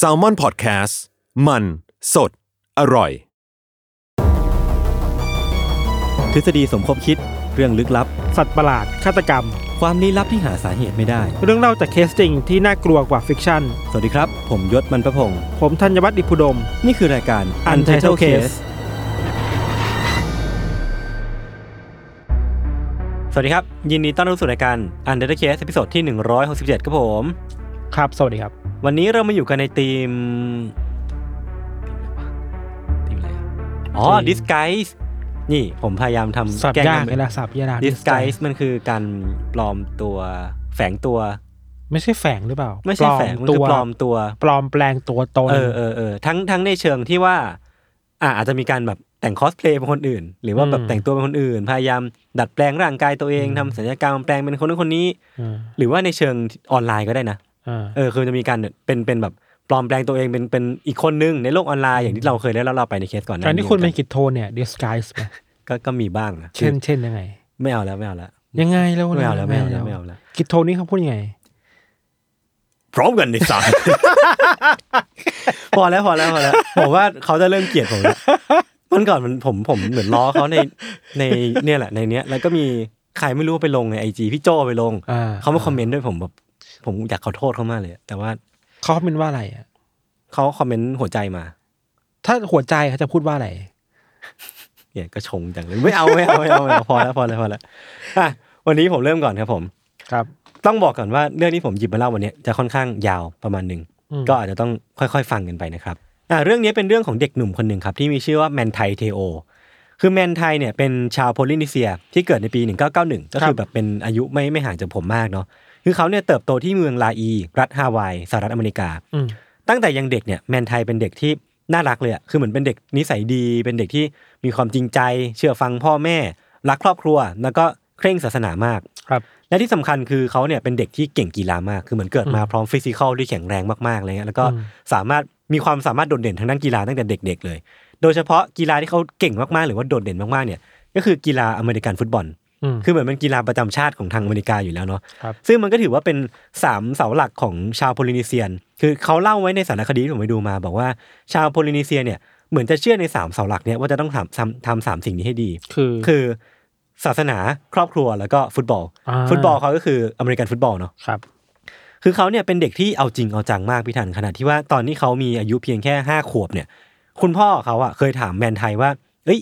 s a l m o n PODCAST มัน สด อร่อย ทฤษฎีสมคบคิดเรื่องลึกลับ สัตว์ประหลาดฆาตกรรม ความลี้ลับที่หาสาเหตุไม่ได้ เรื่องเล่าจากเคสจริงที่น่ากลัวกว่า fiction สวัสดีครับ ผมยชญ์ บรรพพงศ์ผมธัญวัฒน์อิพภูดม นี่คือรายการ Untitled Case สวัสดีครับ ยินดีต้อนรับสู่รายการ Untitled Case ตอนที่ 167ครับผม ครับ สวัสดีครับ วันนี้เรามาอยู่กันในทีมทีมอะไรอะอ๋อทีม disguise นี่ผมพยายามทำศัพท์แสงยากทำเลยนะศัพท์ยาก disguise มันคือการปลอมตัวแฝงตัว ไม่ใช่แฝงหรือเปล่าไม่ใช่แฝงตัว มันตัคือปลอมตัว ปลอมแปลงตัวตนเออเออเออทั้งทั้งในเชิงที่ว่า อ่าอาจจะมีการแบบแต่งคอสเพลย์เป็นคนอื่น หรือว่าแบบอืมแต่งตัวเป็นคนอื่น พยายามดัดแปลงร่างกายตัวเองทำศัลยกรรมแปลงเป็นคนนั้นคนนี้อ่าหรือว่าในเชิงออนไลน์ก็ได้นะอ่า เออคือจะมีการเป็นเป็นแบบปลอมแปลงตัวเองเป็นเป็นอีกคนนึงในโลกออนไลน์อย่างที่เราเคยได้เล่าเราไปในเคสก่อนหน้าการที่คุณเป็นหมือกิจโทนเนี่ย disguise ไหมก็ก็มีบ้างนะเช่นคือเช่นยังไง ไม่เอาแล้วไม่เอาแล้วยังไงแล้วไม่เอาแล้วไม่เอาแล้วยังงไม่เอาแล้วกิจโทนนี่เขาพูดยังไงพร้อมกันในสายพอแล้วพอแล้วพอแล้วผมว่าเขาจะเริ่มเกลียดผมแล้วมันก่อนมันผมผมเหมือนล้อเขาในในเนี่ยแหละในเนี้ย แล้วก็มีใครไม่รู้ไปลงในไอจีพี่โจไปลงอ่าเขามาคอมเมนต์ด้วยผมแบบ ผมอยากขอโทษเขามากเลย แต่ว่าเขาเป็นว่าอะไรอะเขาคอมเมนต์หัวใจมา ถ้าหัวใจเขาจะพูดว่าอะไรเนี่ยก็ชงจังเลยไม่เอาไม่เอาไม่เอาไม่เอาพอแล้วพอแล้วพอแล้วอะวันนี้ผมเริ่มก่อนครับผม ครับ ต้องบอกก่อนว่าเรื่องที่ผมหยิบมาเล่าวันเนี้ยจะค่อนข้างยาวประมาณหนึ่งอืมก็อาจจะต้องค่อยๆ ฟังกันไปนะครับอ่าเรื่องนี้เป็นเรื่องของเด็กหนุ่มคนหนึ่งครับที่มีชื่อว่าแมนไทเทโอ คือแมนไทเนี่ยเป็นชาวโพลินีเซียที่เกิดในปี 1991 ก็คือแบบเป็นอายุไม่ไม่ห่างจากผมมากเนาะคือเขาเนี่ยเติบโตที่เมืองลาอี รัฐฮาวายสหรัฐอเมริกาอืมตั้งแต่ยังเด็กเนี่ยแมนไทเป็นเด็กที่น่ารักเลยอะคือเหมือนเป็นเด็กนิสัยดี เป็นเด็กที่มีความจริงใจ เชื่อฟังพ่อแม่ รักครอบครัว แล้วก็เคร่งศาสนามากครับและที่สำคัญคือเขาเนี่ยเป็นเด็กที่เก่งกีฬามาก คือเหมือนเกิดมาพร้อม physical ที่แข็งแรงมากๆอะไรเงี้ยแล้วก็อืมสามารถมีความสามารถโดดเด่นทางด้านกีฬาตั้งแต่เด็ก ๆ เลย โดยเฉพาะกีฬาที่เขาเก่งมากๆ หรือว่าโดดเด่นมากๆเนี่ย ก็คือกีฬาอเมริกันฟุตบอลอืมคือเหมือนเป็นกีฬาประจำชาติของทางอเมริกาอยู่แล้วเนาะครับซึ่งมันก็ถือว่าเป็นสามเสาหลักของชาวโพลินีเซียน คือเขาเล่าไว้ในสารคดีที่ผมไปดูมา บอกว่าชาวโพลินีเซียเนี่ยเหมือนจะเชื่อในสามเสาหลักเนี่ยว่าจะต้องทำทำทำสามสิ่งนี้ให้ดี คือคือศาสนาครอบครัวแล้วก็ฟุตบอลอ่าฟุตบอลเขาก็คืออเมริกันฟุตบอลเนาะครับคือเขาเนี่ยเป็นเด็กที่เอาจริงเอาจังมากพี่ทันขนาดที่ว่าตอนที่เขามีอายุเพียงแค่ห้าขวบเนี่ย คุณพ่อเขาอะเคยถามแมนไทยว่า เอ้ย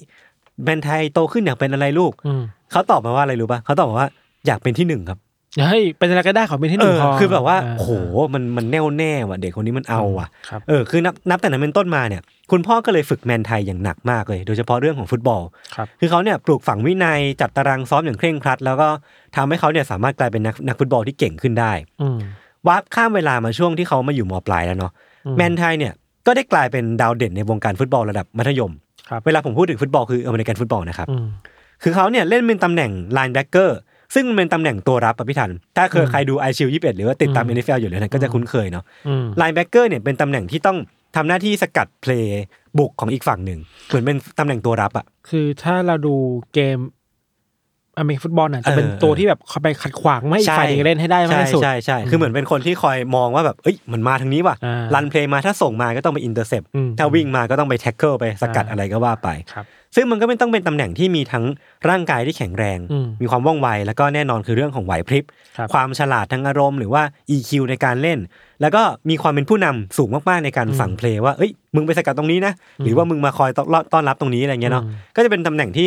แมนไทยโตขึ้นอยากเป็นอะไรลูกอืมเขาตอบมาว่าอะไรรู้ป่ะเขาตอบมาว่าอยากเป็นที่หนึ่งครับเฮ้ยเป็นอะไรก็ได้ขอเป็นที่หเอนึ่งอพอคือแบบว่าาโหมันมันแน่วแน่ว่ะเด็กคนนี้มันเอาว่ะครับเออคือนับนับแต่นั้นเป็นต้นมาเนี่ย คุณพ่อก็เลยฝึกแมนไทยอย่างหนักมากเลย โดยเฉพาะเรื่องของฟุตบอลครับคือเขาเนี่ยปลูกฝังวินัยจัดตารางซ้อมอย่างเคร่งครัด แล้วก็ทำให้เขาเนี่ยสามารถกลายเป็นนักนักฟุตบอลที่เก่งขึ้นได้อืมวับข้ามเวลามาช่วงที่เขามาอยู่ม.ปลายแล้วเนาะอืมแมนไทเนี่ย ก็ได้กลายเป็นดาวเด่นในวงการฟุตบอลระดับมัธยมครับเวลาผมพูดถึงฟุตบอลคืออเมริกันฟุตบอลนะครับอืมคือเขาเนี่ยเล่นเป็นตำแหน่ง linebacker ซึ่งมันเป็นตำแหน่งตัวรับอะพี่ธัญ ถ้าเคยอืมใครดูไอชิลด์ยี่สิบเอ็ดหรือว่าติดตามอืม NFL อยู่เลยนะก็จะคุ้นเคยเนาะอืม linebacker เนี่ยเป็นตำแหน่งที่ต้องทำหน้าที่สกัด play บุกของอีกฝั่งหนึ่งเหมือนเป็นตำแหน่งตัวรับอะคือถ้าเราดูเกม อเมริกันฟุตบอลน่ะจะเป็นเออตัวที่แบบเข้าไปขัดขวางไม่ให้อีกฝ่ายหนึ่งเล่นให้ได้มากใช่ที่สุดใช่ใช่คือเหมือนเป็นคนที่คอยมองว่าแบบเอ้ยมันมาทางนี้ว่ะอ่า run play มาถ้าส่งมาก็ต้องไป intercept อืมถ้าวิ่งมาก็ต้องไป tackle ไปสกัดอ่าอะไรก็ว่าไปครับซึ่งมันก็ไม่ต้องเป็นตำแหน่งที่มีทั้งร่างกายที่แข็งแรงอืมมีความว่องไวแล้วก็แน่นอนคือเรื่องของไหวพริบครับความฉลาดทางอารมณ์หรือว่า EQ ในการเล่น แล้วก็มีความเป็นผู้นำสูงมากๆในการสั่ง play ว่าเอ้ยมึงไปสกัดตรงนี้นะ หรือว่ามึงมาคอยต้อนรับตรงนี้อะไรเงี้ยเนาะอืมก็จะเป็นตำแหน่งที่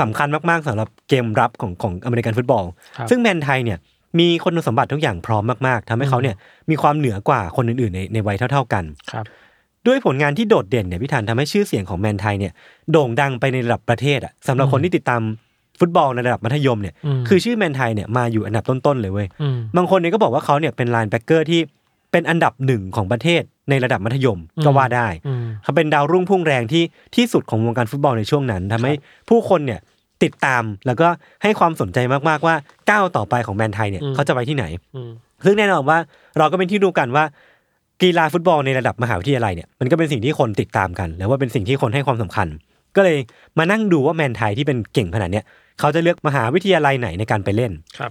สำคัญมากๆสำหรับเกมรับของของอเมริกันฟุตบอลครับซึ่งแมนไทเนี่ยมีคุณสมบัติทุกอย่างพร้อมมากๆทำให้เขาเนี่ยมีความเหนือกว่าคนอื่นๆในในวัยเท่า ๆกันครับด้วยผลงานที่โดดเด่นเนี่ยพี่ธัญทำให้ชื่อเสียงของแมนไทเนี่ยโด่งดังไปในระดับประเทศอะสำหรับคนที่ติดตามฟุตบอลในระดับมัธยมเนี่ยอืมคือชื่อแมนไทเนี่ยมาอยู่อันดับต้นๆเลยเว้ยอืมบางคนเนี่ยก็บอกว่าเขาเนี่ยเป็น linebacker ที่ เป็นอันดับหนึ่งของประเทศในระดับมัธยมก็ว่าได้อืมเขาเป็นดาวรุ่งพุ่งแรงที่ที่สุดของวงการฟุตบอลในช่วงนั้นทำให้ผู้คนเนี่ยติดตามแล้วก็ให้ความสนใจมาก ๆ ว่าก้าวต่อไปของแมนไทยเนี่ยอืมเขาจะไปที่ไหนอืมซึ่งแน่นอนว่าเราก็เป็นที่รู้กันว่ากีฬาฟุตบอลในระดับมหาวิทยาลัยเนี่ยมันก็เป็นสิ่งที่คนติดตามกัน แล้วว่าเป็นสิ่งที่คนให้ความสำคัญ ก็เลยมานั่งดูว่าแมนไทยที่เป็นเก่งขนาดเนี้ยเขาจะเลือกมหาวิทยาลัยไหนในการไปเล่นครับ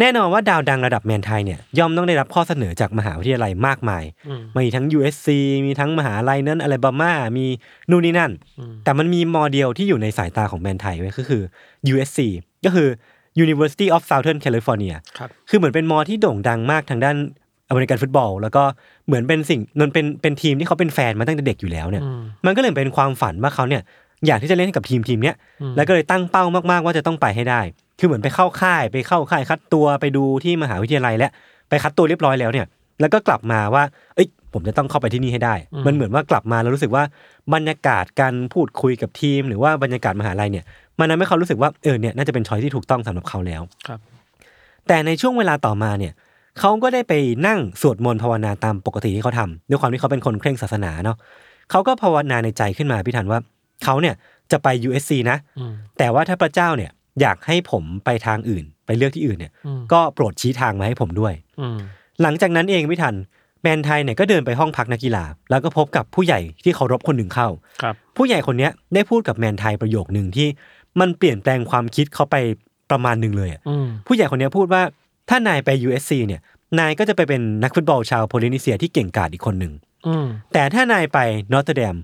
แน่นอนว่าดาวดังระดับแมนไทยเนี่ยย่อมต้องได้รับข้อเสนอจากมหาวิทยาลัยมากมายอืมมีทั้ง USC มีทั้งมหาลัยนั้นอะไรบามามีนู่นนี่นั่นอืมแต่มันมีมอเดียวที่อยู่ในสายตาของแมนไทยไว้ก็คือ USC ก็คือ University of Southern California ครับคือเหมือนเป็นมอที่โด่งดังมากทางด้านอเมริกันฟุตบอล แล้วก็เหมือนเป็นสิ่งมันเป็นเป็นทีมที่เขาเป็นแฟนมาตั้งแต่เด็กอยู่แล้วเนี่ยอืมมันก็เลยเป็นความฝันว่าเขาเนี่ย อยากที่จะเล่นให้กับทีมทีมเนี้ยอืมแล้วก็เลยตั้งเป้ามากๆว่าจะต้องไปให้ได้ คือเหมือนไปเข้าค่ายไปเข้าค่ายคัดตัวไปดูที่มหาวิทยาลัยและไปคัดตัวเรียบร้อยแล้วเนี่ย แล้วก็กลับมาว่า เอ้ย ผมจะต้องเข้าไปที่นี่ให้ได้ มันเหมือนว่ากลับมาแล้วรู้สึกว่าบรรยากาศการพูดคุยกับทีม หรือว่าบรรยากาศมหาลัยเนี่ย มันทำให้เขารู้สึกว่าเออเนี่ยน่าจะเป็นช้อยที่ถูกต้องสำหรับเขาแล้วครับ แต่ในช่วงเวลาต่อมาเนี่ยเขาก็ได้ไปนั่งสวดมนต์ภาวนาตามปกติที่เขาทำด้วยความที่เขาเป็นคนเคร่งศาสนาเนาะเขาก็ภาวนาในใจขึ้นมาพี่ทันว่า เขาเนี่ยจะไป USC นะอืมแต่ว่าถ้าพระเจ้าเนี่ยอยากให้ผมไปทางอื่น ไปเลือกที่อื่นเนี่ยอืมก็โปรดชี้ทางมาให้ผมด้วยอืมหลังจากนั้นเองพี่ทันแมนไทยเนี่ยก็เดินไปห้องพักนักกีฬา แล้วก็พบกับผู้ใหญ่ที่เคารพคนหนึ่งเข้าครับ ผู้ใหญ่คนเนี้ยได้พูดกับแมนไทยประโยคหนึ่งที่มันเปลี่ยนแปลงความคิดเขาไปประมาณหนึ่งเลยอะอืมผู้ใหญ่คนเนี้ยพูดว่าถ้านายไป USC เนี่ยนายก็จะไปเป็นนักฟุตบอลชาวโพลินีเซียที่เก่งกาจอีกคนหนึ่งอืมแต่ถ้านายไป Notre Dame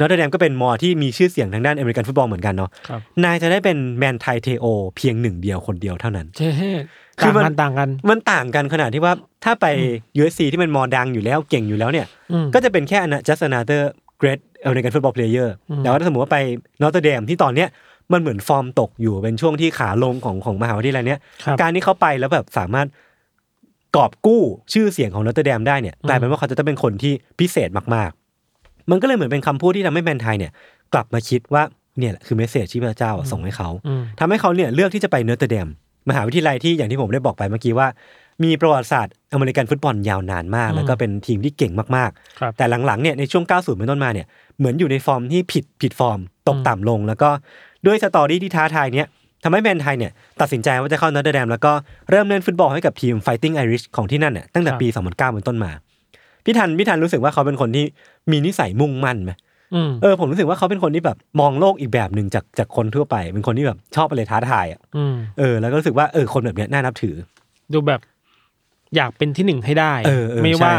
Notre Dame ก็เป็นมอที่มีชื่อเสียงทางด้านอเมริกันฟุตบอลเหมือนกันเนาะครับนายจะได้เป็นแมนไทเทโอเพียงหนึ่งเดียวคนเดียวเท่านั้นเจ๊คืต่าองมันกันต่างกัน มันต่างกันขนาดที่ว่าถ้าไป USC ที่มันมอดังอยู่แล้วเก่งอยู่แล้วเนี่ยอืมก็จะเป็นแค่ just another great American football player อืมแต่ว่าถ้าสมมติว่าไป Notre Dame ที่ตอนเนี้ยมันเหมือนฟอร์มตกอยู่เป็นช่วงที่ขาลงของของมหาวิทยาลัยเนี้ยครับการที่เขาไปแล้วแบบสามารถกอบกู้ชื่อเสียงของ Notre Dame ได้เนี่ยอืมกลายเป็นว่าเขาจะต้องเป็นคนที่พิเศษมากๆ มันก็เลยเหมือนเป็นคำพูดที่ทำให้แมนไทเนี่ยกลับมาคิดว่าเนี่ยแหละคือ message ที่พระเจ้าส่งให้เขาอืมทำให้เขาเนี่ยเลือกที่จะไป Notre Dame มหาวิทยาลัยที่อย่างที่ผมได้บอกไปเมื่อกี้ว่า มีประวัติศาสตร์อเมริกันฟุตบอลยาวนานมากอืมแล้วก็เป็นทีมที่เก่งมากครับๆแต่หลังๆเนี่ยในช่วง 90 เป็นต้นมาเนี่ยเหมือนอยู่ในฟอร์มที่ผิดผิดฟอร์มตกต่ำลง แล้วก็ด้วย story ที่ท้าทายเนี่ยทำให้แมนไทยเนี่ยตัดสินใจว่าจะเข้าเนอร์เตอร์แดมแล้วก็เริ่มเล่นฟุตบอลให้กับทีม Fighting Irish ของที่นั่นเนี่ยตั้งแต่ปี 2009 เป็นต้นมาพี่ทันพี่ทันรู้สึกว่าเขาเป็นคนที่ มีนิสัยมุ่งมั่นไหมอืมเออผมรู้สึกว่าเขาเป็นคนที่แบบมองโลกอีกแบบหนึ่งจากจากคนทั่วไป เป็นคนที่แบบชอบอะไรท้าทายอะอืมเออ แล้วก็รู้สึกว่าเออคนแบบเนี้ยน่านับถือ ดูแบบอยากเป็นที่หนึ่งให้ได้เออเออไม่ว่าใช่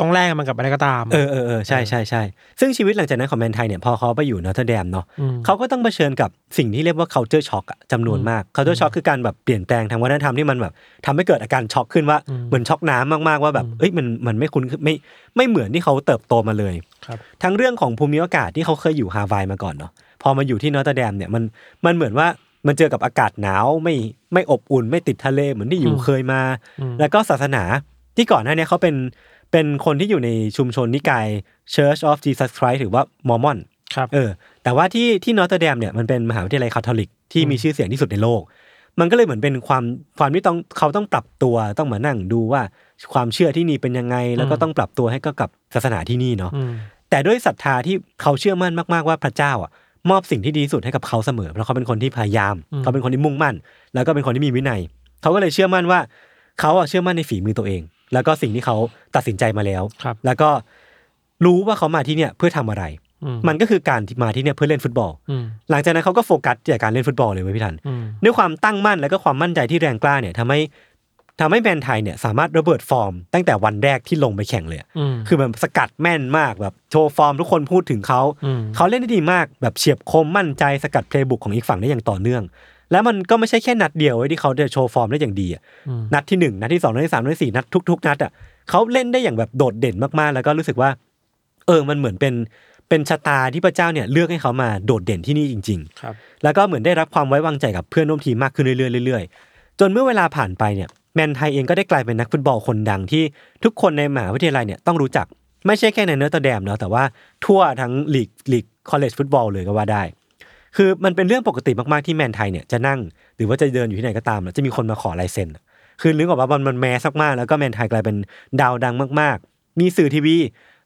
ต้องแลกมันกับอะไรก็ตาม เออเออเออใช่ใช่ใช่ซึ่งชีวิตหลังจากนั้นของแมนไทเนี่ยพอเขาไปอยู่ Notre Dame เนาะอืมเขาก็ต้องเผชิญกับสิ่งที่เรียกว่า culture shock อะจำนวนมาก culture shock คือการแบบเปลี่ยนแปลงทางวัฒนธรรมที่มันแบบทำให้เกิดอาการช็อกขึ้นว่าอืมเหมือนช็อกน้ำมากๆว่าแบบเอ้ยมันมันไม่คุ้นไม่ไม่เหมือนที่เขาเติบโตมาเลยครับทั้งเรื่องของภูมิอากาศที่เขาเคยอยู่ฮาวายมาก่อนเนาะพอมาอยู่ที่ Notre Dame เนี่ยมันมันเหมือนว่ามันเจอกับอากาศหนาวไม่ไม่อบอุ่นไม่ติดทะเลเหมือนที่อยู่อืมเคยมาอืมแล้วก็ศาสนาที่ก่อนหน้าเนี้เขาเป็น เป็นคนที่อยู่ในชุมชนนิกาย Church of Jesus Christ หรือว่ามอร์มอนครับเออแต่ว่าที่ที่ Notre Dame เนี่ยมันเป็นมหาวิทยาลัยคาทอลิกที่มีชื่อเสียงที่สุดในโลก มันก็เลยเหมือนเป็นความความที่ต้องเขาต้องปรับตัวต้องมานั่งดูว่าความเชื่อที่นี่เป็นยังไง แล้วก็ต้องปรับตัวให้ก็กับศาสนาที่นี่เนาะอืมแต่ด้วยศรัทธาที่เขาเชื่อมั่นมากๆว่าพระเจ้าอะมอบสิ่งที่ดีที่สุดให้กับเขาเสมอ เพราะเขาเป็นคนที่พยายามอืมเขาเป็นคนที่มุ่งมั่น แล้วก็เป็นคนที่มีวินัย เขาก็เลยเชื่อมั่นว่า เขาอะเชื่อมั่นในฝีมือตัวเอง แล้วก็สิ่งที่เขาตัดสินใจมาแล้วครับแล้วก็รู้ว่าเขามาที่เนี่ยเพื่อทำอะไรอืมมันก็คือการที่มาที่เนี่ยเพื่อเล่นฟุตบอลอืมหลังจากนั้นเขาก็โฟกัสจากการเล่นฟุตบอลเลยเว้ยพี่ทันอืมด้วยความตั้งมั่นแล้วก็ความมั่นใจที่แรงกล้าเนี่ยทำให้ทำให้แมนไทยเนี่ยสามารถระเบิดฟอร์ม ตั้งแต่วันแรกที่ลงไปแข่งเลยอะอืมคือมันสกัดแม่นมากแบบโชว์ฟอร์มทุกคนพูดถึงเขาอืมเขาเล่นได้ดีมากแบบเฉียบคมมั่นใจสกัดเพลย์บุกของอีกฝั่งได้อย่างต่อเนื่อง แล้วมันก็ไม่ใช่แค่นัดเดียวเว้ยที่เขาจะโชว์ฟอร์มได้อย่างดีอะอืมนัดที่หนึ่งนัดที่สองนัดที่สามนัดที่สี่นัดทุกๆ นัดอะเขาเล่นได้อย่างแบบโดดเด่นมากๆ แล้วก็รู้สึกว่า เออมันเหมือนเป็นเป็นชะตาที่พระเจ้าเนี่ยเลือกให้เขามาโดดเด่นที่นี่จริงๆครับแล้วก็เหมือนได้รับความไว้วางใจกับเพื่อนร่วมทีมมากขึ้นเรื่อยๆเรื่อยๆจนเมื่อเวลาผ่านไปเนี่ยแมนไทเองก็ได้กลายเป็นนักฟุตบอลคนดังที่ทุกคนในมหาวิทยาลัยเนี่ยต้องรู้จักไม่ใช่แค่ใน Notre Dame เนาะแต่ว่าทั่วทั้งลีกลีกcollege football เลยก็ว่าได้ คือมันเป็นเรื่องปกติมากๆที่แมนไทเนี่ยจะนั่ง หรือว่าจะเดินอยู่ที่ไหนก็ตามแล้วจะมีคนมาขอลายเซ็นคือนึกออกว่ามันมัน mass มากๆแล้วก็แมนไทกลายเป็นดาวดังมาก ๆ มีสื่อทีวี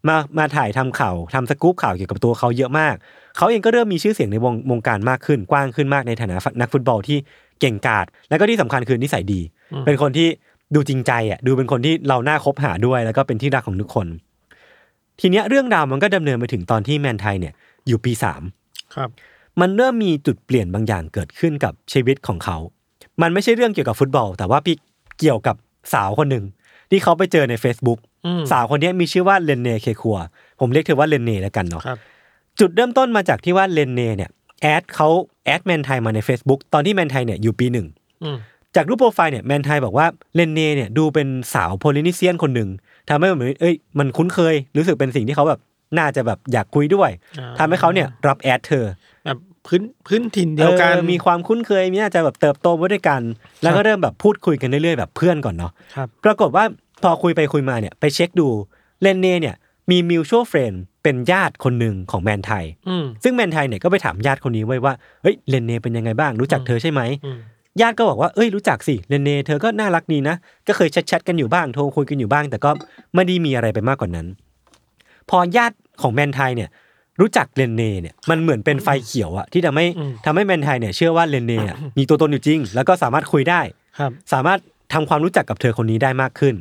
มามาถ่ายทำข่าวทำสกู๊ปข่าวเกี่ยวกับตัวเขาเยอะมาก เขาเองก็เริ่มมีชื่อเสียงในวงวงการมากขึ้นกว้างขึ้นมากในฐานะนักฟุตบอลที่เก่งกาจแล้วก็ที่สำคัญคือนิสัยดี เป็นคนที่ดูจริงใจอะดูเป็นคนที่เราน่าคบหาด้วย แล้วก็เป็นที่รักของทุกคน ทีเนี้ยเรื่องราวมันก็ดำเนินไปถึงตอนที่แมนไทยเนี่ยอยู่ปีสามครับ มันเริ่มมีจุดเปลี่ยนบางอย่างเกิดขึ้นกับชีวิตของเขา มันไม่ใช่เรื่องเกี่ยวกับฟุตบอล แต่ว่าพี่เกี่ยวกับสาวคนหนึ่งที่เขาไปเจอใน Facebook อืมสาวคนเนี้ยมีชื่อว่าเลนเน่เคคัว ผมเรียกเธอว่าเลนเน่แล้วกันเนาะครับจุดเริ่มต้นมาจากที่ว่าเลนเน่เนี่ย add เขา add แมนไทยมาใน Facebook ตอนที่แมนไทยเนี่ยอยู่ปีหนึ่งอืมจากรูปโปรไฟล์เนี่ยแมนไทยบอกว่าเลนเน่เนี่ยดูเป็นสาว Polynesian คนหนึ่งทำให้เหมือนเอ้ยมันคุ้นเคย รู้สึกเป็นสิ่งที่เขาแบบน่าจะแบบอยากคุยด้วยอ่าทำให้เขาเนี่ยรับ add เธอแบบ พื้นพื้นถิ่นเดียวกันออมีความคุ้นเคยมีน่าจะแบบเติบโตมาด้วยกัน แล้วก็เริ่มแบบพูดคุยกันเรื่อยๆแบบเพื่อนก่อนเนาะครับปรากฏว่าพอคุยไปคุยมาเนี่ยไปเช็คดูเลนเน่เนี่ยมีมิวช a l เฟรนเป็นญาติคนหนึ่งของแมนไทยอืมซึ่งแมนไทยเนี่ยก็ไปถามญาติคนนี้ไว้ว่าเฮ้ยเลนเน่เป็นยังไงบ้างรู้จักเธอใช่ไหมอืมญาติก็บอกว่าเอ้ยรู้จักสิเลนเน่เธอก็น่ารักดีนะ ก็เคยแชทๆกันอยู่บ้างโทรคุยกันอยู่บ้าง แต่ก็ไม่ได้มีอะไรไปมากกว่านั้น พอญาติของแมนไทยเนี่ย รู้จักเลนเน่เนี่ยมันเหมือนเป็นไฟเขียวอะที่ทำให้ทำให้แมนไทยเนี่ยเชื่อว่าเลนเน่อะมีตัวตนอยู่จริง แล้วก็สามารถคุยได้ครับสามารถทำความรู้จักกับเธอคนนี้ได้มากขึ้น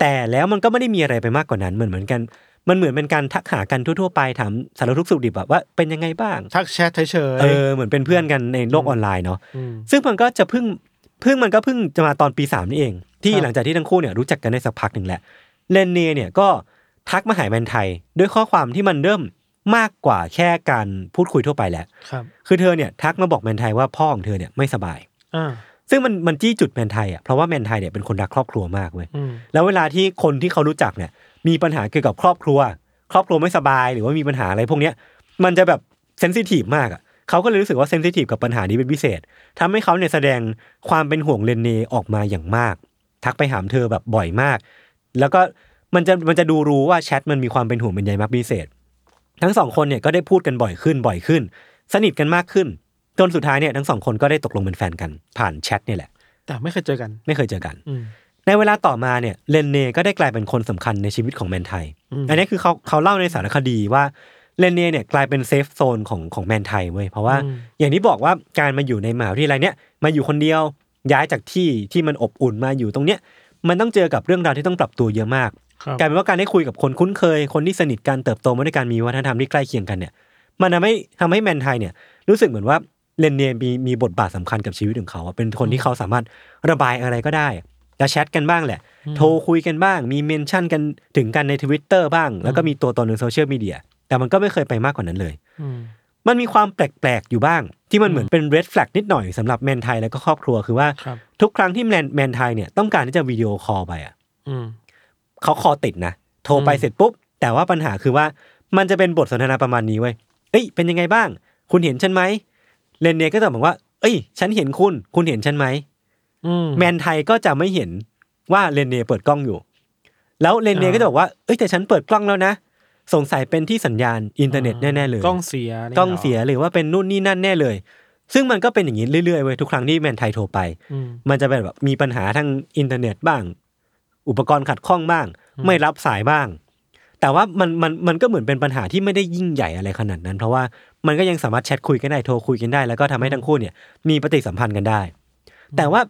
แต่แล้วมันก็ไม่ได้มีอะไรไปมากกว่านั้นเหมือนเหมือนกัน มันเหมือนเป็นการทักหากันทั่วๆไปถามสารทุกข์สุขดิบแบบว่าเป็นยังไงบ้าง ทักแชทเฉยๆเออเหมือนเป็นเพื่อนกันในโลกออนไลน์เนาะมซึ่งมันก็จะเพิ่งเพิ่งมันก็เพิ่งจะมาตอนปีสามนี่เอง ที่ครับหลังจากที่ทั้งคู่เนี่ยรู้จักกันได้สักพักหนึ่งแหละเลนเน่เนี่ยก็ทักมาหาแมนไทยด้วยข้อความที่มันเริ่ม มากกว่าแค่การพูดคุยทั่วไปแหละครับ คือเธอเนี่ยทักมาบอกแมนไทยว่าพ่อของเธอเนี่ยไม่สบายอ่าซึ่งมันมันจี้จุดแมนไทยอะเพราะว่าแมนไทยเนี่ยเป็นคนรักครอบครัวมากเว้ยอืมแล้วเวลาที่คนที่เขารู้จักเนี่ย มีปัญหาเกี่ยวกับครอบครัว ครอบครัวไม่สบายหรือว่ามีปัญหาอะไรพวกเนี้ยมันจะแบบ sensitive มากอะเขาก็เลยรู้สึกว่า sensitive กับปัญหานี้เป็นพิเศษทำให้เขาเนี่ยแสดงความเป็นห่วงเลนเนออกมาอย่างมาก ทักไปหาเธอแบบบ่อยมาก แล้วก็มันจะมันจะดูรู้ว่าแชทมันมีความเป็นห่วงเป็นใยมากพิเศษ ทั้งสองคนเนี่ยก็ได้พูดกันบ่อยขึ้นบ่อยขึ้น สนิทกันมากขึ้น จนสุดท้ายเนี่ยทั้งสองคนก็ได้ตกลงเป็นแฟนกันผ่านแชทเนี่ยแหละ แต่ไม่เคยเจอกัน ไม่เคยเจอกันอืมในเวลาต่อมาเนี่ยเลนเน่ก็ได้กลายเป็นคนสำคัญในชีวิตของแมนไทยอืมอันนี้คือเขาเขาเล่าในสารคดีว่าเลนเน่เนี่ยกลายเป็น safe zone ของของแมนไทยเว้ยเพราะว่าอย่างที่บอกว่าการมาอยู่ในมหาวิทยาลัยเนี่ยมาอยู่คนเดียวย้ายจากที่ที่มันอบอุ่นมาอยู่ตรงเนี้ยมันต้องเจอกับเรื่องราวที่ต้องปรับตัวเยอะมากครับ กลายเป็นว่าการได้คุยกับคนคุ้นเคย คนที่สนิทกันเติบโตมาด้วยกันมีวัฒนธรรมที่ใกล้เคียงกันเนี่ยมันทำให้ทำให้แมนไทยเนี่ยรู้สึกเหมือนว่าเลนเน่มีมีบทบาทสำคัญกับชีวิตของเขาอะเป็นคนที่เขาสามารถระบายอะไรก็ได้จะแชทกันบ้างแหละ โทรคุยกันบ้าง มี mention กันถึงกันในทวิตเตอร์บ้าง แล้วก็มีตัวตนในโซเชียลมีเดียแต่มันก็ไม่เคยไปมากกว่านั้นเลยอืมมันมีความแปลกๆอยู่บ้าง ที่มันเหมือนเป็น red flag นิดหน่อยสำหรับแมนไทยแล้วก็ครอบครัวคือว่าครับทุกครั้งที่แมนแมนไทยเนี่ยต้องการที่จะ video call ไปอะอืม เขา call ติดนะโทรไปอืมเสร็จปุ๊บ แต่ว่าปัญหาคือว่ามันจะเป็นบทสนทนาประมาณนี้เว้ยเอ้ยเป็นยังไงบ้าง คุณเห็นฉันไหมเลนเน่ก็จะบอกว่า เอ้ย ฉันเห็นคุณ คุณเห็นฉันไหมอืมแมนไทยก็จะไม่เห็นว่าเลนเน่เปิดกล้องอยู่ แล้วเลนเน่อ่าก็จะบอกว่าเอ้ยแต่ฉันเปิดกล้องแล้วนะสงสัยเป็นที่สัญญาณอินเทอร์เน็ตแน่ๆเลยกล้องเสียนี่กล้องเสียหรือว่าเป็นนู่นนี่นั่นแน่เลย ซึ่งมันก็เป็นอย่างนี้เรื่อยๆเว้ยทุกครั้งที่แมนไทยโทรไปอืมมันจะเป็นแบบมีปัญหาทางอินเทอร์เน็ตบ้าง อุปกรณ์ขัดข้องบ้าง ไม่รับสายบ้าง แต่ว่ามันมันมันก็เหมือนเป็นปัญหาที่ไม่ได้ยิ่งใหญ่อะไรขนาดนั้น เพราะว่ามันก็ยังสามารถแชทคุยกันได้โทรคุยกันได้ แล้วก็ทำให้ทั้งคู่เนี่ยมีปฏิสัมพันธ์กันได้ แต่ว่า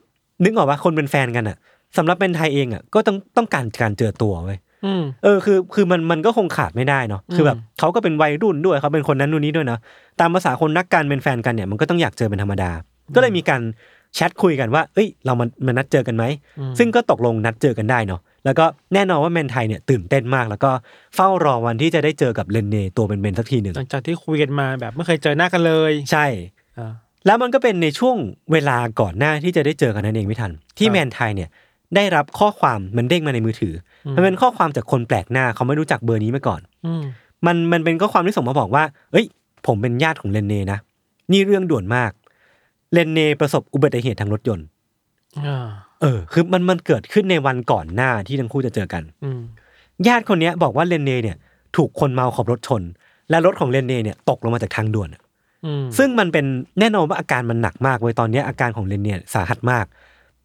นึกออกว่าคนเป็นแฟนกันอะสำหรับเป็นไทยเองอะก็ต้องต้องการการเจอตัวเว้ยอืมเออคือคือมันมันก็คงขาดไม่ได้เนาะคือแบบเขาก็เป็นวัยรุ่นด้วยเขาเป็นคนนั้นนู่นนี้ด้วยเนาะตามภาษาคนนักการเป็นแฟนกันเนี่ยมันก็ต้องอยากเจอเป็นธรรมดา ก็เลยมีการ แชทคุยกันว่า เอ้ย เรามันมันนัดเจอกันไหม ซึ่งก็ตกลงนัดเจอกันได้เนาะ แล้วก็แน่นอนว่าแมนไทยเนี่ยตื่นเต้นมาก แล้วก็เฝ้ารอวันที่จะได้เจอกับเลนเน่ตัวเป็นๆสักทีหนึ่งหลังจากที่คุยกันมาแบบไม่เคยเจอหน้ากันเลย ใช่อ่าแล้วมันก็เป็นในช่วงเวลาก่อนหน้าที่จะได้เจอกันนั่นเองไม่ทัน ที่ครับแมนไทยเนี่ยได้รับข้อความมันเด้งมาในมือถืออมันเป็นข้อความจากคนแปลกหน้าเขาไม่รู้จักเบอร์นี้มาก่อนอืมมันมันเป็นข้อความที่ส่งมาบอกว่า เอ้ย ผมเป็นญาติของเลนเน่นะ นี่เรื่องด่วนมาก เลนเน่ประสบอุบัติเหตุทางรถยนต์อ่าเออ คือมันมันเกิดขึ้นในวันก่อนหน้าที่ทั้งคู่จะเจอกันอืมญาติคนเนี้ยบอกว่าเลนเน่เนี่ย ถูกคนเมาขับรถชน และรถของเลนเน่เนี่ยตกลงมาจากทางด่วนอะอืมซึ่งมันเป็นแน่นอนว่าอาการมันหนักมากเว้ยตอนเนี้ยอาการของเลนเน่สาหัสมาก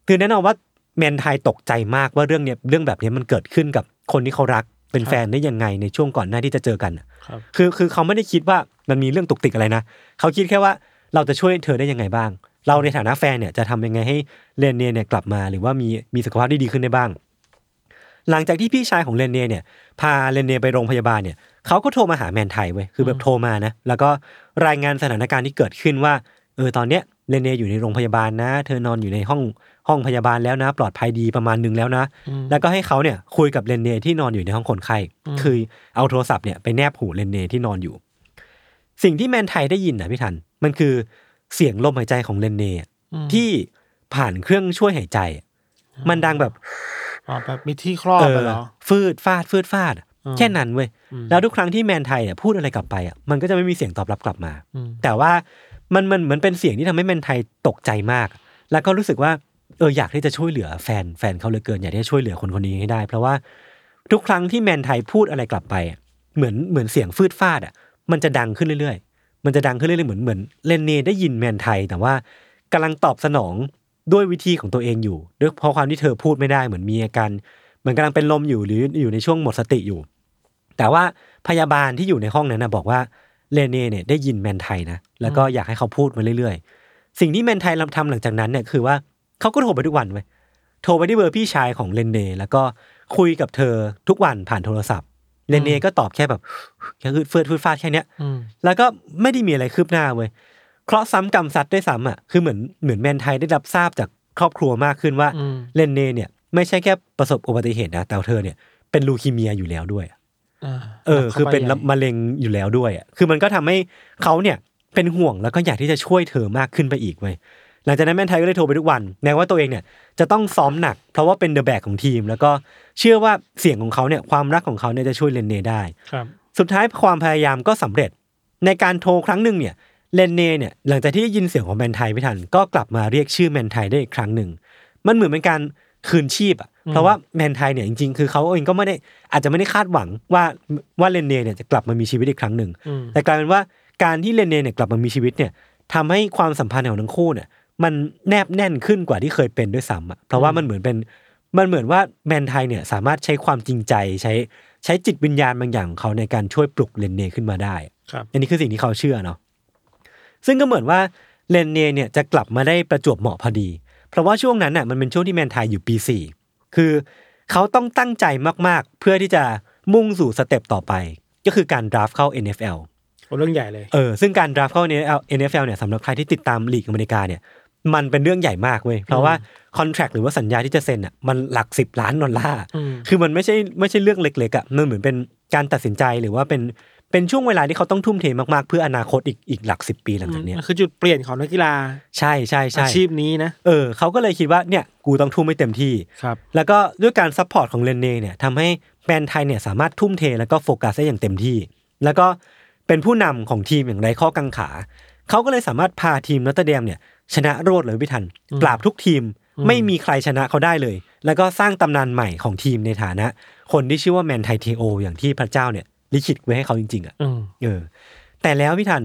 คือแน่นอนว่าแมนไทยตกใจมากว่าเรื่องเนี้ยเรื่องแบบเนี้ยมันเกิดขึ้นกับคนที่เขารักเป็นแฟนได้ยังไงในช่วงก่อนหน้าที่จะเจอกันอะครับคือคือเขาไม่ได้คิดว่ามันมีเรื่องตุกติกอะไรนะเขาคิดแค่ว่า เราจะช่วยเธอได้ยังไงบ้าง เราในฐานะแฟนเนี่ยจะทำยังไงให้เรนเน่เนี่ยกลับมาหรือว่ามีมีสุขภาพที่ดีขึ้นได้บ้าง หลังจากที่พี่ชายของเรนเน่เนี่ยพาเรนเน่ไปโรงพยาบาลเนี่ยเขาก็โทรมาหาแมนไทยเว้ยคือแบบโทรมานะแล้วก็รายงานสถานการณ์ที่เกิดขึ้นว่าเออตอนเนี้ยเรนเน่อยู่ในโรงพยาบาลนะ เธอนอนอยู่ในห้องห้องพยาบาลแล้วนะ ปลอดภัยดีประมาณหนึ่งแล้วนะ แล้วก็ให้เขาเนี่ยคุยกับเรนเน่ที่นอนอยู่ในห้องคนไข้ คือเอาโทรศัพท์เนี่ยไปแนบหูเรนเน่ที่นอนอยู่ สิ่งที่แมนไทยได้ยินนะพี่ทัน มันคือเสียงลมหายใจของเรนเน่อะที่ผ่านเครื่องช่วยหายใจอะมันดังแบบอ๋อแบบมีที่ครอบไปเหรอฟืดฟาดฟืดฟาดอะอืมแค่นั้นเว้ยอืมแล้วทุกครั้งที่แมนไทยอะพูดอะไรกลับไปอะมันก็จะไม่มีเสียงตอบรับกลับมาอืมแต่ว่ามันมันเหมือนเป็นเสียงที่ทำให้แมนไทยตกใจมาก แล้วก็รู้สึกว่าเอออยากที่จะช่วยเหลือแฟนแฟนเขาเหลือเกินอยากที่จะช่วยเหลือคนคนนี้ให้ได้ เพราะว่าทุกครั้งที่แมนไทยพูดอะไรกลับไปอะเหมือนเหมือนเสียงฟืดฟาดอะมันจะดังขึ้นเรื่อยๆ มันจะดังขึ้นเรื่อยๆเหมือนเหมือนเลนเนได้ยินแมนไทย แต่ว่ากำลังตอบสนองด้วยวิธีของตัวเองอยู่ด้วยเพราะความที่เธอพูดไม่ได้เหมือนมีอาการเหมือนกำลังเป็นลมอยู่หรืออยู่ในช่วงหมดสติอยู่ แต่ว่าพยาบาลที่อยู่ในห้องนั้นนะบอกว่าเลเน่เนี่ยได้ยินแมนไทยนะแล้วก็อยากให้เขาพูดมาเรื่อยๆ สิ่งที่แมนไทยทำหลังจากนั้นเนี่ยคือว่าเขาก็โทรไปทุกวันเว้ยโทรไปที่เบอร์พี่ชายของเลนเน่แล้วก็คุยกับเธอทุกวันผ่านโทรศัพท์ เลนเน่ก็ตอบแค่แบบแค่คือเฟืดฟืดฟาดแค่เนี้ยอืมแล้วก็ไม่ได้มีอะไรคืบหน้าเว้ยเคราะห์ซ้ำกรรมซัดด้วยซ้ำอะคือเหมือนเหมือนแมนไทยได้รับทราบจากครอบครัวมากขึ้นว่าอืมเลนเน่เนี่ย ไม่ใช่แค่ประสบอุบัติเหตุนะแต่เธอเนี่ยเป็นลูคีเมียอยู่แล้วด้วยอ่าเออ คือเป็นข้าไใหญ่มะเร็งอยู่แล้วด้วยอะคือมันก็ทำให้เขาเนี่ยเป็นห่วงแล้วก็อยากที่จะช่วยเธอมากขึ้นไปอีกเว้ย หลังจากนั้นแมนไทยก็เลยโทรไปทุกวัน แม้ว่าตัวเองเนี่ยจะต้องซ้อมหนัก เพราะว่าเป็นเดอะแบกของทีม แล้วก็เชื่อว่าเสียงของเขาเนี่ยความรักของเขาเนี่ยจะช่วยเลนเน่ได้ครับสุดท้ายความพยายามก็สำเร็จ ในการโทรครั้งหนึ่งเนี่ยเลนเน่เนี่ยหลังจากที่ได้ยินเสียงของแมนไทยไม่ทันก็กลับมาเรียกชื่อแมนไทยได้อีกครั้งหนึ่ง มันเหมือนเป็นการคืนชีพอะเพราะว่าแมนไทยเนี่ยจริงๆ คือเขาเองก็ไม่ได้อาจจะไม่ได้คาดหวังว่าว่าเลนเน่เนี่ยจะกลับมามีชีวิตอีกครั้งหนึ่งอืมแต่กลายเป็นว่าการที่เลนเน่เนี่ยกลับมามีชีวิตเนี่ยทำให้ความสัมพันธ์ของทั้งคู่เนี่ย มันแนบแน่นขึ้นกว่าที่เคยเป็นด้วยซ้ำอะเพราะว่ามันเหมือนเป็นมันเหมือนว่าแมนไทยเนี่ยสามารถใช้ความจริงใจใช้ใช้จิตวิญญาณบางอย่างของเขาในการช่วยปลุกเลนเน่ขึ้นมาได้ครับอันนี้คือสิ่งที่เขาเชื่อเนาะซึ่งก็เหมือนว่าเลนเน่เนี่ยจะกลับมาได้ประจวบเหมาะพอดี เพราะว่าช่วงนั้นน่ะมันเป็นช่วงที่แมนไทยอยู่ปีสี่คือเขาต้องตั้งใจมากๆ เพื่อที่จะมุ่งสู่สเต็ปต่อไป ก็คือการดราฟเข้า NFL โอ้เรื่องใหญ่เลย เออ ซึ่งการ draft เข้า NFL NFL เนี่ยสำหรับใครที่ติดตามลีกอเมริกาเนี่ย มันเป็นเรื่องใหญ่มากเว้ยเพราะว่าคอนแท c t หรือว่าสัญญาที่จะเซ็นอะมันหลักสิบล้านดอลลาร์อืมคือมันไม่ใช่ไม่ใช่เรื่องเล็กๆอะมันเหมือนเป็นการตัดสินใจหรือว่าเป็นเป็นช่วงเวลาที่เขาต้องทุ่มเทมากๆ เพื่ออนาคตอีกอีกหลักสิบปีหลังจากเนี้ยมันคือจุดเปลี่ยนของนักกีฬาใช่ใช่อาใช่ชีพนี้นะเออเขาก็เลยคิดว่าเนี่ยกูต้องทุ่มให้เต็มที่ครับแล้วก็ด้วยการ support ของเลนเน่เนี่ยทำให้แบรนด์ไทยเนี่ยสามารถทุ่มเทแล้วก็โฟกัสได้อย่างเต็มที่ แล้วก็เป็นผู้นำของทีมอย่างไร้ข้อกังขาเขาก็เลยสามารถพาทีม Notre Dame เนี่ย ชนะรวดเลยพี่ทัน ปราบทุกทีมไม่มีใครชนะเขาได้เลย แล้วก็สร้างตำนานใหม่ของทีมในฐานะ คนที่ชื่อว่าแมนไทเทโอ อย่างที่พระเจ้าเนี่ยลิขิตไว้ให้เขาจริงๆอะอืมเออ แต่แล้วพี่ทัน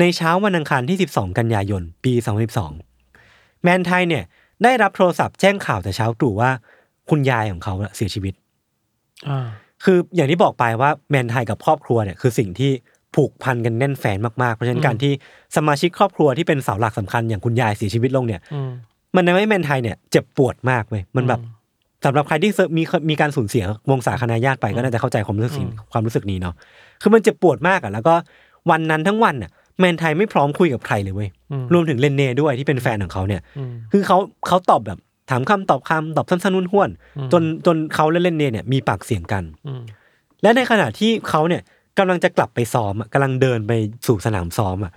ในเช้าวันอังคารที่ 12 กันยายน ปี 2012 แมนไทยเนี่ย ได้รับโทรศัพท์แจ้งข่าวแต่เช้าตรู่ว่า คุณยายของเขาน่ะเสียชีวิตอ่าคืออย่างที่บอกไปว่าแมนไทยกับครอบครัวเนี่ยคือสิ่งที่ ผูกพันกันแน่นแฟนมากๆ เพราะฉะนั้นการที่สมาชิกครอบครัวที่เป็นเสาหลักสำคัญอย่างคุณยายเสียชีวิตลงเนี่ยอืมมันทำให้แมนไทยเนี่ยเจ็บปวดมากเว้ยมันแบบสำหรับใครที่มีมีการสูญเสียวงศาคณาญาติไปก็น่าจะเข้าใจความรู้สึกสิ่งความรู้สึกนี้เนาะคือมันเจ็บปวดมากอะแล้วก็วันนั้นทั้งวันอะแมนไทยไม่พร้อมคุยกับใครเลยเว้ยอืมรวมถึงเลนเน่ด้วยที่เป็นแฟนของเขาเนี่ยอืมคือเขาเขาตอบแบบถามคำตอบคำตอบสั้นๆนุ่นห้วนๆจนจนเขาและเลนเน่เนี่ยมีปากเสียงกันอืมและในขณะที่เขาเนี่ย กำลังจะกลับไปซ้อมอะกำลังเดินไปสู่สนามซ้อมอะ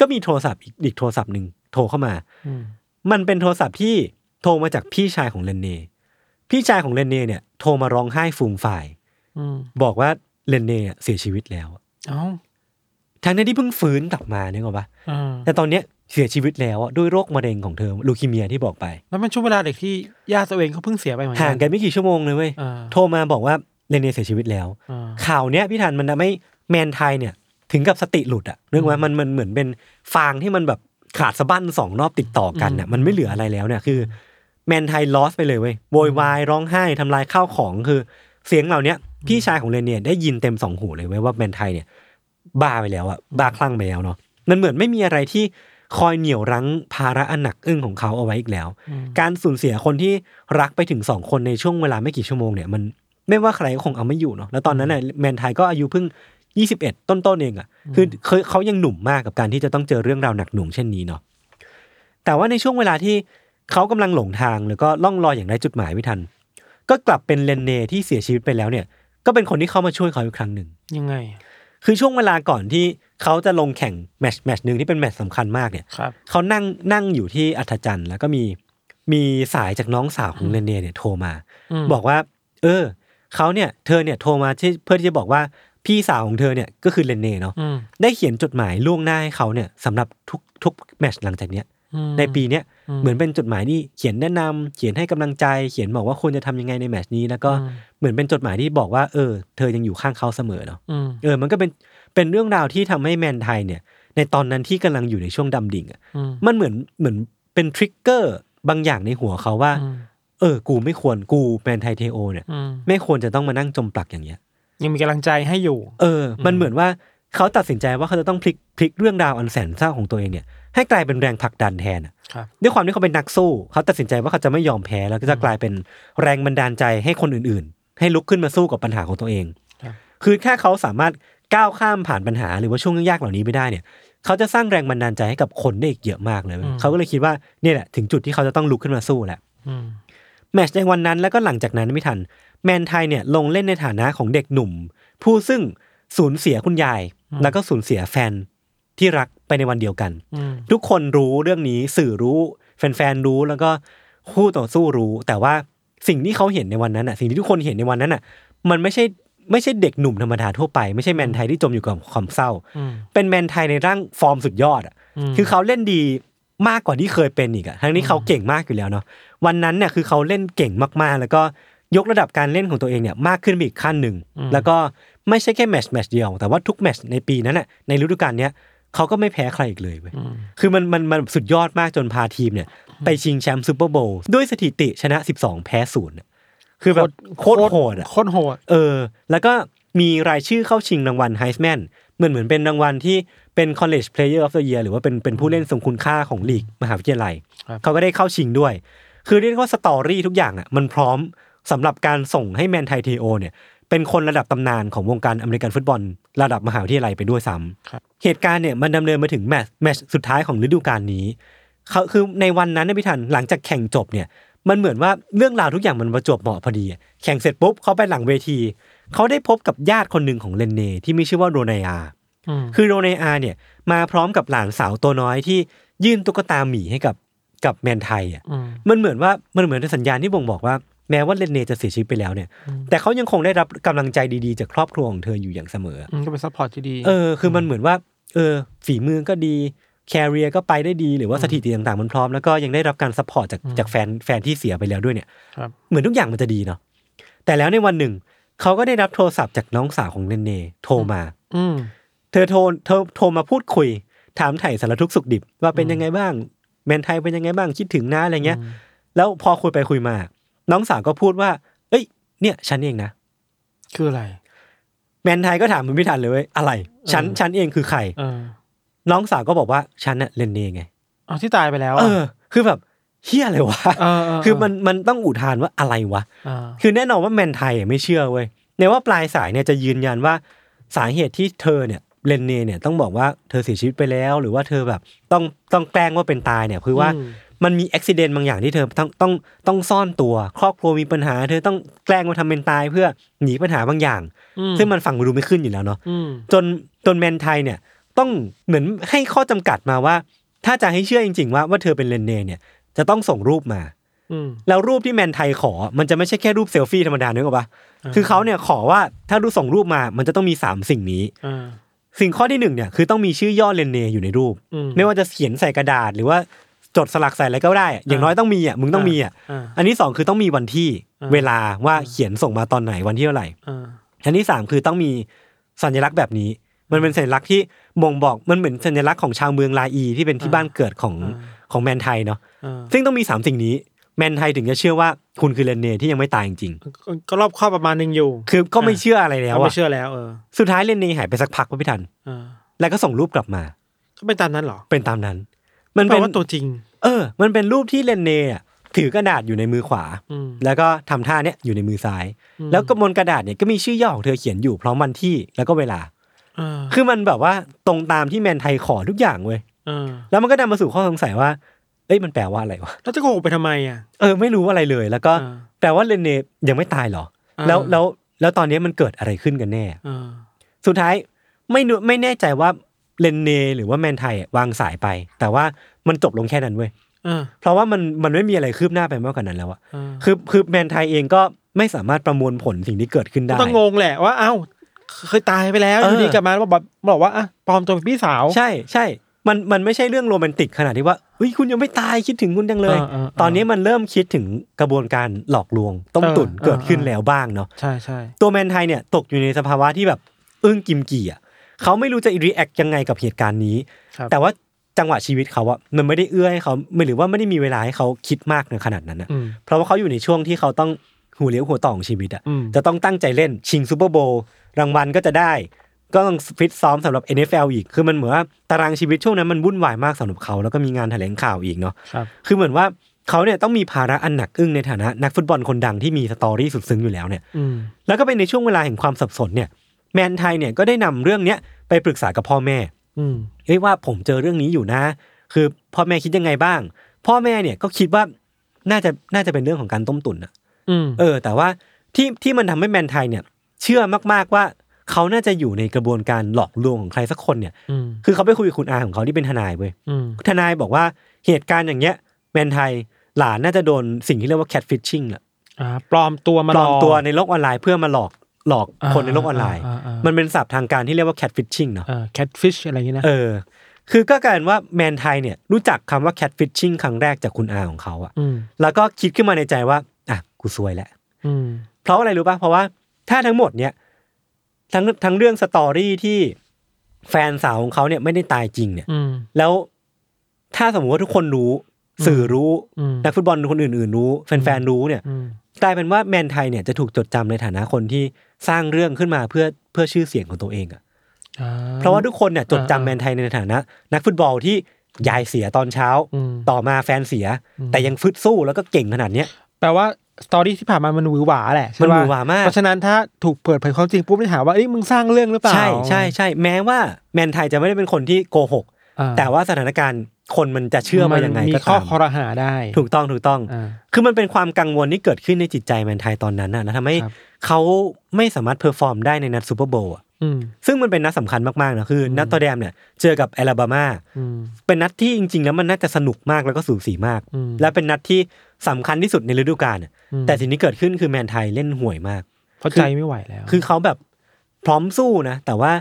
ก็มีโทรศัพท์อีกอีกโทรศัพท์หนึ่งโทรเข้ามาอืมมันเป็นโทรศัพท์ที่โทรมาจากพี่ชายของเลนเน่พี่ชายของเลนเน่เนี่ยโทรมาร้องไห้ฟูมฝ่ายอืมบอกว่าเลนเน่อะเสียชีวิตแล้วเอ้าทั้งที่เพิ่งฟื้นกลับมาเนี่ยหรอกปะอ่าแต่ตอนเนี้ยเสียชีวิตแล้วอะด้วยโรคมะเร็งของเธอลูคีเมียที่บอกไป แล้วมันช่วงเวลาเด็กที่ญาติตัวเองเขาเพิ่งเสียไปเหมือนกัห่างกันไม่กี่ชั่วโมงเลยเว้ยอ่าโทรมาบอกว่า เลนเน่เสียชีวิตแล้วอ่าข่าวเนี้ยพี่ทันมันทำให้แมนไทยเนี่ย ถึงกับสติหลุดอะเรื่องว่ามันมันเหมือนเป็นฟางที่มันแบบขาดสะบั้นสองรอบติดต่อกันอะมันไม่เหลืออะไรแล้วเนี่ยคือแมนไทยลอสไปเลยเว้ยโวยวายร้องไห้ทำลายข้าวของคือเสียงเหล่าเนี้ยพี่ชายของเรนเนี่ยได้ยินเต็มสองหูเลยเว้ยว่าแมนไทยเนี่ย บ้าไปแล้วอะบ้าคลั่งไปแล้วเนาะมันเหมือนไม่มีอะไรที่คอยเหนี่ยวรั้งภาระอันหนักอึ้งของเขาเอาไว้อีกแล้ว การสูญเสียคนที่รักไปถึงสองคนในช่วงเวลาไม่กี่ชั่วโมงเนี่ย มัน ไม่ว่าใครก็คงเอาไม่อยู่เนาะแล้วตอนนั้นน่ะแมนไทยก็อายุเพิ่ง21ต้นๆเองอะคือเคยเขายังหนุ่มมากกับการที่จะต้องเจอเรื่องราวหนักหน่วงเช่นนี้เนาะแต่ว่าในช่วงเวลาที่เขากำลังหลงทางแล้วก็ล่องลอยอย่างไร้จุดหมายพี่ทัน ก็กลับเป็นเลนเนที่เสียชีวิตไปแล้วเนี่ย ก็เป็นคนที่เข้ามาช่วยเขาอีกครั้งหนึ่งยังไง คือช่วงเวลาก่อนที่เขาจะลงแข่งแมตช์แมตช์หนึ่งที่เป็นแมตช์สำคัญมากเนี่ยครับเขานั่งนั่งอยู่ที่อัฒจันทร์แล้วก็มีมีสายจากน้องสาวของเรนเน่เนี่ยโทรมาบอกว่า เออ เขาเนี่ยเธอเนี่ยโทรมาที่เพื่อที่จะบอกว่าพี่สาวของเธอเนี่ยก็คือเรนเน่เนาะอืมได้เขียนจดหมายล่วงหน้าให้เขาเนี่ยสำหรับทุกทุกแมตช์หลังจากเนี้ยอืมในปีเนี้ยอืมเหมือนเป็นจดหมายที่เขียนแนะนำเขียนให้กำลังใจ เขียนบอกว่าควรจะทำยังไงในแมตช์นี้ แล้วก็อืมเหมือนเป็นจดหมายที่บอกว่าเออ เธอยังอยู่ข้างเขาเสมอเนาะอืมเออมันก็เป็นเป็นเรื่องราวที่ทำให้แมนไทยเนี่ย ในตอนนั้นที่กำลังอยู่ในช่วงดำดิ่งอะอืมมันเหมือนเหมือนเป็นทริกเกอร์บางอย่างในหัวเขาว่าอืม เออ กูไม่ควรกูแมนไทยเทโอเนี่ย อืมไม่ควรจะต้องมานั่งจมปลักอย่างเงี้ย ยังมีกำลังใจให้อยู่ เออ มันเหมือนว่าเขาตัดสินใจว่าเขาจะต้องพลิกพลิกเรื่องราวอันแสนเศร้าของตัวเองเนี่ยให้กลายเป็นแรงผลักดันแทนอะครับ ด้วยความที่เขาเป็นนักสู้ เขาตัดสินใจว่าเขาจะไม่ยอมแพ้แล้วก็จะกลายเป็นแรงบันดาลใจให้คนอื่นๆ ให้ลุกขึ้นมาสู้กับปัญหาของตัวเอง ครับ คือแค่เขาสามารถก้าวข้ามผ่านปัญหาหรือว่าช่วงยากๆเหล่านี้ไปได้เนี่ย เขาจะสร้างแรงบันดาลใจให้กับคนได้อีกเยอะมากเลยเว้ยเขาก็เลยคิดว่าเนี่ยแหละถึงจุดที่เขาจะต้องลุกขึ้นมาสู้แหละ อืม แมตช์ในวันนั้นแล้วก็หลังจากนั้นไม่ทัน แมนไทยเนี่ยลงเล่นในฐานะของเด็กหนุ่ม ผู้ซึ่งสูญเสียคุณยาย แล้วก็สูญเสียแฟนที่รักไปในวันเดียวกันอืมทุกคนรู้เรื่องนี้สื่อรู้ แฟนๆรู้แล้วก็คู่ต่อสู้รู้ แต่ว่าสิ่งที่เขาเห็นในวันนั้นอะ สิ่งที่ทุกคนเห็นในวันนั้นอะ มันไม่ใช่ไม่ใช่เด็กหนุ่มธรรมดาทั่วไปไม่ใช่แมนไทยที่จมอยู่กับความเศร้าอืมเป็นแมนไทยในร่างฟอร์มสุดยอดอะมคือเขาเล่นดีมากกว่าที่เคยเป็นอีกอะทั้งนี้เขาเก่งมากอยู่แล้วเนาะ วันนั้นเนี่ยคือเขาเล่นเก่งมากๆ แล้วก็ยกระดับการเล่นของตัวเองเนี่ยมากขึ้นไปอีกขั้นหนึ่ง แล้วก็ไม่ใช่แค่แมตช์แมตช์เดียว แต่ว่าทุกแมตช์ในปีนั้นน่ะในฤดูกาลเนี้ยเขาก็ไม่แพ้ใครอีกเลยเว้ยอืมคือมันมันมันสุดยอดมากจนพาทีมเนี่ย ไปชิงแชมป์ Super Bowl ด้วยสถิติชนะ 12 แพ้ศูนย์อะคือแบบโคตรโหดอะโคตรโหดเออ แล้วก็มีรายชื่อเข้าชิงรางวัล Heisman เหมือนเหมือนเป็นรางวัลที่เป็น College Player of the Year หรือว่าเป็นเป็นผู้เล่นทรงคุณค่าของลีกมหาวิทยาลัยครับเขาก็ได้เข้าชิงด้วย คือเรียกว่า story ทุกอย่างอะมันพร้อมสำหรับการส่งให้แมนไทเทโอเนี่ยเป็นคนระดับตำนานของวงการอเมริกันฟุตบอล ระดับมหาวิทยาลัยไปด้วยซ้ำครับเหตุการณ์เนี่ยมันดำเนินมาถึงแมตช์แมตช์สุดท้ายของฤดูกาลนี้เขาคือในวันนั้นเนี่ยพี่ทันหลังจากแข่งจบเนี่ยมันเหมือนว่าเรื่องราวทุกอย่างมันประจวบเหมาะพอดีอะแข่งเสร็จปุ๊บเขาไปหลังเวที เขาได้พบกับญาติคนหนึ่งของเลนเน่ที่มีชื่อว่าโรนายาอืมคือโรเนอาเนี่ยมาพร้อมกับหลานสาวตัวน้อยที่ยื่นตุ๊กตาหมีให้กับ กับแมนไทยอะอืมมันเหมือนว่ามันเหมือนเป็นสัญญาณที่บ่งบอกว่าแม้ว่าเลนเนจะเสียชีวิตไปแล้วเนี่ย แต่เขายังคงได้รับกำลังใจดีๆจากครอบครัวของเธออยู่อย่างเสมออืมก็เป็น support ที่ดี เออ คือมันเหมือนว่า เออ ฝีมือก็ดี career ก็ไปได้ดี หรือว่าสถิติต่างๆมันพร้อม แล้วก็ยังได้รับการ support จากจากแฟนแฟนที่เสียไปแล้วด้วยเนี่ยครับเหมือนทุกอย่างมันจะดีเนาะ แต่แล้วในวันหนึ่ง เขาก็ได้รับโทรศัพท์จากน้องสาวของเนเน่โทรมา อืมเธอโทรเธอโทรมาพูดคุย ถามไถ่สารทุกข์สุขดิบว่าเป็นยังไงบ้างแมนไทยเป็นยังไงบ้างคิดถึงนะอะไรเงี้ย แล้วพอคุยไปคุยมา น้องสาวก็พูดว่า เอ้ย เนี่ย ฉันเองนะ คืออะไร แมนไทยก็ถามคุณพิธันเลยเว้ยอะไร ฉันฉันเองคือใครเออน้องสาวก็บอกว่าฉันน่ะเลนเน่ไงเอาที่ตายไปแล้วเออะอคือแบบเฮียอะไรวะเออเออคือมันมันต้องอุทานว่าอะไรวะอ่าคือแน่นอนว่าแมนไทยอะไม่เชื่อเว้ยในว่าปลายสายเนี่ยจะยืนยันว่าสาเหตุที่เธอเนี่ย เลนเน่เนี่ยต้องบอกว่าเธอเสียชีวิตไปแล้ว หรือว่าเธอแบบต้องต้องแกล้งว่าเป็นตายเนี่ยคือว่าอืมมันมีอุบิเหตุบางอย่างที่เธอต้องต้องต้องซ่อนตัว ครอบครัวมีปัญหา เธอต้องแกล้งว่าทำเป็นตายเพื่อหนีปัญหาบางอย่างอืมซึ่งมันฟังดูไม่ขึ้นอยู่แล้วเนาะอืมจนจนแมนไทยเนี่ยต้องเหมือนให้ข้อจำกัดมาว่า ถ้าจะให้เชื่อจริง ๆ ว่าว่าเธอเป็นเลนเน่เนี่ยจะต้องส่งรูปมาอืมแล้วรูปที่แมนไทยขอ มันจะไม่ใช่แค่รูปเซลฟี่ธรรมดาเนื้ออกปะอ่าคือเขาเนี่ยขอว่าถ้ารูปส่งรูปมา มันจะต้องมีสามสิ่งนี้อ่า สิ่งข้อที่หนึ่งเนี่ยคือต้องมีชื่อย่อเลนเนอยู่ในรูปอืมไม่ว่าจะเขียนใส่กระดาษหรือว่าจดสลักใส่อะไรก็ได้อะอย่างน้อยต้องมีอะมึงต้องมีอะอ่าอันที่สองคือต้องมีวันที่อ่าเวลาว่าเขียนส่งมาตอนไหนวันที่เท่าไหร่อ่าอันที่สามคือต้องมีสัญลักษณ์แบบนี้ มันเป็นสัญลักษณ์ที่บ่งบอกมันเหมือนสัญลักษณ์ของชาวเมืองลาอีที่เป็นที่บ้านเกิดของของแมนไทยเนาะอ่าซึ่งต้องมีสามสิ่งนี้ แมนไทยถึงจะเชื่อว่าคุณคือเรนเน่ที่ยังไม่ตายจริงก็ก็รอบคอบประมาณหนึ่งอยู่ ๆคือก็ไม่เชื่ออะไรแล้วก็อะไม่เชื่อแล้วเออสุดท้ายเรนเน่หายไปสักพักพี่ทัน เออแล้วก็ส่งรูปกลับมา ก็เป็นตามนั้นเหรอเป็นตามนั้น มันแปลเป็นว่าตัวจริง เออ มันเป็นรูปที่เรนเน่อะถือกระดาษอยู่ในมือขวา อืม แล้วก็ทำท่าเนี้ยอยู่ในมือซ้าย อืม แล้วก็บนกระดาษเนี่ยก็มีชื่อย่อของเธอเขียนอยู่พร้อมวันที่แล้วก็เวลา เออคือมันแบบว่าตรงตามที่แมนไทยขอทุกอย่างเว้ย เออแล้วมันก็นำมาสู่ข้อสงสัยว่า เอ้ยมันแปลว่าอะไรวะแล้วจะโกหกไปทำไมอะเออไม่รู้อะไรเลย แล้วก็อ่าแปลว่าเรนเน่ยังไม่ตายเหรออ่าแล้วแล้วแล้วตอนนี้มันเกิดอะไรขึ้นกันแน่เออสุดท้ายไม่รู้ไม่แน่ใจว่าเรนเน่หรือว่าแมนไทยอะวางสายไป แต่ว่ามันจบลงแค่นั้นเว้ยเออเพราะว่ามันมันไม่มีอะไรคืบหน้าไปมากกว่านั้นแล้วอะเออคือคือแมนไทยเองก็ไม่สามารถประมวลผลสิ่งที่เกิดขึ้นก็ได้ต้องงงแหละว่าเอ้าเคยตายไปแล้วเออออยู่ดีกลับมาแล้วบอกบอกว่าอะปลอมตัวเป็นพี่สาว ใช่ใช่ มันมันไม่ใช่เรื่องโรแมนติกขนาดที่ว่าเฮ้ยคุณยังไม่ตายคิดถึงคุณจังเลยเออเออเออตอนนี้มันเริ่มคิดถึงกระบวนการหลอกลวง ต้มตุ๋นเออเกิดขึ้นเออแล้วบ้างเนาะใช่ใช่ตัวแมนไทยเนี่ยตกอยู่ในสภาวะที่แบบอึ้งกิมกี่อะเขาไม่รู้จะ react ยังไงกับเหตุการณ์นี้ครับแต่ว่าจังหวะชีวิตเขาอะมันไม่ได้เอื้อให้เขาไม่หรือว่าไม่ได้มีเวลาให้เขาคิดมากในขนาดนั้นอะอืมเพราะว่าเขาอยู่ในช่วงที่เขาต้องหัวเลี้ยวหัวต่อของชีวิตอะอืมจะต้องตั้งใจเล่นชิง Super Bowl รางวัลก็จะได้ ก็ต้องฟิตซ้อมสำหรับ NFL อีก คือมันเหมือนว่าตารางชีวิตช่วงนั้นมันวุ่นวายมากสำหรับเขา แล้วก็มีงานแถลงข่าวอีกเนาะครับคือเหมือนว่าเขาเนี่ยต้องมีภาระอันหนักอึ้งในฐานะนักฟุตบอลคนดังที่มี story สุดซึ้งอยู่แล้วเนี่ยอืมแล้วก็เป็นในช่วงเวลาแห่งความสับสนเนี่ย แมนไทยเนี่ยก็ได้นำเรื่องเนี้ยไปปรึกษากับพ่อแม่อืมเอ้ยว่าผมเจอเรื่องนี้อยู่นะ คือพ่อแม่คิดยังไงบ้าง พ่อแม่เนี่ยก็คิดว่าน่าจะน่าจะเป็นเรื่องของการต้มตุ๋นอะอืมเออ แต่ว่าที่ที่มันทำให้แมนไทยเนี่ย เชื่อมากๆว่า เขาน่าจะอยู่ในกระบวนการหลอกลวงของใครสักคนเนี่ยอืมคือเขาไปคุยกับคุณอาของเขาที่เป็นทนายเว้ยอืมทนายบอกว่าเหตุการณ์อย่างเงี้ยแมนไทยหลานน่าจะโดนสิ่งที่เรียกว่า catfishing แหละอ่าปลอมตัวมาปลอมหกตัวในโลกออนไลน์เพื่อมาหลอกหลอกอ่าคนในโลกออนไลน์อ่าอ่าอ่ามัมันเป็นศัพท์ทางการที่เรียกว่า catfishing เนาะเออ catfish อะไรอย่างนี้นะเออ คือก็กลายเป็นว่าแมนไทยเนี่ยรู้จักคำว่าแคทฟิชชิ่งครั้งแรกจากคุณอาของเขาอะอืมแล้วก็คิดขึ้นมาในใจว่าอะกูซวยแหละอืมเพราะอะไรรู้ป่ะเพราะว่าถ้าทั้งหมดเนี่ย ทั้งทั้งเรื่องสตอรี่ที่แฟนสาวของเขาเนี่ยไม่ได้ตายจริงเนี่ยอืมแล้วถ้าสมมติว่าทุกคนรู้สื่อรู้อืมนักฟุตบอลคนอื่นๆ รู้แฟนๆรู้เนี่ยอืมกลายเป็นว่าแมนไทยเนี่ยจะถูกจดจำในฐานะคนที่สร้างเรื่องขึ้นมาเพื่อเพื่อชื่อเสียงของตัวเองอะอ่เพราะว่าทุกคนเนี่ยจดจำอ่าแมนไทยในฐานะ นักฟุตบอลที่ยายเสียตอนเช้าอืมต่อมาแฟนเสียอืมแต่ยังฟึดสู้แล้วก็เก่งขนาดเนี้ยแปลว่า สตอรี่ที่ผ่านมามันหวือหวาแหละใช่มันปะหวือหวามาก เพราะฉะนั้นถ้าถูกเปิดเผยความจริงปุ๊บไม่ถามว่าเอ้ยมึงสร้างเรื่องหรือเปล่า ใช่ใช่ใช่แม้ว่าแมนไทยจะไม่ได้เป็นคนที่โกหกอ่าแต่ว่าสถานการณ์คนมันจะเชื่อมายังไงมีก็ข้อตามคอรหาได้ ถูกต้องถูกต้องอ่าคือมันเป็นความกังวลที่เกิดขึ้นในจิตใจแมนไทยตอนนั้นนะแล้วทำให้ครับเขาไม่สามารถ perform ได้ในนัด Super Bowl อะอืมซึ่งมันเป็นนัดสำคัญมากๆนะคือ Notre Dame เนี่ยเจอกับแอลาบามาอืมเป็นนัดที่จริงๆแล้วมันน่าจะสนุกมากแล้วก็สูสีมากอืมและเป็นนัดที่ สำคัญที่สุดในฤดูกาลอะอืมแต่สิ่งที่เกิดขึ้นคือแมนไทยเล่นห่วยมากเพราะใจไม่ไหวแล้ว คือเขาแบบพร้อมสู้นะ แต่ว่า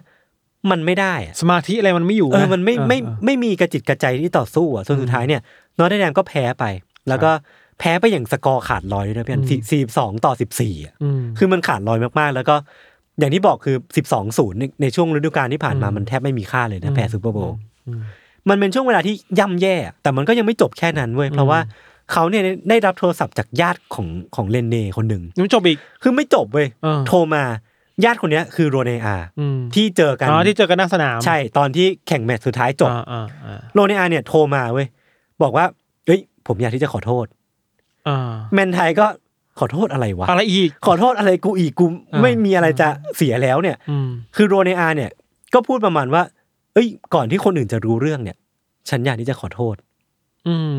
มันไม่ได้อะสมาธิอะไรมันไม่อยู่เออมันไม่เออไม่เออไม่มีกระจิตกระใจที่ต่อสู้อะจนสุดท้ายเนี่ย Notre Dame ก็แพ้ไป แล้วก็แพ้ไปอย่างสกอร์ขาดลอยด้วยนะพี่อันอืมสี่สองต่อสิบสี่อะอืมคือมันขาดลอยมากๆ แล้วก็อย่างที่บอกคือสิบสองศูนย์ในช่วงฤดูกาลที่ผ่านมาอืมมันแทบไม่มีค่าเลยนะแพ้ซูเปอร์โบว์อืมมันเป็นช่วงเวลาที่ย่ำแย่ แต่มันก็ยังไม่จบแค่นั้นเว้ยเพราะว่า เขาเนี่ยได้รับโทรศัพท์จากญาติของของเลนเน่คนหนึ่งยังไม่จบอีกคือไม่จบเว้ยเออโทรมาญาติคนเนี้ยคือโรเนอาอืมที่เจอกันอ๋อที่เจอกันหน้าสนาม ใช่ตอนที่แข่งแมตช์สุดท้ายจบอ่าอ่าอ่าโรเนอาเนี่ยโทรมาเว้ยบอกว่าเอ้ย ผมอยากที่จะขอโทษอ่าแมนไทยก็ขอโทษอะไรวะอะไรอีกขอโทษอะไรกูอีกกูอ่าไม่มีอะไรจะเสียแล้วเนี่ยอืมคือโรเนอาเนี่ยก็พูดประมาณว่า เอ้ย ก่อนที่คนอื่นจะรู้เรื่องเนี่ย ฉันอยากที่จะขอโทษ อืม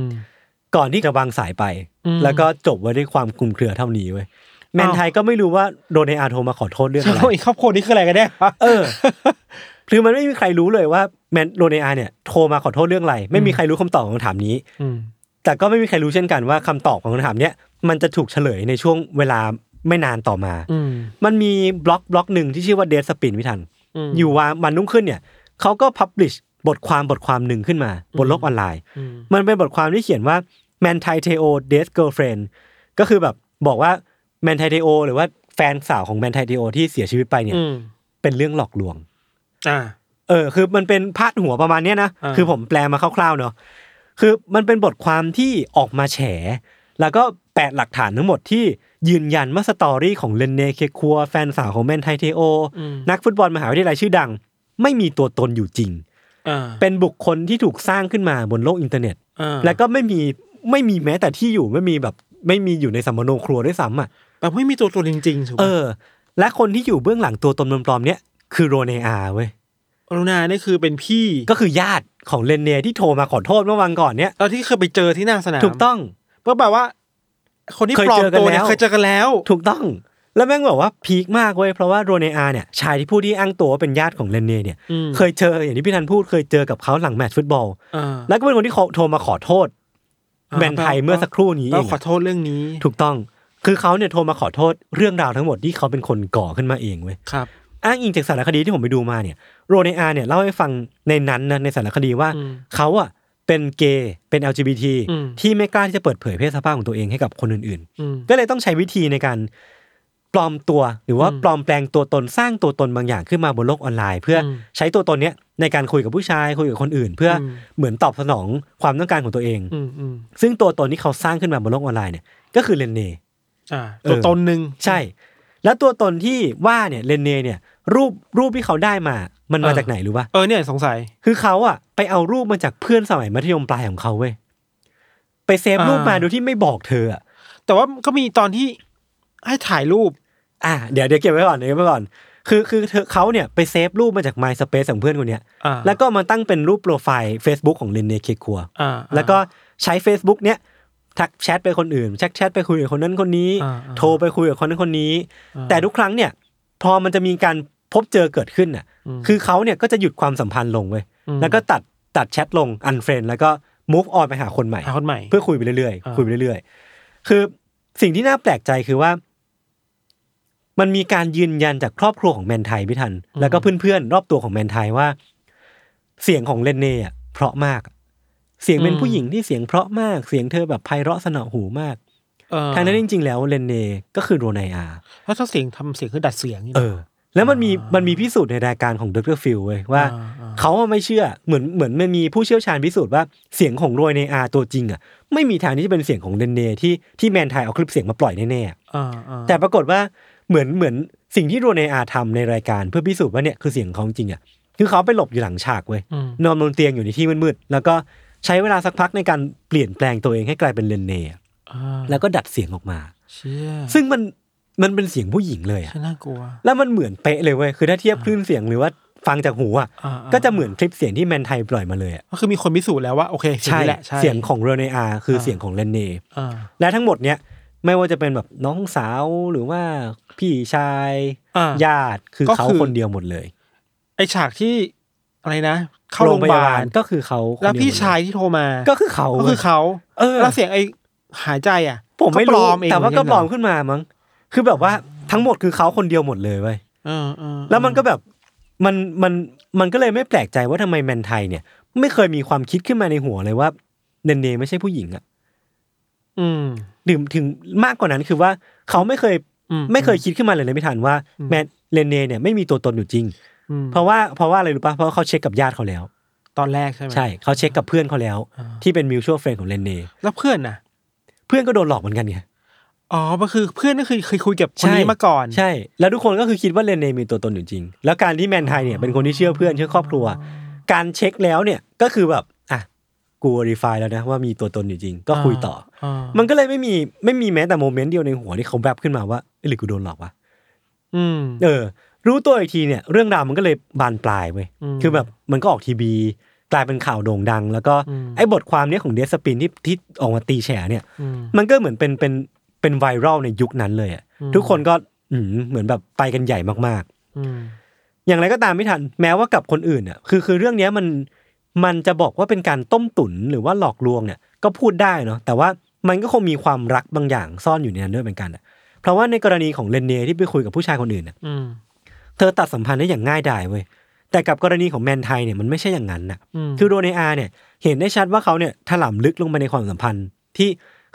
ก่อนที่จะวางสายไปอืมแล้วก็จบไว้ด้วยความคลุมเครือเท่านี้เว้ยแมนไทยก็ไม่รู้ว่าโรเนอาโทรมาขอโทษเรื่องใช่อะไรแล้วอีกครอบครัวนี้คืออะไรกันแน่วะเออคือมันไม่มีใครรู้เลยว่าแมนโรเนอาเนี่ยโทรมาขอโทษเรื่องอะไร ไม่มีใครรู้คำตอบของคำถามนี้อืมแต่ก็ไม่มีใครรู้เช่นกันว่าคำตอบของคำถามเนี้ยมันจะถูกเฉลยในช่วงเวลาไม่นานต่อมาอืมมันมี blog blog หนึ่งที่ชื่อว่าเด s สปินไม่ทันมอยู่ว่าวันรุ่งขึ้นเนี่ยเขาก็ publish บทความบทความหนึ่งขึ้นมาบนโลกออนไลน์อืมมันเป็นบทความที่เขียนว่า Man t a i t e o Dead Girlfriend ก็คือแบบบอกว่า Manti Te'o หรือว่าแฟนสาวของ Man t a i t e o ที่เสียชีวิตไปเนี่ยอืมเป็นเรื่องหลอกลวงอ่าเออ คือมันเป็นพาดหัวประมาณเนี้ยนะอ่าคือผมแปลมาคร่าวๆเนาะคือมันเป็นบทความที่ออกมาแฉ แล้วก็แปะหลักฐานทั้งหมดที่ยืนยันว่า story ของเลนเนเคคัวแฟนสาวของแมนไทเทโออืมนักฟุตบอลมหาวิทยาลัยชื่อดัง ไม่มีตัวตนอยู่จริงอ่า เป็นบุคคลที่ถูกสร้างขึ้นมาบนโลกอินเทอร์เน็ตอ่าแล้วก็ไม่มีไม่มีแม้แต่ที่อยู่ไม่มีแบบไม่มีอยู่ในสำมะโนครัวด้วยซ้ำอะแบบไม่มีตัวตนจริงๆถูกเอปะอและคนที่อยู่เบื้องหลังตัวตนปลอมๆเนี้ยคือโรเนอาเว้ยโรเนอานี่คือเป็นพี่ก็คือญาติของเลนเนที่โทรมาขอโทษเมื่อวันก่อนเนี้ยตอนที่เคยไปเจอที่หน้าสนามถูกต้องก็แบบว่า คนที่เคยปลอมเจอกันตัวเนี่ยแล้วเคยเจอกันแล้ว ถูกต้อง แล้วแม่งบอกว่า peak มากเว้ยเพราะว่าโรเนอาเนี่ยชายที่ผู้ที่อ้างตัวว่าเป็นญาติของเลนเนเนี่ยอืมเคยเจออย่างที่พี่ธันพูดเคยเจอกับเขาหลังแมตช์ฟุตบอลอ่าแล้วก็เป็นคนที่เขาโทรมาขอโทษอ่าแมนไทยเมื่อสักครู่นี้เอเรางขออะโทษเรื่องนี้ ถูกต้องคือเขาเนี่ยโทรมาขอโทษเรื่องราวทั้งหมดที่เขาเป็นคนก่อขึ้นมาเองเว้ยครับอ้างอิงจากสารคดีที่ผมไปดูมาเนี่ยโรเนอาเนี่ยเล่าให้ฟังในนั้นนะในสารคดีว่าอืมเขาอะเป็นเกย์เป็น LGBT อืมที่ไม่กล้าที่จะเปิดเผยเพศสภาพของตัวเองให้กับคนอื่นอืมๆก็เลยต้องใช้วิธีในการ ปลอมตัวหรือว่าอืมปลอมแปลงตัวตนสร้างตัวตนบางอย่างขึ้นมาบนโลกออนไลน์ เพื่ออมใช้ตัวตนเนี้ยในการคุยกับผู้ชายคุยกับคนอื่น เพื่ออมเหมือนตอบสนองความต้องการของตัวเองอืมอืมซึ่งตัวตนที่เขาสร้างขึ้นมาบนโลกออนไลน์เนี่ยก็คือเลนเนอ่าเออตัวตนหนึ่งใช่ แล้วตัวตนที่ว่าเนี่ยเลนเนเนี่ย รูปรูปที่เขาได้มา มันมาจากไหนรู้ป่ะเออเนี่ยสงสัย คือเขาอะไปเอารูปมาจากเพื่อนสมัยมัธยมปลายของเขาเว้ยไปเซฟรูปมาอ่าโดยที่ไม่บอกเธออะแต่ว่าก็มีตอนที่ ให้ถ่ายรูป อะเดี๋ยวเดี๋ยวเก็บไว้ก่อนเดี๋ยวเก็บไว้ก่อน คือคือเธอเขาเนี่ยไป save รูปมาจาก MySpace ของเพื่อนคนเนี้ยอ่าแล้วก็มาตั้งเป็นรูป profile Facebook ของเลนเนเคคัวอ่าแล้วก็ใช้ Facebook เนี้ยทักแชทไปคนอื่น chat chat ไปคุยกับคนนั้นคนนี้อ่าอ่าโทรไปคุยกับคนนั้นคนนี้อ่าแต่ทุกครั้งเนี่ย พอมันจะมีการพบเจอเกิดขึ้นน่ะอืมคือเขาเนี่ยก็จะหยุดความสัมพันธ์ลงเว้ยอืมแล้วก็ตัดตัดแชทลง unfriend แล้วก็ move on ไปหาคนใหม่หาคนใหม่ เพื่อคุยไปเรื่อยอ่าๆคุยไปเรื่อยๆ คือสิ่งที่น่าแปลกใจคือว่า มันมีการยืนยันจากครอบครัวของแมนไทพี่ทัน แล้วก็เพื่อนๆ รอบตัวของแมนไทยว่า เสียงของเลนเน่อะเพราะมาก เสียงเป็นผู้หญิงที่เสียงเพราะมาก เสียงเธอแบบไพเราะเสนาะหูมากเออทางนั้นจริง ๆ แล้วเลนเน่ก็คือโรไนอาแล้วถ้าเสียงทำเสียงคือดัดเสียงนี่นะเออ แล้วมันมีมันมีพิสูจน์ในรายการของ Dr. Phil เว้ยว่าอ่าอ่าเขาอะไม่เชื่อเหมือนเหมือนมันมีผู้เชี่ยวชาญพิสูจน์ว่าเสียงของโรยในอาตัวจริงอะไม่มีทางที่จะเป็นเสียงของเดนเนที่ที่แมนไทยเอาคลิปเสียงมาปล่อยแน่ๆอะอ่าอ่าแต่ปรากฏว่า เหมือนเหมือนสิ่งที่โรยในอาทำในรายการเพื่อพิสูจน์ว่าเนี่ยคือเสียงของเขาจริงอะคือเขาไปหลบอยู่หลังฉากเว้ยอืมนอนบนเตียงอยู่ในที่มืดๆแล้วก็ใช้เวลาสักพักในการเปลี่ยนแปลงตัวเองให้กลายเป็นเลนเนอะอ่าแล้วก็ดัดเสียงออกมาเชี่ยซึ่งมันมันเป็นเสียงผู้หญิงเลยอะใช่น่ากลัว แล้วมันเหมือนเป๊ะเลยเว้ย คือถ้าเทียบคลื่นเสียงหรือว่าฟังจากหูอะอ่าอ่าก็จะเหมือนคลิปเสียงที่แมนไทยปล่อยมาเลยอะก็คือมีคนพิสูจน์แล้วว่าโอเคเสียงใช่นี้แหละใช่เสียงของเรเนอาคืออ่าเสียงของเลนเนอ่าและทั้งหมดเนี้ย ไม่ว่าจะเป็นแบบน้องสาวหรือว่าพี่ชายอ่าญาติคือก็เขาคือคนเดียวหมดเลย ไอฉากที่อะไรนะ เข้าโรงพยาบาลก็คือเขาคนเดียแล้วพี่หมดเยชายที่โทรมาก็คือเขาก็คือเขาเออแล้วเสียงไอหายใจอะ ผมไม่ก็ปลรู้อมเองแต่ว่าก็เหปลอมนนเหรขึ้นมามั้งคือแบบว่าทั้งหมดคือเขาคนเดียวหมดเลยเว้ยเออเออแล้วมันก็แบบมันมันมันก็เลยไม่แปลกใจว่าทำไมแมนไทยเนี่ย ไม่เคยมีความคิดขึ้นมาในหัวเลยว่าเนเนไม่ใช่ผู้หญิงอะอืม ถึงถึงมากกว่านั้นคือว่าเขาไม่เคยอืมไม่เคยคิดขึ้นมาเลยนะพี่ทันว่าอืมแมนเลนเนเนี่ยไม่มีตัวตนอยู่จริงอืมเพราะว่าเพราะว่าอะไรรู้ป่ะเพราะว่าเขาเช็คกับญาติเขาแล้ว ตอนแรกใช่ไหมใช่เขาเช็คกับเพื่อนเขาแล้วอ่าที่เป็นมิวช a l เฟรนของเลนเนแล้วเพื่อนน่ะ เพื่อนก็โดนหลอกเหมือนกันไงอ๋อก็คือเพื่อนก็คือเคยคุยกับคนนี้มาก่อน ใช่ แล้วทุกคนก็คือคิดว่าเลนเนมีตัวตนอยู่จริง แล้วการที่แมนไทยเนี่ยเป็นคนที่เชื่อเพื่อนเชื่อครอบครัว การเช็คแล้วเนี่ยก็คือแบบอะ กูรีไฟแล้วนะว่ามีตัวตนอยู่จริง ก็คุยต่ออมันก็เลยไม่มีไม่มีแม้แต่โมเมนต์เดียวในหัวที่เขาแบบขึ้นมาว่าหรือกูโดนหลอกวะอเออ รู้ตัวอีกทีเนี่ย เรื่องราวมันก็เลยบานปลายเว้ยคือแบบมันก็ออกทีวีกลายเป็นข่าวโด่งดัง แล้วก็ไอ้บทความเนี้ยของเดสปินที่ที่ออกมาตีแฉเนี่ย มันก็เหมือนเป็นเป็นเป็นไวรัลในยุคนั้นเลยอะทุกคนก็อืเหมือนแบบไปกันใหญ่มากๆอย่างไรก็ตามไม่ทัน แม้ว่ากับคนอื่นอะคือคือเรื่องเนี้ยมัน มันจะบอกว่าเป็นการต้มตุ๋นหรือว่าหลอกลวงเนี่ยก็พูดได้เนาะแต่ว่ามันก็คงมีความรักบางอย่างซ่อนอยู่ในนั้นด้วยเหมือนกันอะเพราะว่าในกรณีของเลนเนที่ไปคุยกับผู้ชายคนอื่นน่ะอืมเธอตัดสัมพันธ์ได้อย่างง่ายดายเว้ยแต่กับกรณีของแมนไทยเนี่ยมันไม่ใช่อย่างนั้นนะอืมคือโดเนอาเนี่ย เห็นได้ชัดว่าเขาเนี่ยถล่ำลึกลงไปในความสัมพันธ์ที่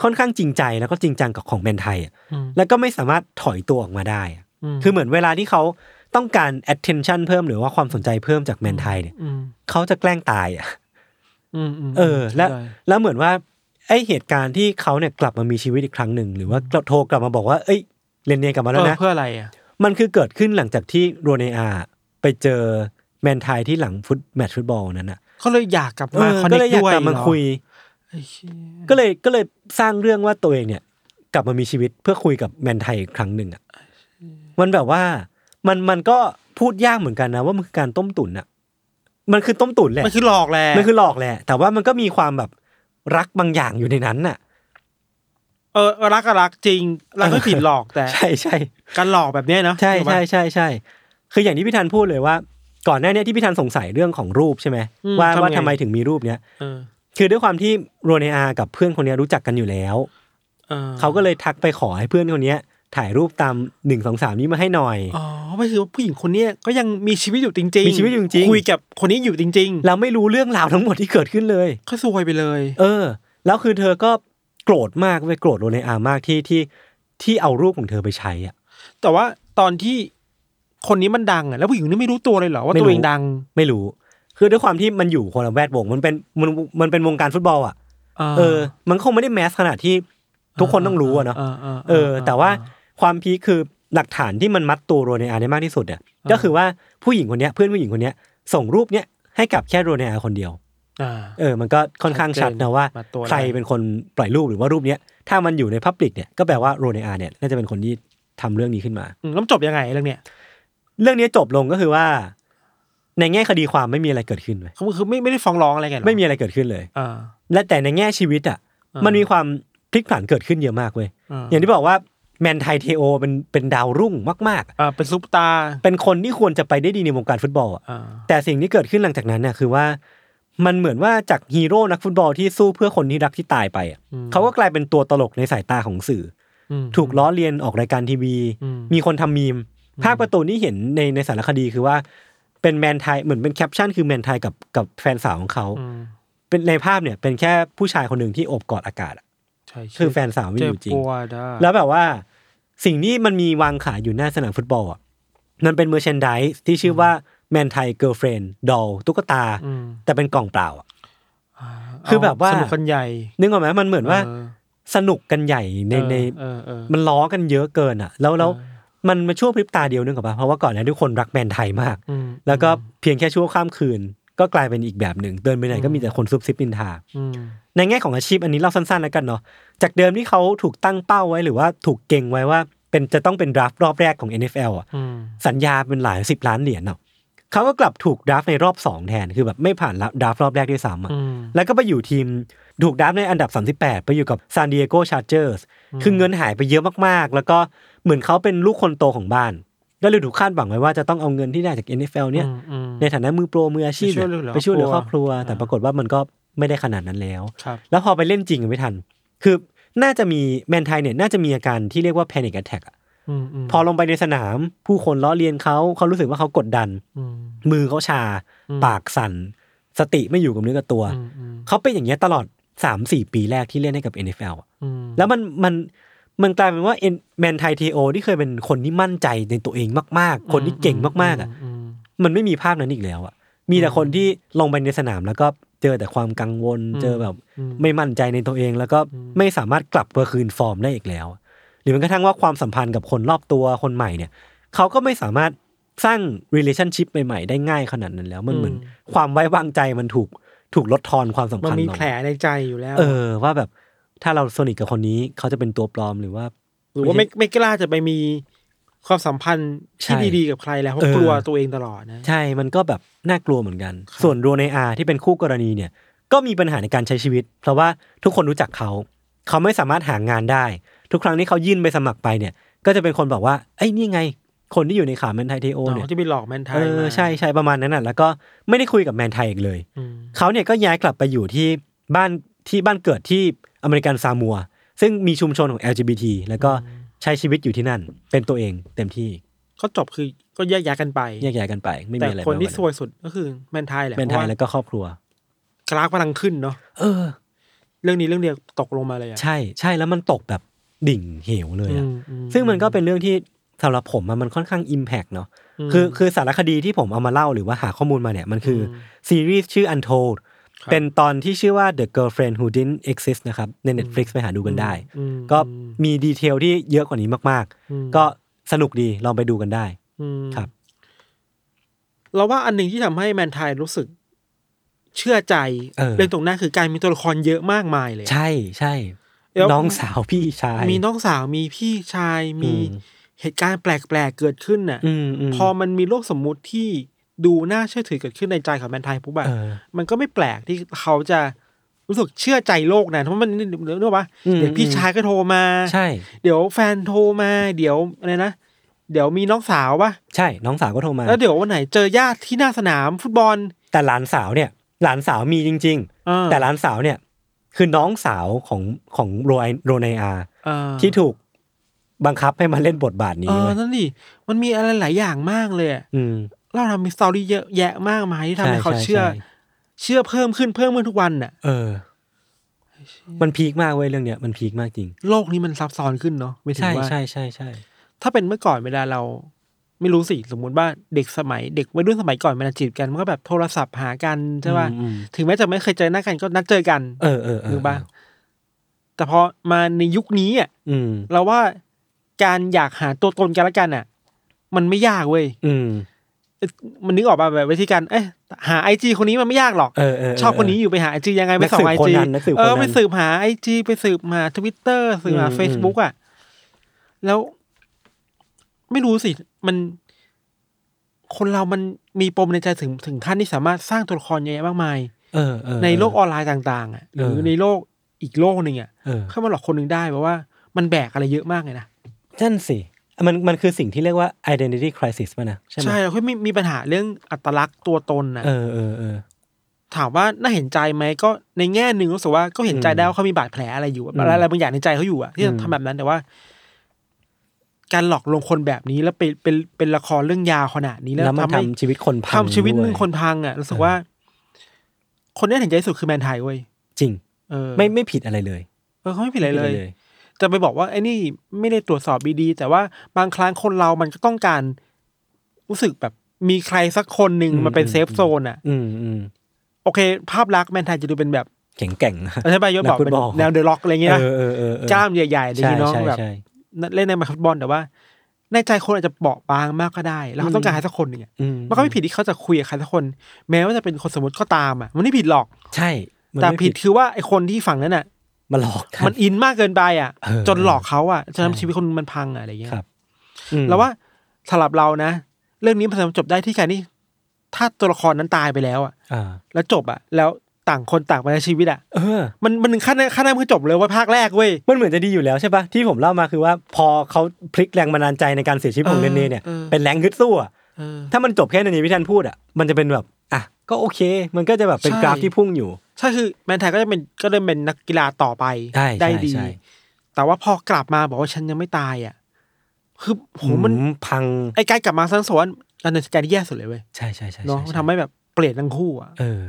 ค่อนข้างจริงใจแล้วก็จริงจังกับของแมนไทยอะอืมแล้วก็ไม่สามารถถอยตัวออกมาได้อะมคือเหมือนเวลาที่เขา ต้องการ attention เพิ่มหรือว่าความสนใจเพิ่มจากแมนไทยเนี่ยอืมเขาจะแกล้งตายอะอืมอืมเออ แล้วใช่แล้วเหมือนว่าไอเหตุการณ์ที่เขาเนี่ยกลับมามีชีวิตอีกครั้งหนึ่งหรือว่าโทรกลับมาบอกว่า เอ้ยเรนเนียกลับมาเอแล้วอนะเพื่ออะไรอะมันคือเกิดขึ้นหลังจากที่โรเนอาไปเจอแมนไทยที่หลังฟุตแมตช์ฟุตบอลนั้นอะเขาเลยอยากกลับเอมาอคอนก็เนเลคยอยากด้วยกลับมาเหรอคุยไอ้เหี้ยก็เลยก็เลยสร้างเรื่องว่าตัวเองเนี่ย กลับมามีชีวิตเพื่อคุยกับแมนไทยอีกครั้งหนึ่งอะมันแบบว่า มันมันก็พูดยากเหมือนกันนะว่ามันคือการต้มตุ๋นอะมันคือต้มตุ๋นแหละ มันคือหลอกแหละมันคือหลอกแหละ แต่ว่ามันก็มีความแบบรักบางอย่างอยู่ในนั้นน่ะ เออรักก็รักจริงรักไม่ผิดหลอกแต่ ใช่ใช่การหลอกแบบเนี้ยเนาะใช่ถูกปะใช่ใช่ใช่คืออย่างที่พี่ธันพูดเลยว่า ก่อนหน้าเนี้ยที่พี่ธันสงสัยเรื่องของรูปใช่ไหมอืมว่าทำไงว่าทำไมถึงมีรูปเนี้ยเออคือด้วยความที่โรเนอากับเพื่อนคนเนี้ยรู้จักกันอยู่แล้วออเขาก็เลยทักไปขอให้เพื่อนคนเนี้ย ถ่ายรูปตามหนึ่งสองสามนี้มาให้หน่อย อ๋อไม่คือว่าผู้หญิงคนเนี้ยก็ยังมีชีวิตอยู่จริงๆมีชีวิตอยู่จริงๆคุยกับคนนี้อยู่จริงเราไม่รู้เรื่องราวทั้งหมดที่เกิดขึ้นเลยๆก็ซวยไปเลย เออ แล้วคือเธอก็โกรธมากเว้ยโกรธโรเนอามากที่ที่ที่เอารูปของเธอไปใช้อะ แต่ว่าตอนที่คนนี้มันดังอะแล้วผู้หญิงคนนี้ไม่รู้ตัวเลยเหรอว่าไม่รู้ตัวเองดัง ไม่รู้ คือด้วยความที่มันอยู่คนละแวดวงมันเป็นมันมันเป็นวงการฟุตบอลอะ เออ มันคงไม่ได้แมสขนาดที่ทุกคนต้องรู้อะเนาะ เออ แต่ว่า ความพีคคือหลักฐานที่มันมัดตัวโรเนอาได้มากที่สุดเนี่ยก็คือว่าผู้หญิงคนเนี้ยเพื่อนผู้หญิงคนเนี้ยส่งรูปเนี้ยให้กับแค่โรเนอาคนเดียวอ่าเออ มันก็ค่อนข้างชัดนะว่ามัดตัวได้ใครเป็นคนปล่อยรูปหรือว่ารูปเนี้ยถ้ามันอยู่ในพับลิกเนี่ยก็แปลว่าโรเนอาเนี่ยน่าจะเป็นคนที่ทำเรื่องนี้ขึ้นมาอืมแล้วมันจบยังไงเรื่องเนี้ยเรื่องนี้จบลงก็คือว่า ในแง่คดีความไม่มีอะไรเกิดขึ้นเลยเขาคือไม่ไม่ได้ฟ้องร้องอะไรกันหรอไม่มีอะไรเกิดขึ้นเลยอ่าและแต่ในแง่ชีวิตอะอ่ามัมันมีความพลิกผันเกิดขึ้นเยอะมากเว้ยอ่าอย่างที่บอกว่า แมนไทเทโอเป็นเป็นดาวรุ่งมากอ่าเป็นซุปตาร์ๆเป็นคนที่ควรจะไปได้ดีในวงการฟุตบอลอะอ่าแต่สิ่งที่เกิดขึ้นหลังจากนั้นเนี่ยคือว่า มันเหมือนว่าจากฮีโร่นักฟุตบอลที่สู้เพื่อคนที่รักที่ตายไปอะเขาก็กลายเป็นตัวตลกในสายตาของสื่ออืม ถูกล้อเลียนออกรายการทีวี อืม มีคนทำมีม ภาพการ์ตูนที่เห็นในในสารคดีคือว่าเป็นแมนไทเหมือนเป็นแคปชั่นคือแมนไทกับกับแฟนสาวของเขา อืม เป็นในภาพเนี่ยเป็นแค่ผู้ชายคนหนึ่งที่โอบกอดอากาศอะใช่คือแฟนสาวไม่อยู่จริงอะ เจ็บปวดแล้วแบบว่าสิ่งที่มันมีวางขายอยู่หน้าสนามฟุตบอลอะมันเป็น merchandise ที่ชื่อว่าแมนไท girlfriend doll ตุ๊กตาอืมแต่เป็นกล่องเปล่าอะาคือแบบว่าสนุกกันใหญ่นึกออกไหมมันเหมือนว่าเออสนุกกันใหญ่ในเออในเออเออมันล้อกันเยอะเกินอะ แล้วแล้วเออมันมาช่วงพริบตาเดียวนึกออกปะเพราะว่าก่อนหน้านี้ทุกคนรักแมนไทมากอืมแล้วก็เพียงแค่ชั่วข้ามคืน ก็กลายเป็นอีกแบบหนึ่งเดินไปไหนก็มีแต่คนซุบซิบนินทาอืมในแง่ของอาชีพอันนี้เล่าสั้นๆแล้วกันเนาะจากเดิมที่เขาถูกตั้งเป้าไว้หรือว่าถูกเก็งไว้ว่า เป็นจะต้องเป็น draft รอบแรกของ NFL อะอืมสัญญาเป็นหลายสิบล้านเหรียญเนาะเขาก็กลับถูก draft ในรอบสองแทนคือแบบไม่ผ่าน draft รอบแรกด้วยซ้ำอะอืมแล้วก็ไปอยู่ทีมถูก draft ในอันดับ 38 ไปอยู่กับ San Diego Chargers คือเงินหายไปเยอะมากๆ แล้วก็เหมือนเขาเป็นลูกคนโตของบ้าน ก็เลยถูกคาดหวังไว้ว่าจะต้องเอาเงินที่ได้จาก NFL เนี่ยอืมอืมในฐานะมือโปรมืออาชีพเนี่ยไปไปช่ช่ววยยเหเหลืลืออคครรออบบคครัรัววแต่ปรากฏว่ามันก็ไม่ได้ขนาดนั้นแล้วครับแล้วพอไปเล่นจริงอะไม่ทัน คือน่าจะมีแมนไทยเนี่ยน่าจะมีอาการที่เรียกว่า panic attack อะอืมอืมพอลงไปในสนามผู้คนล้อเลียนเขาเขารู้สึกว่าเขากดดันอืมมือเขาชาอืมปากสั่น สติไม่อยู่กับเนื้อกับตัวอืมอืมเขาเป็นอย่างเงี้ยตลอดสามสี่ปีแรกที่เล่นให้กับ NFL อะอืมแล้วมันมัน มันกลายเป็นว่าแมนไทยทีโอที่เคยเป็นคนที่มั่นใจในตัวเองมาก ๆ คนที่เก่งมากๆอะมมันไม่มีภาพนั้นอีกแล้วอะ มีแต่คนที่ลงไปในสนามแล้วก็เจอแต่ความกังวลอืมเจอแบบอืมไม่มั่นใจในตัวเอง แล้วก็อืมไม่สามารถกลับมาคืนฟอร์มได้อีกแล้ว หรือแม้กระทั่งว่าความสัมพันธ์กับคนรอบตัวคนใหม่เนี่ยเขาก็ไม่สามารถสร้าง relationship ใหม่ ๆ ได้ง่ายขนาดนั้นแล้วมันเหมือนความไว้วางใจมันถูกถูกลดทอนความสำมันคัญมีลงแผลในใจอยู่แล้ว เออว่าแบบ ถ้าเราสนิทกับคนนี้เขาจะเป็นตัวปลอมหรือว่า หรือว่าไม่ไม่กล้าจะไปมีความสัมพันธ์ที่ใช่ดีๆกับใครแล้วเพราะเออกลัวตัวเองตลอดนะ ใช่มันก็แบบน่ากลัวเหมือนกัน ส่วนโรเนอาที่เป็นคู่กรณีเนี่ย ก็มีปัญหาในการใช้ชีวิต เพราะว่าทุกคนรู้จักเขา เขาไม่สามารถหางานได้ ทุกครั้งที่เขายื่นไปสมัครไปเนี่ย ก็จะเป็นคนบอกว่าไอ้ยนี่ไง คนที่อยู่ในข่าวแมนไทยเทโออ๋เนี่ยอที่ไปหลอกแมนไทเอยอมาใช่ใช่ประมาณนั้นน่ะแล้วก็ไม่ได้คุยกับแมนไทยอีกเลยอืมเขาเนี่ยก็ย้ายกลับไปอยู่ที่บ้าน ที่บ้านเกิดที่อเมริกันซามัว ซึ่งมีชุมชนของ LGBT แล้วก็ใช้ชีวิตอยู่ที่นั่น เป็นตัวเองเต็มที่ก็จบคือก็แยกย้ายกันไปแยกย้ายกันไป ไม่แต่มีอะไรคนที่มากซวยสุดก็คือแมนไทยแหละเป็นไทยเพราะแล้วก็ครอบครัวกราฟกำลังขึ้นเนาะเออ เรื่องนี้เรื่องเดียวตกลงมาเลยอะใช่ใช่แล้วมันตกแบบดิ่งเหวเลยอะอืมอืซึ่งมันก็เป็นเรื่องที่สำหรับผมอะมันค่อนข้างอิมแพกเนาะอืมคือคือสารคดีที่ผมเอามาเล่าหรือว่าหาข้อมูลมาเนี่ยมันคืออมซีรีส์ชื่อ Untold ครับ เป็นตอนที่ชื่อว่า The Girlfriend Who Didn't Exist นะครับ ใน Netflix ไปหาดูกันได้อืมก็มีดีเทลที่เยอะกว่านี้มากอืมๆก็สนุกดีลองไปดูกันได้อืมครับ เราว่าอันหนึ่งที่ทำให้แมนไทยรู้สึกเชื่อใจเออเรื่องตรงหน้าคือการมีตัวละครเยอะมากมายเลย ใช่ใช่แล้วน้องสาวพี่ชาย มีน้องสาวมีพี่ชายมีอืมเหตุการณ์แปลกๆเกิดขึ้นน่ะอืมมพอมันมีโลกสมมุติที่ ดูน่าเชื่อถือเกิดขึ้นในใจของแมนไทยปุ๊บอะเออมันก็ไม่แปลกที่เขาจะรู้สึกเชื่อใจโลกนะเพราะมันนึกว่าอืมเดี๋ยวพี่ชายก็โทรมาใช่ เดี๋ยวแฟนโทรมา เดี๋ยวอะไรนะเดี๋ยวมีน้องสาวปะใช่ น้องสาวก็โทรมา แล้วเดี๋ยววันไหนเจอญาติที่หน้าสนามฟุตบอล แต่หลานสาวเนี่ย หลานสาวมีจริงอ่าๆแต่หลานสาวเนี่ย คือน้องสาวของของโรไอโรไนอาอ่าที่ถูกบังคับให้มาเล่นบทบาทเอนี้อเว้ยนั่นดิมันมีอะไรหลายอย่างมากเลยอะอืม เราทำมีสตอรี่เยอะแยะมากมายที่ทำให้ใช่เขาใช่เชื่อใช่เชื่อเพิ่มขึ้นเพิ่มขึ้นทุกวันน่ะ เออ มันพีคมากเว้ยเรื่องเนี้ยมันพีคมากจริง โลกนี้มันซับซ้อนขึ้นเนาะไม่ถึงใช่ว่าใช่ใช่ใช่ถ้าเป็นเมื่อก่อนเวลาเราไม่รู้สิสมมุติว่าเด็กสมัยเด็กวัยรุ่นสมัยก่อนเวลาจีบกันมันก็แบบโทรศัพท์หากันใช่ป่ะอืมถึงแม้จะไม่เคยเจอหน้ากันก็นัดเจอกัน เออเออเออนึกป่ะแต่พอมาในยุคนี้อะอืมเราว่าการอยากหาตัวตนกันและกันอะ มันไม่ยากเว้ยอื มมันนึกออกป่ะแบบวิธีการเอ้ยหาไอจีคนนี้มันไม่ยากหรอกเออเออชอบคนนี้อยู่ไปหาไอจียังไงไปส่องไอจีนักสืบโคนันนักสืบเออโคนันไปสืบหาไอจีไปสืบหาทวิตเตอร์สืบหาอืมเฟซบุ๊กอะ แล้วไม่รู้สิ มันคนเรามันมีปมในใจถึงถึงขั้นที่สามารถสร้างตัวละครเยอะแยะมากมายเออเออในโลกออนไลน์ต่างๆอะหรือเออในโลกอีกโลกหนึ่งอะเออเพื่อมาหลอกคนหนึ่งได้เพราะว่า มันแบกอะไรเยอะมากเลยนะนั่นสิ มันมันคือสิ่งที่เรียกว่า identity crisis ป่ะนะใช่ไหมใช่เราค่อยมีมีปัญหาเรื่องอัตลักษณ์ตัวตนนะเออเออเออถามว่าน่าเห็นใจไหมก็ในแง่หนึ่งรู้สึกว่าก็เห็นใจได้อืมว่าเขามีบาดแผลอะไรอยู่อืมอะไรอะไรบางอย่างในใจเขาอยู่อะที่อืมทำแบบนั้นแต่ว่า การหลอกลวงคนแบบนี้แล้วเป็นเป็นเป็นละครเรื่องยาวขนาดนี้แล้วแล้วมันทำให้ทำชีวิตคนพังทำชีวิตด้มึงคนพังอะรู้สึกว่า คนที่เห็นใจที่สุดคือแมนไทเว้ยจริง เออไม่ไม่ผิดอะไรเลย เออเขาไม่ผิดอะไรเลยไม่ผิด จะไปบอกว่าไอ้นี่ไม่ได้ตรวจสอบดีๆแต่ว่าบางครั้งคนเรามันก็ต้องการรู้สึกแบบมีใครสักคนหนึ่งมาเป็น safe zone อะอืมอืมโอเค ภาพลักษณ์แมนไทจะดูเป็นแบบแข็งแกร่งนะใช่ป่ะยศบอกเป็นนักฟุตบอลแนวเดอะร็อกอะไรเงี้ยนะเออเออเออเออกล้ามใหญ่ๆอะไรอย่างงี้เนอะใช่ใช่แบบใช่เล่นในสนามฟุตบอลแต่ว่าในใจคนอาจจะเบาบางมากก็ได้ แล้วเขาต้องการใครสักคนหนึ่งอะอืมันก็ไม่ผิดที่เขาจะคุยกับใครสักคน แม้ว่าจะเป็นคนสมมติก็ตามอะมันไม่ผิดหรอก ใช่มันแต่ไม่ผิดคือว่าไอ้คนที่ฝั่งนั้นอะ มาหลอกกัมันอินมากเกินไปอะ เออจนหลอกเขาอะจนใช่ทำชีวิตคนมันพังอะอะไรเงี้ยครับ อืม แล้วว่าสำหรับเรานะ เรื่องนี้มันสามารถจบได้ที่การที่ถ้าตัวละครนั้นตายไปแล้วอะ อ่า แล้วจบอะ แล้วต่างคนต่างไปในชีวิตอะ เออ มันมันถึงขั้นขั้นนั้นมันก็จบเลยว่าภาคแรกเว้ย มันเหมือนจะดีอยู่แล้วใช่ปะที่ผมเล่ามาคือว่าพอเขาพลิกแรงบันดาลใจในการเสียชีวิตของเออเรนเน่เนี่ยเออ เป็นแรงฮึดสู้อะเออถ้ามันจบแค่ในนี้พี่ทันพูดอะมันจะเป็นแบบอะก็โอเค มันก็จะแบบเป็นใช่ กราฟที่พุ่งอยู่ ใช่คือแมนไทยก็จะเป็นก็จะเป็นนักกีฬาต่อไปใช่ได้ใช่ดีใช่ แต่ว่าพอกลับมาบอกว่าฉันยังไม่ตายอะคือโหมันหืพัง ไอ้การกลับมาสังสวนอันนั้นคือการที่แย่สุดเลยเว้ยใช่ใช่ใช่เนาะช่มันทำให้แบบเปลี่ยนทั้งคู่อะเออ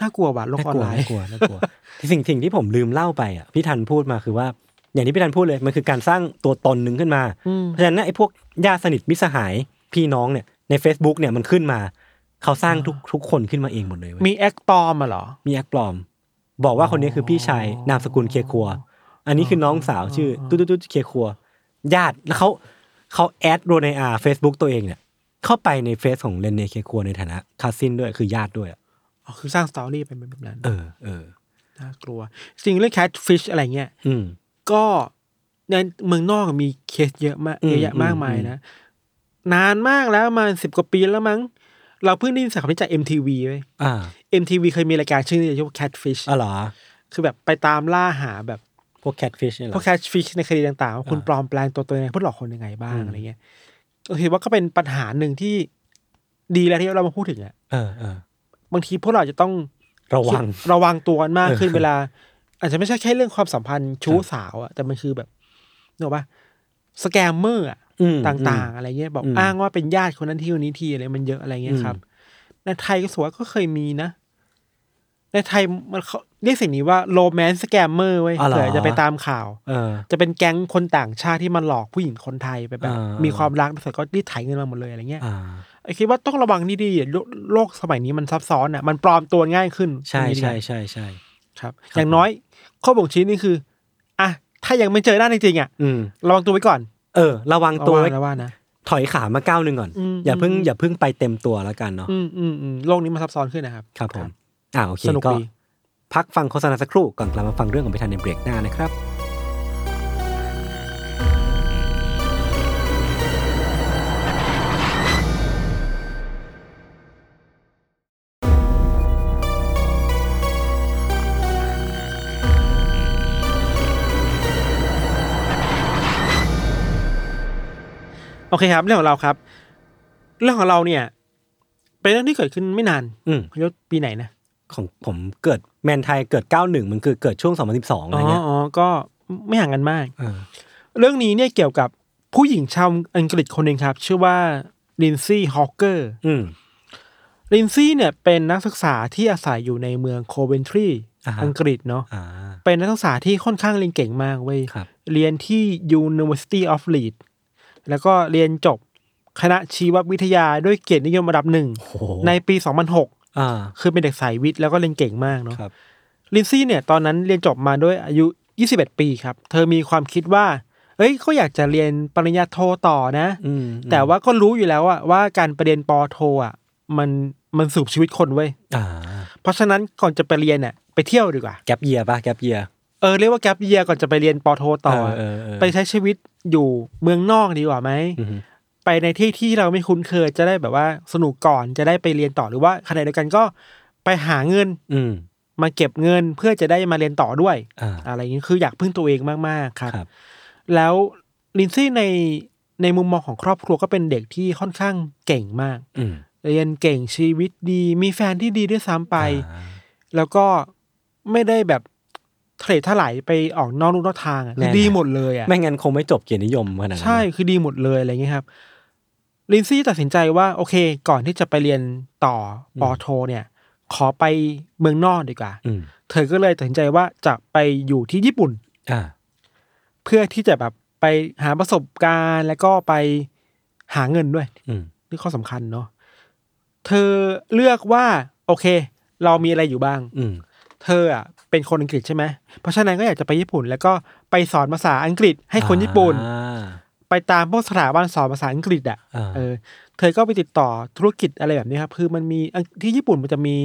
น่ากลัวว่ะโลกออนไลน์น่ากลัวน่ากลัวน่ากลัวสิ่งสิ่งที่ผมลืมเล่าไปอะพี่ทันพูดมาคือว่า อย่างที่พี่ทันพูดเลยมันคือการสร้างตัวตนหนึ่งขึ้นมา อืมเพราะฉะนั้นไอ้พวกญาติสนิทมิตรสหายพี่น้องเนี่ยใน Facebook เนี่ยมันขึ้นมา เขาสร้างทุกทุกคนขึ้นมาเองหมดเลยเว้ยมี acc ปลอมมาเหรอ มี acc ปลอม บอกว่าคนนี้คือพี่ชายนามสกุลเคคัว อันนี้คือน้องสาวชื่อตุ๊ดตุ๊ดเคคัว ญาติแล้วเขาเขา add โรไนอาเฟซบุ๊กตัวเองเนี่ย เข้าไปในเฟซของเรนเน่เคคัวในฐานะ cousin ด้วยคือญาติด้วยอะอ๋อคือสร้าง story เป็นแบบนั้น เออเออน่ากลัวจริงเรื่อง catfish อะไรเงี้ยอืมก็ในเมืองนอกมีเคสเยอะมากอืมเยอะแยะมากมายนะนานมากแล้วมาสิบกว่าปีแล้วมั้ง เราเพิ่งได้ยินสัมผัสจาก MTV เว้ย อ่า MTV เคยมีรายการชื่อนี้ชื่อว่า catfish อ๋อเหรอ คือแบบไปตามล่าหาแบบพวกแคทฟิชเนี่ยเหรพอวก catfish ในคดีต่างๆว่าคุณอ่าปลอมแปลงตัวตนยังไงเพื่อหลอกคนยังไงบ้างอืม อะไรเงี้ยก็คิดว่าก็เป็นปัญหาหนึ่งที่ดีแล้วที่เรามาพูดถึงอะเออเออบางทีพวกเราอาจจะต้องระวังระวังตัวกันมากขึ้นเออเวลา อาจจะไม่ใช่แค่เรื่องความสัมพันธ์ชู้สาวอะแต่มันคือแบบนึกออกปะ scammer อะอืม ต่างๆ อะไรเงี้ยบอกอืมอ้างว่าเป็นญาติคนนั้นที่คนนี้ทีอะไรมันเยอะอะไรเงี้ยครับ ในไทยก็สวยก็เคยมีนะ ในไทยมันเขาเรียกสิ่งนี้ว่า romance scammer เว้ยอ๋อเหรอเผื่อจะไปตามข่าวเออจะเป็นแก๊งคนต่างชาติที่มันหลอกผู้หญิงคนไทยไปแบบอ่ามีมีความรักแต่ก็รีดไถเงินมาหมดเลยอะไรเงี้ยอ่าคิดว่าต้องระวังดีๆโลโลกสมัยนี้มันซับซ้อนอะ มันปลอมตัวง่ายขึ้น ใช่ตรงนี้ดีกใช่ว่าใช่ใช่ครับ อย่างน้อยข้อบ่งชี้นี่คืออะถ้ายังไม่เจอหน้าจริงๆอะอืมระวังตัวไว้ก่อน เออ ระวังตัวไว้แล้วว่านะถอยขามาก้าวหนึ่งก่อนอืมอย่าเพิ่งอืมอย่าเพิ่งไปเต็มตัวแล้วกันเนาะอืมอืมอืมโลกนี้มันซับซ้อนขึ้นนะครับ ครับผมอ่าโอเคสนุกก็ดีพักฟังโฆษณาสักครู่ก่อนกลับมาฟังเรื่องของพิธันในเบรกหน้านะครับ โอเคครับ เรื่องของเราครับ เรื่องของเราเนี่ย เป็นเรื่องที่เกิดขึ้นไม่นานอืมยศปีไหนนะของผมเกิดแมนไทเกิด91มันคือเกิดช่วง2012อะไรอ๋อเงี้ยอ๋อก็ไม่ห่างกันมากเออเรื่องนี้เนี่ยเกี่ยวกับผู้หญิงชาวอังกฤษคนหนึ่งครับ ชื่อว่าลินซี่ฮอคเกอร์อืมลินซี่เนี่ยเป็นนักศึกษาที่อาศัยอยู่ในเมืองโคเวนทรีอ่าฮะอังกฤษเนาะอ่าเป็นนักศึกษาที่ค่อนข้างเรียนเก่งมากเว้ยครับเรียนที่ University of Leeds แล้วก็เรียนจบคณะชีววิทยาด้วยเกียรตินิยมระดับหนึ่งโอ้โหในปี 2006อ่าคือเป็นเด็กสายวิทย์แล้วก็เรียนเก่งมากเนาะครับลินซี่เนี่ยตอนนั้นเรียนจบมาด้วยอายุ 21 ปีครับ เธอมีความคิดว่า เอ้ยเขาอยากจะเรียนปริญญาโทต่อนะอืมแต่ว่าก็รู้อยู่แล้วอะว่าการไปเรียนปอโทอะมันมันสูบชีวิตคนเว้ยอ่าเพราะฉะนั้นก่อนจะไปเรียนเนี่ยไปเที่ยวดีกว่า แกปเยียป่ะแกปเยีย เออเรียกว่าแกปเยียก่อนจะไปเรียนปอโทต่อเออเออเออไปใช้ชีวิตอยู่เมืองนอกดีกว่าไหม อือฮึ ไปในที่ที่เราไม่คุ้นเคยจะได้แบบว่าสนุกก่อนจะได้ไปเรียนต่อหรือว่าขณะเดียวกันก็ไปหาเงินอืมมาเก็บเงินเพื่อจะได้มาเรียนต่อด้วย อ่าอะไรอย่างนี้คืออยากพึ่งตัวเองมากๆครับ ครับ แล้วลินซี่ในในมุมมองของครอบครัวก็เป็นเด็กที่ค่อนข้างเก่งมาก อืมเรียนเก่งชีวิตดี มีแฟนที่ดีด้วยซ้ำไป อ่าแล้วก็ไม่ได้แบบ เทรดถลายไปออกนอกลู่นอกทางอะคือดีหมดเลยอะไม่งั้นคงไม่จบเกียรตินิยมขนาดนั้นใช่คือดีหมดเลยอะไรเงี้ยครับลินซี่ตัดสินใจว่าโอเค ก่อนที่จะไปเรียนต่อปอโท เนี่ย ขอไปเมืองนอกดีกว่าอืมเธอก็เลยตัดสินใจว่าจะไปอยู่ที่ญี่ปุ่นอ่าเพื่อที่จะแบบไปหาประสบการณ์ แล้วก็ไปหาเงินด้วยอืมนี่ข้อสำคัญเนาะเธอเลือกว่า โอเค เรามีอะไรอยู่บ้างอืมเธออะ เป็นคนอังกฤษใช่ไหมเพราะฉะนั้นก็อยากจะไปญี่ปุ่น แล้วก็ไปสอนภาษาอังกฤษให้คนญี่ปุ่นอ่าไปตามพวกสถาบันสอนภาษาอังกฤษอะอ่าเออเธอก็ไปติดต่อธุรกิจอะไรแบบนี้ครับคือมันมีที่ญี่ปุ่นมันจะมี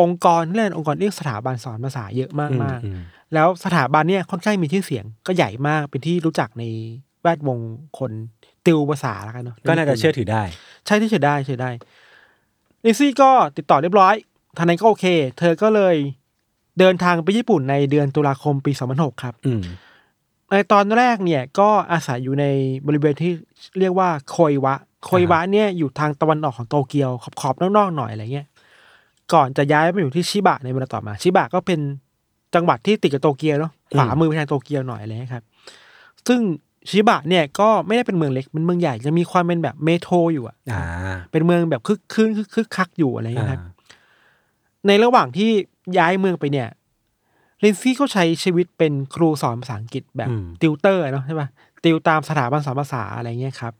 องค์กรเรียกองค์กรเรียกสถาบันสอนภาษาเยอะมากมากๆอืมแล้วสถาบันเนี่ยค่อนข้างมีชื่อเสียงก็ใหญ่มากเป็นที่รู้จักในแวดวงคนติวภาษาแล้วกันเนาะก็น่าจะเชื่อถือได้ ใช่ที่เชื่อได้เชื่อได้ลิซี่ก็ติดต่อเรียบร้อยทางนั้นก็โอเค เธอก็เลย เดินทางไปญี่ปุ่นในเดือนตุลาคมปี2006ครับอืมในตอนแรกเนี่ยก็อาศัยอยู่ในบริเวณที่เรียกว่าโคยวะ โคยวะเนี่ยอยู่ทางตะวันออกของโตเกียวขอบขอบๆนอกๆหน่อยอะไรเงี้ยก่อนจะย้ายมาอยู่ที่ชิบะในเวลาต่อมา ชิบะก็เป็นจังหวัดที่ติดกับโตเกียวเนาะขวามือไปทางโตเกียวหน่อยอะไรเงี้ยครับ ซึ่งชิบะเนี่ยก็ไม่ได้เป็นเมืองเล็กเป็นเมืองใหญ่จะมีความเป็นแบบเมโทรอยู่อะอ่าเป็นเมืองแบบคึกคืนคึกคึกคักอยู่อะไรเงี้ยครับอ่าในระหว่างที่ ย้ายเมืองไปเนี่ยลินซี่ก็ใช้ชีวิตเป็นครูสอนภาษาอังกฤษแบบอืมติวเตอร์เนาะใช่ปะติวตามสถาบันสอนภาษาอะไรเงี้ยครับ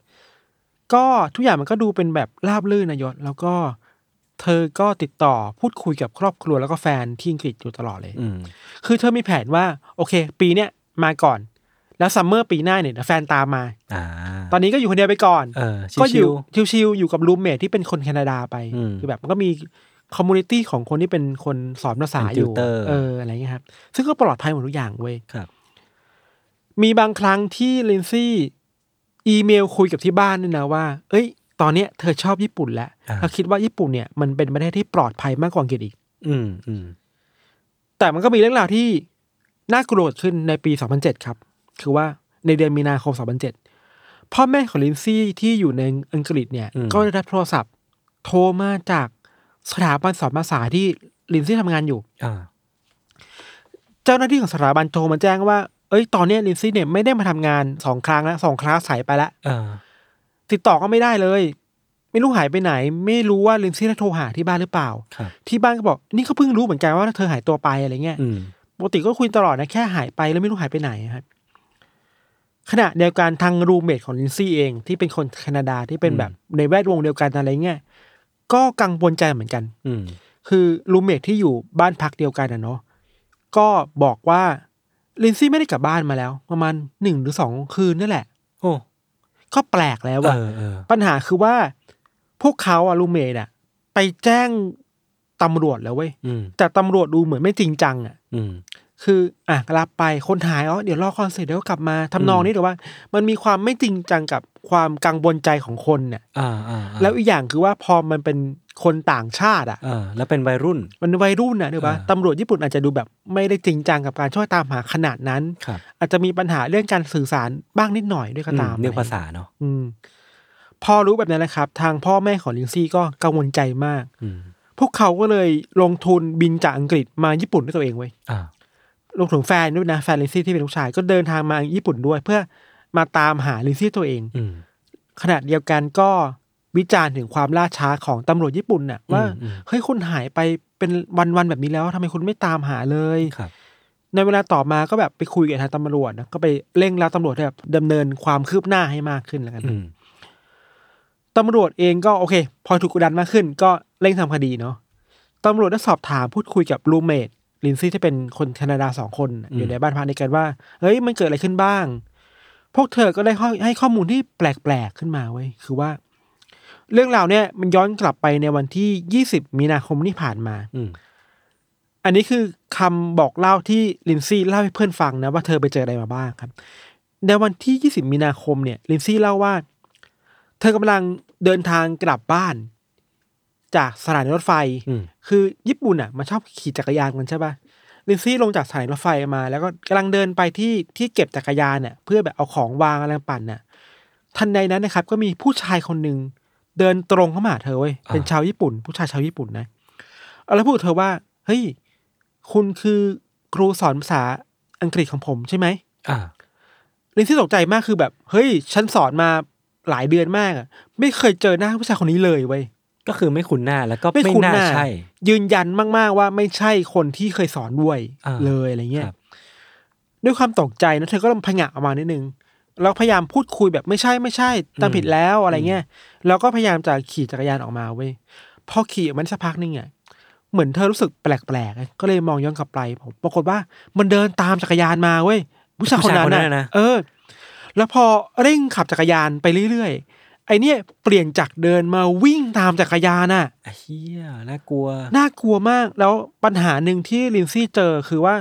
ก็ทุกอย่างมันก็ดูเป็นแบบราบรื่นนะยศ แล้วก็เธอก็ติดต่อพูดคุยกับครอบครัวแล้วก็แฟนที่อังกฤษอยู่ตลอดเลยอืมคือเธอมีแผนว่า โอเค ปีเนี้ยมาก่อน แล้ว summer ปีหน้าเนี่ยเดี๋ยวแฟนตามมาอ่าตอนนี้ก็อยู่คนเดียวไปก่อนเออก็อชิยู่ชิวๆอยู่กับ roommate ที่เป็นคนแคนาดาไปอืมคือแบบมันก็มี community ของคนที่เป็นคนสอนภาษาเป็นอยู่ tutor เอออะไรเงี้ยครับ ซึ่งก็ปลอดภัยหมดทุกอย่างเว้ยๆครับ มีบางครั้งที่ลินซี่อีเมลคุยกับที่บ้านด้วยนะว่า เอ้ย ตอนเนี้ยเธอชอบญี่ปุ่นแล้วอ่า เราคิดว่าญี่ปุ่นเนี่ยมันเป็นประเทศที่ปลอดภัยมากกว่าอังกฤษอีก อืมอืมแต่มันก็มีเรื่องราวที่น่ากลัวเกิดขึ้นในปี 2007 ครับ คือว่าในเดือนมีนาคม 2007 พ่อแม่ของลินซี่ที่อยู่ในอังกฤษเนี่ย ก็ได้รับโทรศัพท์ โทรมาจาก สถาบันสอนภาษาที่ลินซี่ทำงานอยู่อ่าเจ้าหน้าที่ของสถาบันโทรมาแจ้งว่า เอ้ย ตอนเนี้ยลินซี่เนี่ยไม่ได้มาทำงานสองครั้งแล้วสองครั้งใส่ไปแล้วอ่าติดต่อก็ไม่ได้เลย ไม่รู้หายไปไหน ไม่รู้ว่าลินซี่ได้โทรหาที่บ้านหรือเปล่า ครับที่บ้านก็บอกนี่ก็เพิ่งรู้เหมือนกันว่าเธอหายตัวไปอะไรเงี้ย อืมปกติก็คุยตลอดนะแค่หายไปแล้วไม่รู้หายไปไหนครับขณะเดียวกันทางรูเมทของลินซี่เองที่เป็นคนแคนาดาที่เป็นแบบในแวดวงเดียวกันอะไรเงี้ย ก็กังวลใจเหมือนกัน อืม คือรูเมทที่อยู่บ้านพักเดียวกันนะเนาะก็บอกว่าลินซี่ไม่ได้กลับบ้านมาแล้ว ประมาณหนึ่งหรือสองคืนนั่นแหละ โอ้ก็แปลกแล้วเออะอเออปัญหาคือว่า พวกเขาอะรูเมทอะไปแจ้งตำรวจแล้วเว้ย อืมแต่ตำรวจดูเหมือนไม่จริงจังอะอืม คืออะรับไปคนหายอ๋อเดี๋ยวรอคอนเสิร์ตเดี๋ยวก็กลับมาทำนองนี้แต่ว่า มันมีความไม่จริงจังกับความกังวลใจของคนเนี่ยอ่าอ่าอ่าแล้วอีกอย่างคือว่าพอมันเป็นคนต่างชาติอะเออแล้วเป็นวัยรุ่น มันวัยรุ่นนะเดี๋ยวปะอ่าตำรวจญี่ปุ่นอาจจะดูแบบไม่ได้จริงจังกับการช่วยตามหาขนาดนั้นครับอาจจะมีปัญหาเรื่องการสื่อสารบ้างนิดหน่อยด้วยก็ตามอืเรื่องภาษาเนาะอืมพอรู้แบบนั้นนะครับ ทางพ่อแม่ของลินซี่ก็กังวลใจมากอืมพวกเขาก็เลยลงทุนบินจากอังกฤษมาญี่ปุ่นด้วยตัวเองเว้ยอ่า รวมถึงแฟนด้วยนะแฟนลินซี่ที่เป็นลูกชายก็เดินทางมาญี่ปุ่นด้วย เพื่อมาตามหาลินซี่ตัวเองอืมขณะเดียวกันก็วิจารณ์ถึงความล่าช้าของตำรวจญี่ปุ่นน่ะว่าอืมเฮ้ยคุณหายไปเป็นวันๆแบบนี้แล้วทำไมคุณไม่ตามหาเลยครับในเวลาต่อมาก็แบบไปคุยกับทางตำรวจนะก็ไปเร่งรัดตำรวจให้แบบดำเนินความคืบหน้าให้มากขึ้นแล้วกันอืมตำรวจเองก็โอเค พอถูกกดดันมากขึ้น ก็เร่งทำคดีเนาะตำรวจได้สอบถามพูดคุยกับรูเมด ลินซี่ที่เป็นคนแคนาดาสองคนน่ะอืมอยู่ในบ้านพักในกันว่าเฮ้ยมันเกิดอะไรขึ้นบ้าง พวกเธอก็ได้ข้อให้ข้อมูลที่แปลกๆขึ้นมาเว้ยคือว่า เรื่องราวเนี่ยมันย้อนกลับไปในวันที่20มีนาคมที่ผ่านมาอืมอันนี้คือคำบอกเล่าที่ลินซี่เล่าให้เพื่อนฟังนะว่าเธอไปเจออะไรมาบ้างครับ ในวันที่20มีนาคมเนี่ยลินซี่เล่าว่า เธอกำลังเดินทางกลับบ้าน จากสถานีรถไฟอืมคือญี่ปุ่นอะมันชอบขี่จักรยานกันใช่ปะลินซี่ลงจากสถานีรถไฟมา แล้วก็กำลังเดินไปที่ที่เก็บจักรยานเนี่ยเพื่อแบบเอาของวางอะไรปั่นน่ะทันใดนั้นนะครับ ก็มีผู้ชายคนหนึ่งเดินตรงเข้ามาหาเธอเว้ยเป็นชาวญี่ปุ่น ผู้ชายชาวญี่ปุ่นนะเอาแล้วพูดกับเธอว่า เฮ้ย คุณคือครูสอนภาษาอังกฤษของผมใช่ไหมอ่าลินซี่ตกใจมากคือแบบ เฮ้ย ฉันสอนมาหลายเดือนมากอะไม่เคยเจอหน้าผู้ชายคนนี้เลยเว้ย ก็คือไม่คุ้นหน้าแล้วก็ไม่ไม่คุ้นน่าหน้าใช่ ยืนยันมาก ๆ ว่าไม่ใช่คนที่เคยสอนด้วยอ่าเลยอะไรเงี้ยครับด้วยความตกใจนะเธอก็พงะออกมานิดนึงแล้วพยายามพูดคุยแบบไม่ใช่ไม่ใช่ตามผิดแล้วอะไรเงี้ยแล้วก็พยายามจะขี่จักรยานออกมาเว้ยพอขี่ออกมาได้สักพักนึงอะเหมือนเธอรู้สึกแปลกๆก็เลยมองย้อนกลับไปผมปรากฏว่ามันเดินตามจักรยานมาเว้ยผู้ชายคนนั้นผู้ชายคนนั้นน่ะนะเออ แล้วพอเร่งขับจักรยานไปเรื่อยๆ ไอเนี่ยเปลี่ยนจากเดินมาวิ่งตามจักรยานน่ะไอ้เฮียน่ากลัว น่ากลัวมากแล้วปัญหาหนึ่งที่ลินซี่เจอคือว่า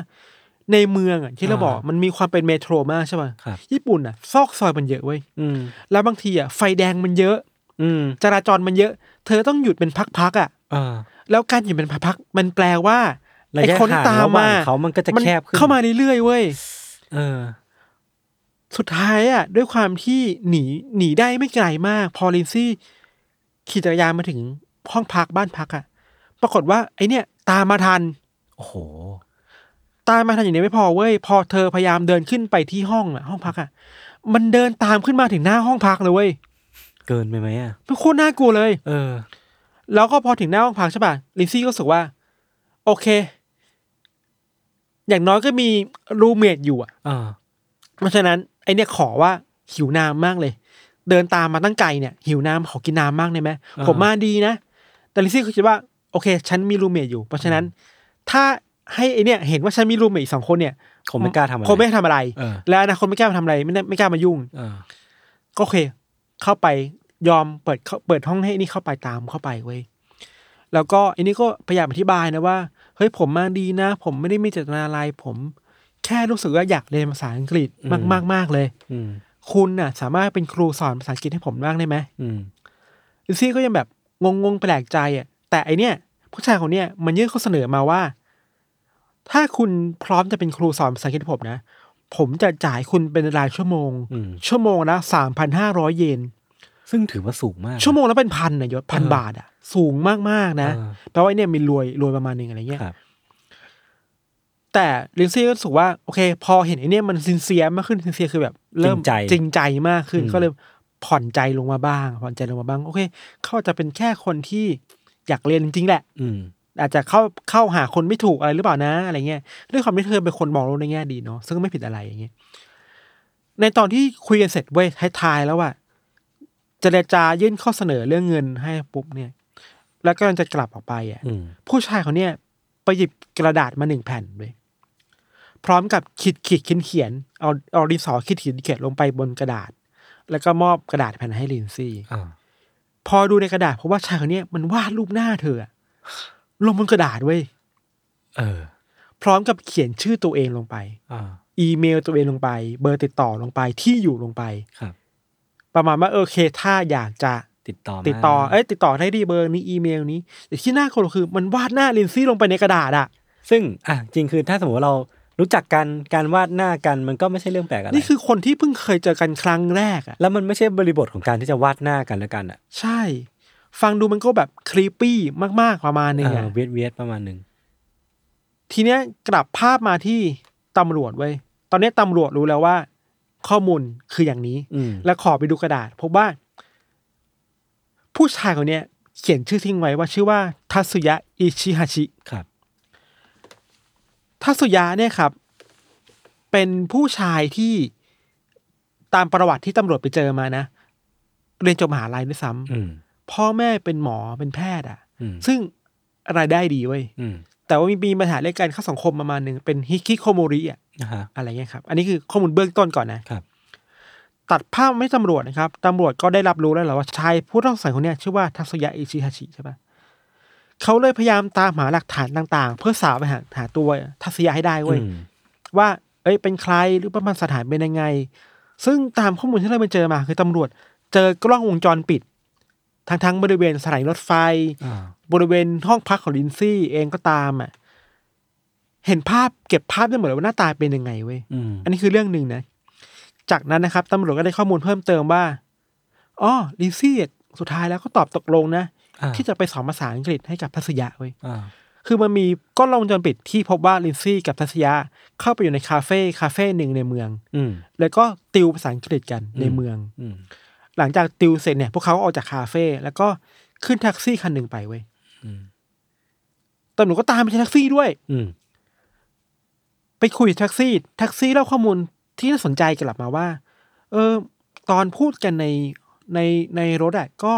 ในเมืองอะที่เราบอกอ่ามัมันมีความเป็นเมโทรมากใช่ป่ะครับ ญี่ปุ่นอะ ซอกซอยมันเยอะเว้ยอืมแล้วบางทีอะไฟแดงมันเยอะ อืมจราจรมันเยอะ เธอต้องหยุดเป็นพักๆอะอ่าแล้วการหยุดเป็นพักๆมันแปลว่าระไอ้ยะคนที่ห่างตามระหว่มางเขามันก็จะแคบขึ้นเข้ามาเรื่อยๆเว้ย เออ สุดท้ายอะด้วยความที่หนีหนีได้ไม่ไกลมาก พอลินซี่ขี่จักรยานมาถึงห้องพักบ้านพักอะ ปรากฏว่าไอเนี่ย ตามมาทัน โอ้โห ตามมาทันอย่างนี้ไม่พอเว้ย พอเธอพยายามเดินขึ้นไปที่ห้องอะ ห้องพักอะ มันเดินตามขึ้นมาถึงหน้าห้องพักเลยเว้ย เกินไปไหมอะมันโคตรน่ากลัวเลย เออ แล้วก็พอถึงหน้าห้องพักใช่ป่ะลินซี่ก็รู้สึกว่า โอเค อย่างน้อยก็มีรูเมทอยู่อะอ่าเพราะฉะนั้นไอ เนี่ยขอว่าหิวน้ำมากเลย เดินตามมาตั้งไกลเนี่ย หิวน้ำขอกินน้ำมากได้ไหมอ่าผมมาดีนะ แต่ลิซซี่ก็คิดว่าโอเค ฉันมีรูเมทอยู่ เพราะฉะนั้น ถ้าให้ไอเนี่ย เห็นว่าฉันมีรูเมทอีกสองคนเนี่ยคงไม่กล้าทำอะไรคงไม่ทำอะไรเออแล้วอนาคตไม่กล้ามาทำอะไรไม่ได้ไม่กล้ามายุ่งเออก็โอเค เข้าไปยอมเปิดเข้าเปิดห้องให้นี่เข้าไปตามเข้าไปเว้ยแล้วก็อันนี้ก็พยายามอธิบายนะว่าเฮ้ยผมมาดีนะ ผมไม่ได้มีเจตนาอะไรผม แค่รู้สึกว่าอยากเรียนภาษาอังกฤษมากมากมากๆเลยอืมคุณน่ะ สามารถเป็นครูสอนภาษาอังกฤษให้ผมบ้างได้ไหมอืมลิซซี่ก็ยังแบบงงงๆแปลกใจอะ แต่ไอเนี่ยผู้ชายคนเนี้ยมันยื่นข้อเสนอมาว่า ถ้าคุณพร้อมจะเป็นครูสอนภาษาอังกฤษให้ผมนะ ผมจะจ่ายคุณเป็นรายชั่วโมงอืมชั่วโมงละสามพันห้าร้อยเยนซึ่งถือว่าสูงมาก ชั่วโมงละเป็นพันนะยศพันเออบาทอะ สูงมากๆนะเออแปลว่าไอ้เนี่ยมีรวยรวยประมาณหนึงอะไรเงี้ยครับ แต่ลินซี่ก็รู้สึกว่าโอเค พอเห็นไอ้เนี่ยมันซินเซียมากขึ้นซินเซียคือแบบเริ่มจริงใจ จริงใจมากขึ้นอืมก็เลยผ่อนใจลงมาบ้าง ผ่อนใจลงมาบ้างโอเคเขาอาจจะเป็นแค่คนที่อยากเรียนจริงๆแหละ อืม อาจจะเข้าเข้าหาคนไม่ถูกอะไรหรือเปล่านะอะไรเงี้ยด้วยความที่เธอเป็นคนมองโลกในแง่ดีเนาะซึ่งก็ไม่ผิดอะไรอย่างเงี้ยในตอนที่คุยกันเสร็จเว้ยท้ายๆแล้วอะเจรจายื่นข้อเสนอเรื่องเงินให้ปุ๊บเนี่ย แล้วก็จะกลับออกไปอะอืม ผู้ชายคนเนี้ยไปหยิบกระดาษมาหนึ่งแผ่นเลย พร้อมกับขีดขีดเขียนเขียนเอาเอาดินสอขีดขีดเขียนลงไปบนกระดาษ แล้วก็มอบกระดาษแผ่นให้ลินซี่อ่าพอดูในกระดาษเพราะว่าชายคนเนี้ยมันวาดรูปหน้าเธออะลงบนกระดาษเว้ยเออ พร้อมกับเขียนชื่อตัวเองลงไปอ่าอีเมลตัวเองลงไป เบอร์ติดต่อลงไปที่อยู่ลงไปครับ ประมาณว่าเออโอเคถ้าอยากจะติดต่อมาติดต่อเอ้ยติดต่อได้ดีเบอร์นี้อีเมลนี้แต่ที่น่ากลัวคือ มันวาดหน้าลินซี่ลงไปในกระดาษอะซึ่งอะจริงคือถ้าสมมติว่าเรา รู้จักกันการวาดหน้ากันมันก็ไม่ใช่เรื่องแปลกอะไรนี่คือคนที่เพิ่งเคยเจอกันครั้งแรกอะแล้วมันไม่ใช่บริบทของการที่จะวาดหน้ากันแล้วกันอะใช่ ฟังดูมันก็แบบครีปปี้มากๆประมาณนึงเอออะเวียดเวียดประมาณหนึ่งทีเนี้ยกลับภาพมาที่ตำรวจเว้ยตอนนี้ตำรวจรู้แล้วว่า ข้อมูลคืออย่างนี้อืมแล้วขอไปดูกระดาษพบว่า ผู้ชายคนเนี้ยเขียนชื่อทิ้งไว้ว่าชื่อว่าทัสุยะอิชิฮาชิครับ ทัสุยะเนี่ยครับ เป็นผู้ชายที่ตามประวัติที่ตำรวจไปเจอมานะ เรียนจบมหาลัยด้วยซ้ำอืมพ่อแม่เป็นหมอเป็นแพทย์อะอืมซึ่งรายได้ดีเว้ยอืมแต่ว่ามีมีปัญหาเรื่องการเข้าสังคมประมาณหนึ่งเป็นฮิคิโคโมริอะนะฮะอะไรเงี้ยครับ อันนี้คือข้อมูลเบื้องต้นก่อนนะครับ ตัดภาพไม่ตำรวจนะครับตำรวจก็ได้รับรู้แล้วแหละว่าชายผู้ต้องสงสัยคนเนี้ยชื่อว่าทัศยะอิชิฮาชิใช่ปะ เขาเลยพยายามตามหาหลักฐานต่างๆ เพื่อสาวไปหาหาตัวทัศยะให้ได้เว้ยอืมว่า เอ้ยเป็นใครหรือประมาณสถานเป็นยังไง ซึ่งตามข้อมูลที่เราไปเจอมา คือตำรวจ เจอกล้องวงจรปิด ทั้งทั้งบริเวณสถานีรถไฟอ่าบริเวณห้องพักของลินซี่เองก็ตามอะเห็นภาพเก็บภาพได้หมดเลยว่าหน้าตาเป็นยังไงเว้ยอืมอันนี้คือเรื่องหนึ่งนะ จากนั้นนะครับตำรวจก็ได้ข้อมูลเพิ่มเติมว่าอ๋อลินซี่สุดท้ายแล้วก็ตอบตกลงนะอ่า ที่จะไปสอนภาษาอังกฤษให้กับทัศยะเว้ยอ่าคือมันมีกล้องวงจรปิดที่พบว่าลินซี่กับทัศยะเข้าไปอยู่ในคาเฟ่คาเฟ่หนึ่งในเมืองอืมแล้วก็ติวภาษาอังกฤษกันในอืมเมืองอืมหลังจากติวเสร็จเนี่ยพวกเขาออกจากคาเฟ่แล้วก็ขึ้นแท็กซี่คันหนึ่งไปเว้ยอืมตำรวจก็ตามไปที่แท็กซี่ด้วย อืมไปคุยกับแท็กซี่แท็กซี่เล่าข้อมูลที่น่าสนใจกลับมาว่า เออ ตอนพูดกันในในในรถอะก็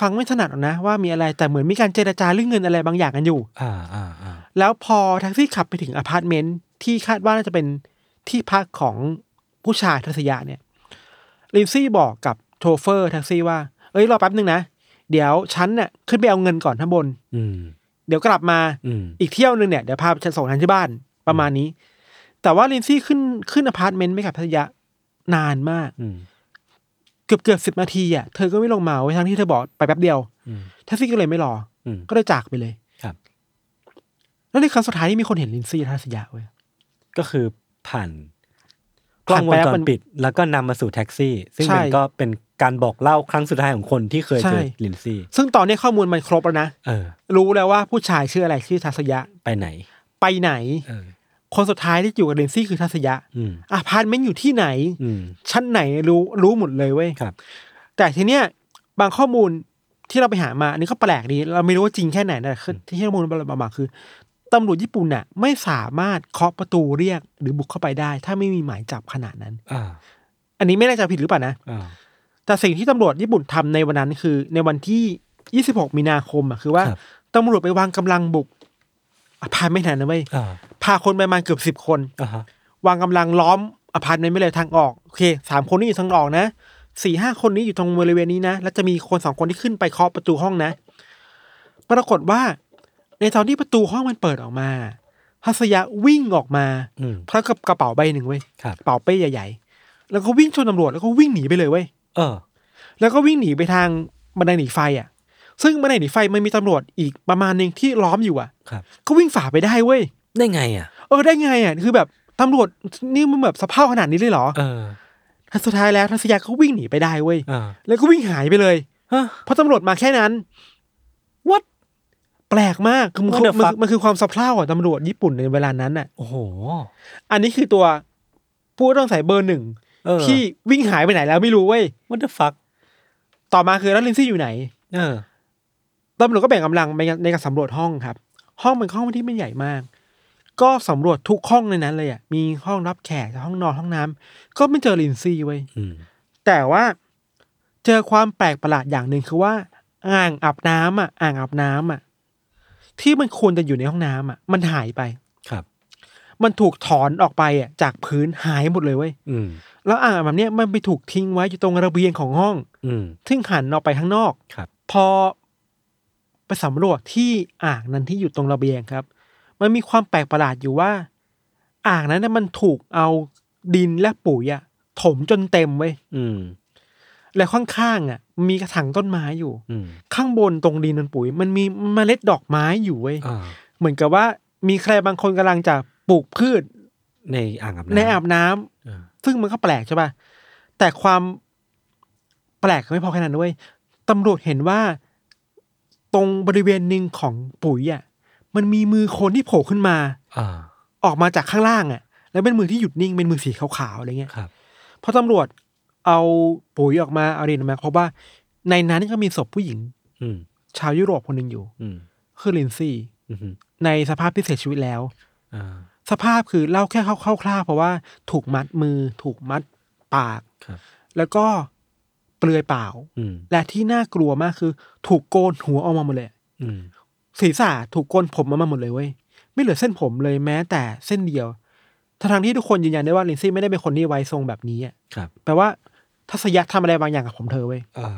ฟังไม่ถนัดหรอกนะว่ามีอะไรแต่เหมือนมีการเจรจาเรื่องเงินอะไรบางอย่างกันอยู่ อ่าอ่าอ่าแล้วพอแท็กซี่ขับไปถึงอพาร์ตเมนต์ที่คาดว่าน่าจะเป็นที่พักของผู้ชายทัศยะเนี่ยลินซี่บอกกับโชเฟอร์แท็กซี่ว่า เอ้ยรอแป๊บนึงนะ เดี๋ยวฉันเนี่ยขึ้นไปเอาเงินก่อนข้างบน อืม เดี๋ยวกลับมาอืมอีกเที่ยวหนึ่งเนี่ยเดี๋ยวพาฉันส่งฉันที่บ้านประมาณนี้ แต่ว่าลินซี่ขึ้นขึ้นอพาร์ตเมนต์ไปกับทัศยะนานมากอืม เกือบเกือบสิบนาทีอะเธอก็ไม่ลงมาเว้ยทั้งที่เธอบอกไปแป๊บเดียวอืมแท็กซี่ก็เลยไม่รออืมก็เลยจากไปเลยครับแล้วในครั้งสุดท้ายที่มีคนเห็นลินซี่ทัศยะเว้ยก็คือผ่านกล้องวงผ่านไปแล้วจรมันปิด แล้วก็นำมาสู่แท็กซี่ ซึ่งใช่มันก็เป็นการบอกเล่าครั้งสุดท้ายของคนที่เคยใช่เจอลินซี่ ซึ่งตอนนี้ข้อมูลมันครบแล้วนะเออรู้แล้วว่าผู้ชายชื่ออะไรชื่อทัศยะไปไหน ไปไหนเออ คนสุดท้ายที่อยู่กับลินซี่คือทัศยะอืมอพาร์ตเมนต์อยู่ที่ไหนอืมชั้นไหนรู้รู้หมดเลยเว้ยครับแต่ทีเนี้ยบางข้อมูลที่เราไปหามาอันนี้ก็แปลกดี เราไม่รู้ว่าจริงแค่ไหนนะคือที่ข้อมูลเรามาคือตำรวจญี่ปุ่นน่ะ ไม่สามารถเคาะประตูเรียกหรือบุกเข้าไปได้ ถ้าไม่มีหมายจับขนาดนั้นอ่าอันนี้ไม่แน่ใจผิดหรือเปล่านะอ่าแต่สิ่งที่ตำรวจญี่ปุ่นทำในวันนั้นคือ ในวันที่ 26 มีนาคมอะคือว่าครับตำรวจไปวางกำลังบุก อพาร์ตไม่นานนะเว้ยอ่าพาคนไปประมาณเกือบสิบ10คนอ่าฮะวางกำลังล้อมอพาร์ตเมนต์ไปเลยทางออกโอเคสามคนนี้อยู่ทางออกนะสี่ห้าคนนี้อยู่ตรงบริเวณนี้นะ แล้วจะมีคนสองคนที่ขึ้นไปเคาะประตูห้องนะ ปรากฏว่า ในตอนที่ประตูห้องมันเปิดออกมาฮัสยะวิ่งออกมาอืมพร้อมกับกระเป๋าใบหนึ่งเว้ยครับกระเป๋าเป้ใหญ่ๆ แล้วก็วิ่งชนตำรวจแล้วก็วิ่งหนีไปเลยเว้ยเออ แล้วก็วิ่งหนีไปทางบันไดหนีไฟอะ ซึ่งบันไดหนีไฟมันมีตำรวจอีกประมาณหนึ่งที่ล้อมอยู่อะครับก็วิ่งฝ่าไปได้เว้ยได้ไงอะ เออได้ไงอะคือแบบตำรวจนี่มันแบบสภาพขนาดนี้เลยเหรอเออท้ายสุดท้ายแล้วทัศยาเขาวิ่งหนีไปได้เว้ยอ่าแล้วก็วิ่งหายไปเลยฮะเพราะตำรวจมาแค่นั้น what แปลกมากคือมัน What the มัน fuck? มันคือความสะเพร่าของตำรวจญี่ปุ่นในเวลานั้นน่ะโอ้โหอันนี้คือตัวผู้ต้องใส่เบอร์หนึ่งเออที่วิ่งหายไปไหนแล้วไม่รู้เว้ย what the fuck ต่อมาคือแล้วลินซี่อยู่ไหน เออ ตำรวจก็แบ่งกำลังไปในการสำรวจห้องครับ ห้องเป็นห้องที่ไม่ใหญ่มาก ก็สำรวจทุกห้องในนั้นเลยอะมีห้องรับแขกห้องนอนห้องน้ำก็ไม่เจอลินซี่เว้ยอืมแต่ว่าเจอความแปลกประหลาดอย่างหนึ่งคือว่า อ่างอาบน้ำอะ อ่างอาบน้ำอะ ที่มันควรจะอยู่ในห้องน้ำอะ มันหายไปครับ มันถูกถอนออกไปอะ จากพื้นหายหมดเลยเว้ยอืมแล้วอ่างแบบเนี้ยมันไปถูกทิ้งไว้อยู่ตรงระเบียงของห้อง อืมซึ่งหันออกไปข้างนอกครับ พอไป สำรวจที่อ่างนั้นที่อยู่ตรงระเบียงครับ มันมีความแปลกประหลาดอยู่ว่า อ่างนั้นน่ะมันถูกเอาดินและปุ๋ยอะถมจนเต็มเว้ยอืม แล้วข้างๆอะ มีกระถางต้นไม้อยู่ อืมข้างบนตรงดินนันปุ๋ย มันมีเมล็ดดอกไม้อยู่เว้ยอ่าเหมือนกับว่ามีใครบางคนกำลังจะปลูกพืชในอ่างอาบน้ำในอาบน้ำอ่าซึ่งมันก็แปลกใช่ป่ะแต่ความแปลกไม่พอแค่นั้นด้วยตำรวจเห็นว่า ตรงบริเวณหนึ่งของปุ๋ยอะมันมีมือคนที่โผล่ขึ้นมาอ่าออกมาจากข้างล่างอะ แล้วเป็นมือที่หยุดนิ่งเป็นมือสีขาวๆอะไรเงี้ยครับพอตำรวจเอาปุ๋ยออกมาเอาดินออกมาพบว่า ในนั้นก็มีศพผู้หญิง อืมชาวยุโรปคนหนึ่งอยู่ อืมคือลินซี่อืมในสภาพที่เสียชีวิตแล้วอ่าสภาพคือเล่าแค่คร่าวๆเพราะว่าถูกมัดมือ ถูกมัดปากครับแล้วก็ เปลือยเปล่าอืมและที่น่ากลัวมากคือ ถูกโกนหัวออกมาหมดเลยอืมศีรษะถูกโกนผมออกมาหมดเลยเว้ยไม่เหลือเส้นผมเลยแม้แต่เส้นเดียวทั้งๆที่ทุกคนยืนยันได้ว่าลินซี่ไม่ได้เป็นคนที่ไว้ทรงแบบนี้อะครับแปลว่าทัศยะทำอะไรบางอย่างกับผมเธอเว้ยอ่า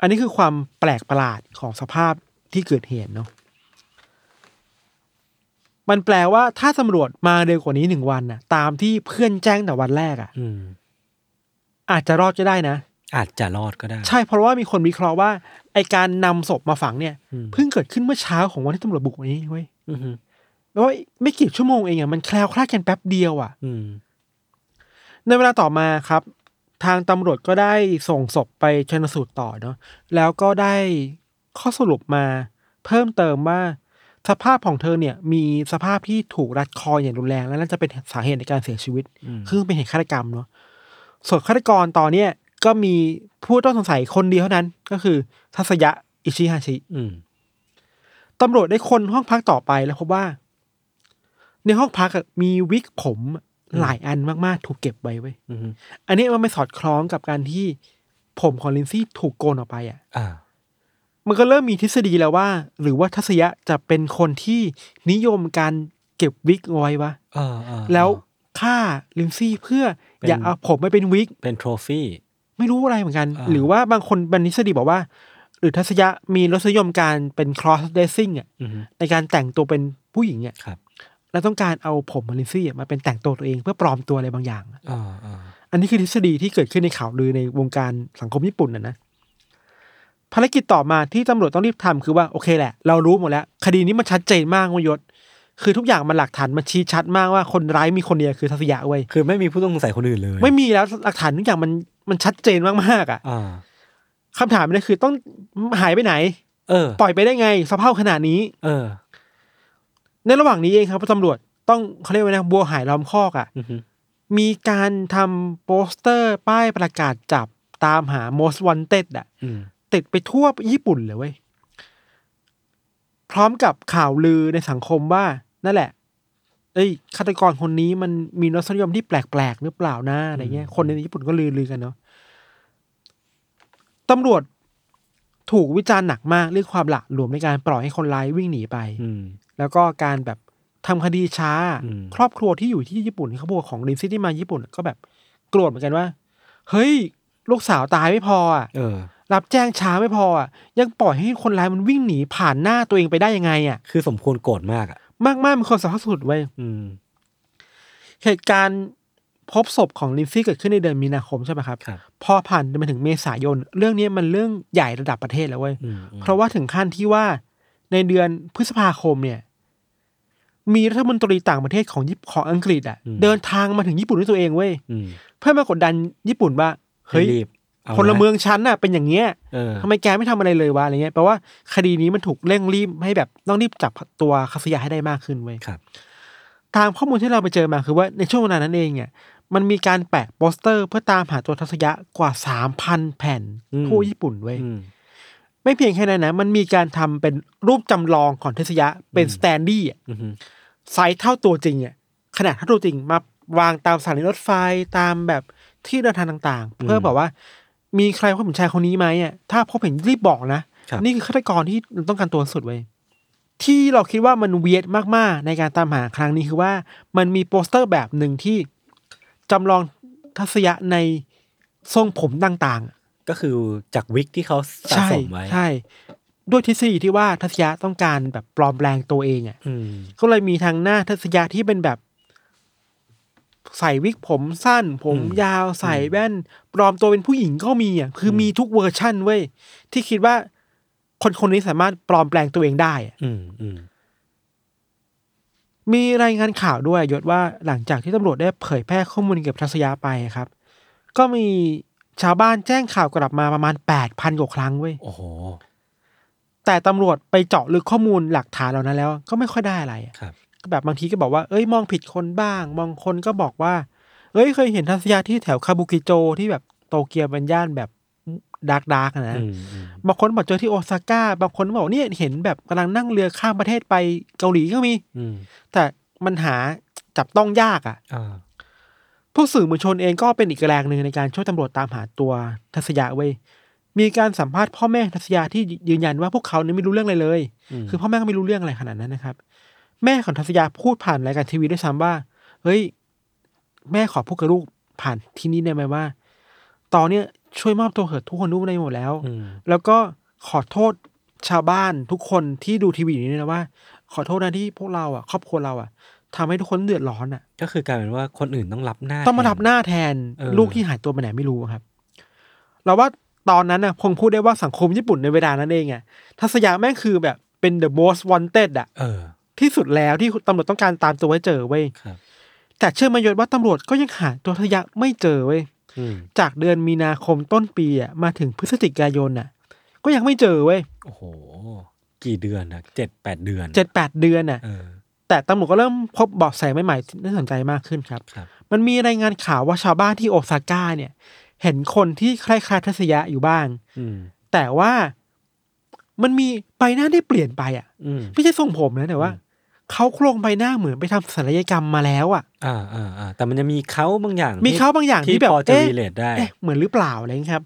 อันนี้คือความแปลกประหลาดของสภาพที่เกิดเหตุเนาะมันแปลว่าถ้าตำรวจมาเร็วกว่านี้หนึ่งวันน่ะ ตามที่เพื่อนแจ้งแต่วันแรกอะอืมอาจจะรอดก็ได้นะ อาจจะรอดก็ได้ ใช่เพราะว่ามีคนวิเคราะห์ว่า ไอการนำศพมาฝังเนี่ยอืมเพิ่งเกิดขึ้นเมื่อเช้าของวันที่ตำรวจบุกวันนี้เว้ยอืมแล้วว่าไม่กี่ชั่วโมงเองอะมันแคล้วคลาดกันแป๊บเดียวอะอืมในเวลาต่อมาครับ ทางตำรวจก็ได้ส่งศพไปชนสูตรต่อเนาะแล้วก็ได้ข้อสรุปมา เพิ่มเติมว่า สภาพของเธอเนี่ย มีสภาพที่ถูกรัดคออย่างรุนแรงและน่าจะเป็นสาเหตุในการเสียชีวิตอืมคือเป็นเหตุฆาตกรรมเนาะส่วนฆาตกรตอนเนี้ย ก็มีผู้ต้องสงสัยคนเดียวเท่านั้น ก็คือทัศยะอิชิฮาชิอืมตำรวจได้คนห้องพักต่อไปแล้วพบว่า ในห้องพักอะมีวิกผมหลายอันมากๆ ถูกเก็บไว้ไว้ยอืมอันนี้มันไม่สอดคล้องกับการที่ผมของลินซี่ถูกโกนออกไปอะอ่ามันก็เริ่มมีทฤษฎีแล้วว่า หรือว่าทัศยะจะเป็นคนที่นิยมการเก็บวิกเอาไว้วะอ่าอ่าแล้วฆ่าลินซี่เพื่อเป็นอย่าเอาผมไปเป็นวิกเป็นโทรฟี่ ไม่รู้อะไรเหมือนกันอ่าหรือว่าบางคนบันทฤษฎีบอกว่า หรือทัศยะมีรสนิยมการเป็น cross dressing อะอืมในการแต่งตัวเป็นผู้หญิงอะครับแล้วต้องการเอาผมของลินซี่อะมาเป็นแต่งตัวตัวเองเพื่อปลอมตัวอะไรบางอย่างอ่าอ่าอันนี้คือทฤษฎีที่เกิดขึ้นในข่าวลือในวงการสังคมญี่ปุ่นนะนะภารกิจต่อมาที่ตำรวจต้องรีบทำคือว่าโอเคแหละ เรารู้หมดแล้ว คดีนี้มันชัดเจนมากวายศ คือทุกอย่างมันหลักฐานมันชี้ชัดมากว่าคนร้ายมีคนเดียวคือทัศยะเว้ยคือไม่มีผู้ต้องสงสัยคนอื่นเลย ไม่มีแล้วหลักฐานทุกอย่างมันมันชัดเจนมากๆอะอ่าคำถามมันคือต้องหายไปไหน เออ ปล่อยไปได้ไงสภาพขนาดนี้ เออ ในระหว่างนี้เองครับตำรวจต้องเขาเรียกว่านะบัวหายล้อมคอกอะอือฮึมีการทำโปสเตอร์ป้ายประกาศจับตามหา most wanted อะอืมติดไปทั่วญี่ปุ่นเลยเว้ยพร้อมกับข่าวลือในสังคมว่า นั่นแหละ เอ้ยฆาตกรคนนี้มันมีรสนิยมที่แปลกๆหรือเปล่านะอะไรเงี้ย คนในญี่ปุ่นก็ลือลือกันเนาะตำรวจถูกวิจารณ์หนักมากเรื่องความหละหลวมในการปล่อยให้คนร้ายวิ่งหนีไปอืมแล้วก็การแบบทำคดีช้าอืมครอบครัวที่อยู่ที่ญี่ปุ่นเขาบอกของลินซี่ที่มาญี่ปุ่น ก็แบบโกรธเหมือนกันว่า เฮ้ย ลูกสาวตายไม่พออะเออรับแจ้งช้าไม่พออะยังปล่อยให้คนร้ายมันวิ่งหนีผ่านหน้าตัวเองไปได้ยังไงอะคือสมควรโกรธมากอะ มากมากๆมันคนสภาพสุดเว้ยอืมเหตุการณ์พบศพของลินซี่เกิดขึ้นในเดือนมีนาคมใช่ไหมครับครับพอผ่านมาถึงเมษายน เรื่องนี้มันเรื่องใหญ่ระดับประเทศแล้วเว้ยอืมอืมเพราะว่าถึงขั้นที่ว่าในเดือนพฤษภาคมเนี่ย มีรัฐมนตรีต่างประเทศของญี่ปุ่นของอังกฤษอะ เดินทางมาถึงญี่ปุ่นด้วยตัวเองเว้ยอืมเพื่อมากดดันญี่ปุ่นว่าเฮ้ยให้รีบา พลเมืองชั้นน่ะเป็นอย่างเงี้ยเออทำไมแกไม่ทำอะไรเลยวะอะไรเงี้ยแปลว่าคดีนี้มันถูกเร่งรีบให้แบบต้องรีบจับตัวคาสยาให้ได้มากขึ้นเว้ยครับตามข้อมูลที่เราไปเจอมาคือว่าในช่วงเวลานั้นเองเนี่ยมันมีการแปะโปสเตอร์เพื่อตามหาตัวทัศยะกว่าสามพันแผ่นอืมทั่วญี่ปุ่นเว้ยอืมไม่เพียงแค่นั้นนะ มันมีการทำเป็นรูปจำลองของทัศยะเป็น standee อะอืมไซส์เท่าตัวจริงอะขนาดเท่าตัวจริงมาวางตามสถานีรถไฟตามแบบที่เดินทางต่าง ๆ เพื่อแบบว่า มีใครพบเห็นชายคนนี้ไหมอะถ้าพบเห็นรีบบอกนะครับนี่คือฆาตกรที่ต้องการตัวสุดเว้ยที่เราคิดว่ามันเวียดมากๆ ในการตามหาครั้งนี้คือว่ามันมีโปสเตอร์แบบหนึ่งที่จำลองทัศยะในทรงผมต่างๆ ก็คือจากวิกที่เขาสะใช่สมไว้ใช่ ด้วยทฤษฎีที่ว่าทัศยะต้องการแบบปลอมแปลงตัวเองอะอืมก็เลยมีทางหน้าทัศยะที่เป็นแบบ ใส่วิกผมสั้น ผมยาวใส่แว่น ปลอมตัวเป็นผู้หญิงก็มีอะคือมีทุกเวอร์ชั่นเว้ยที่คิดว่าคนคนนี้สามารถปลอมแปลงตัวเองได้อะอืมอืมมีรายงานข่าวด้วยยศว่าหลังจากที่ตำรวจได้เผยแพร่ข้อมูลเกี่ยวกับทัศยะไปครับ ก็มีชาวบ้านแจ้งข่าวกลับมาประมาณแปดพันกว่าครั้งเว้ยโอ้โหแต่ตำรวจไปเจาะลึกข้อมูลหลักฐานเหล่านั้นแล้ว ก็ไม่ค่อยได้อะไรอะครับ ก็แบบบางทีก็บอกว่าเอ้ยมองผิดคนบ้างบางคนก็บอกว่า เอ้ยเคยเห็นทัศยาที่แถวคาบุกิโจที่แบบโตเกียวเป็นย่านแบบ dark dark นะอืมอืมบางคนบอกเจอที่โอซาก้าบางคนบอกเนี่ยเห็นแบบกำลังนั่งเรือข้ามประเทศไปเกาหลีก็มีอืมแต่มันหาจับต้องยากอะอ่าพวกสื่อมวลชนเองก็เป็นอีกแรงหนึ่งในการช่วยตำรวจตามหาตัวทัศยาเว้ยมีการสัมภาษณ์พ่อแม่ทัศยาที่ยืนยันว่าพวกเขาเนี่ยไม่รู้เรื่องอะไรเลยมคือพ่อแม่ก็ไม่รู้เรื่องอะไรขนาดนั้นนะครับ แม่ของทัศยาพูดผ่านรายการทีวีด้วยซ้ำว่า เฮ้ย แม่ขอพูดกับลูกผ่านที่นี่ได้ไหมว่า ตอนเนี้ยช่วยมอบตัวเถิดทุกคนรู้ในหมดแล้วอืมแล้วก็ขอโทษชาวบ้านทุกคนที่ดูทีวีอยู่นี่นะว่า ขอโทษนะที่พวกเราอะ ครอบครัวเราอะทำให้ทุกคนเดือดร้อนอะ ก็คือกลายเป็นว่าคนอื่นต้องรับหน้า ต้องมาแทนรับหน้าแทนเออลูกที่หายตัวไปไหนไม่รู้ครับ เราว่าตอนนั้นน่ะคงพูดได้ว่าสังคมญี่ปุ่นในเวลานั้นเองอะทัศยาแม่งคือแบบเป็น the most wanted อะเออ ที่สุดแล้วที่ตำรวจต้องการตามตัวให้เจอเว้ยครับแต่เชื่อไหมยศว่าตำรวจก็ยังหาตัวทัศยาไม่เจอเว้ยอืมจากเดือนมีนาคมต้นปีอะมาถึงพฤศจิกายนอะ ก็ยังไม่เจอเว้ยโอ้โห กี่เดือนนะเจ็ดแปดเดือนเจ็ดแปดเดือนอะเออแต่ตำรวจก็เริ่มพบเบาะแสใหม่ๆที่น่าสนใจมากขึ้นครับครับมันมีรายงานข่าวว่าชาวบ้านที่โอซาก้าเนี่ย เห็นคนที่คล้ายๆทัศยะอยู่บ้างอืมแต่ว่ามันมีใบหน้าที่เปลี่ยนไปอะอืมไม่ใช่ทรงผมนะแต่ว่า เขาโครงใบหน้าเหมือนไปทำศัลยกรรมมาแล้วอะ อ่าอ่าอ่าแต่มันจะมีเขาบางอย่าง มีเขาบางอย่างที่ที่แบบพอจะเอ๊ะรีเลทได้เอ๊ะเหมือนหรือเปล่าอะไรอย่างนี้ยครับ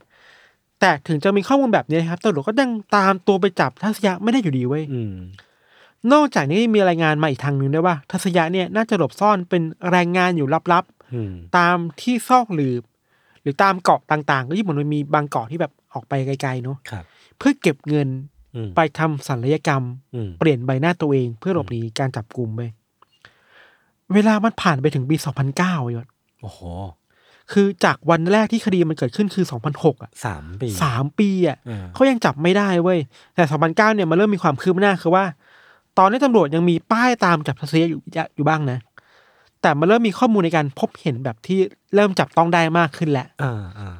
แต่ถึงจะมีข้อมูลแบบนี้นะครับตำรวจก็ยังตามตัวไปจับทัศยะไม่ได้อยู่ดีเว้ยอืมนอกจากนี้มีรายงานมาอีกทางหนึ่งด้วยว่า ทัศยะเนี่ยน่าจะหลบซ่อนเป็นแรงงานอยู่ลับอืมๆตามที่ซอกหลืบ หรือตามเกาะต่างๆ ก็ญี่ปุ่นมันมีบางเกาะที่แบบออกไปไกลๆเนาะครับเพื่อเก็บเงินอืม ไปทำศัลยกรรมอืมเปลี่ยนใบหน้าตัวเองเพื่อหลบหนีการจับกลุ่มไปเวลามันผ่านไปถึงปี2009ยศโอ้โห คือจากวันแรกที่คดีมันเกิดขึ้นคือ2006อะสามปีสามปีอะเออเขายังจับไม่ได้เว้ย แต่2009เนี่ยมันเริ่มมีความคืบหน้าคือว่า ตอนนี้ตำรวจยังมีป้ายตามจับทัศยะอยู่อยู่บ้างนะ แต่มันเริ่มมีข้อมูลในการพบเห็นแบบที่เริ่มจับต้องได้มากขึ้นแล้วอ่าอ่า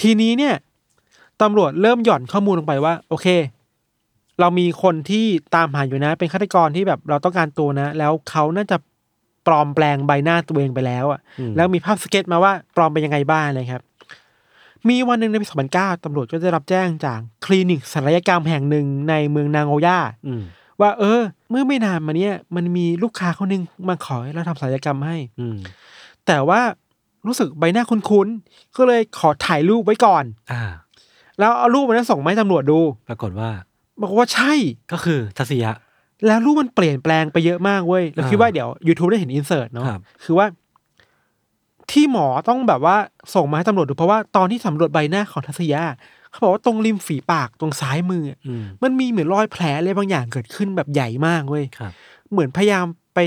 ทีนี้เนี่ยตำรวจเริ่มหย่อนข้อมูลลงไปว่า โอเค เรามีคนที่ตามหาอยู่นะ เป็นฆาตกรที่แบบเราต้องการตัวนะ แล้วเขาน่าจะปลอมแปลงใบหน้าตัวเองไปแล้วอะอืมแล้วมีภาพสเก็ตมาว่าปลอมเป็นยังไงบ้างเลยครับ มีวันหนึ่งในปี 2009 ตำรวจก็ได้รับแจ้งจากคลินิกศัลยกรรมแห่งหนึ่งในเมืองนางโอย่าอืมว่าเออ เมื่อไม่นานมาเนี้ยมันมีลูกค้าคนหนึ่งมาขอให้เราทำศัลยกรรมให้ อืมแต่ว่ารู้สึกใบหน้าคุ้นๆ ก็เลยขอถ่ายรูปไว้ก่อน อ่า แล้วเอารูปมันนั้นส่งมาให้ตำรวจดู ปรากฏว่า บอกว่าใช่ก็คือทัศยะ แล้วรูปมันเปลี่ยนแปลงไปเยอะมากเว้ยเราอ่าคิดว่าเดี๋ยว YouTube ได้เห็นอินเสิร์ตเนาะครับคือว่า ที่หมอต้องแบบว่าส่งมาให้ตำรวจดูเพราะว่าตอนที่สำรวจใบหน้าของทัศยาเขาบอกว่าตรงริมฝีปากตรงซ้ายมืออะอืมมันมีเหมือนรอยแผลอะไรบางอย่างเกิดขึ้นแบบใหญ่มากเว้ยครับ เหมือนพยายามไป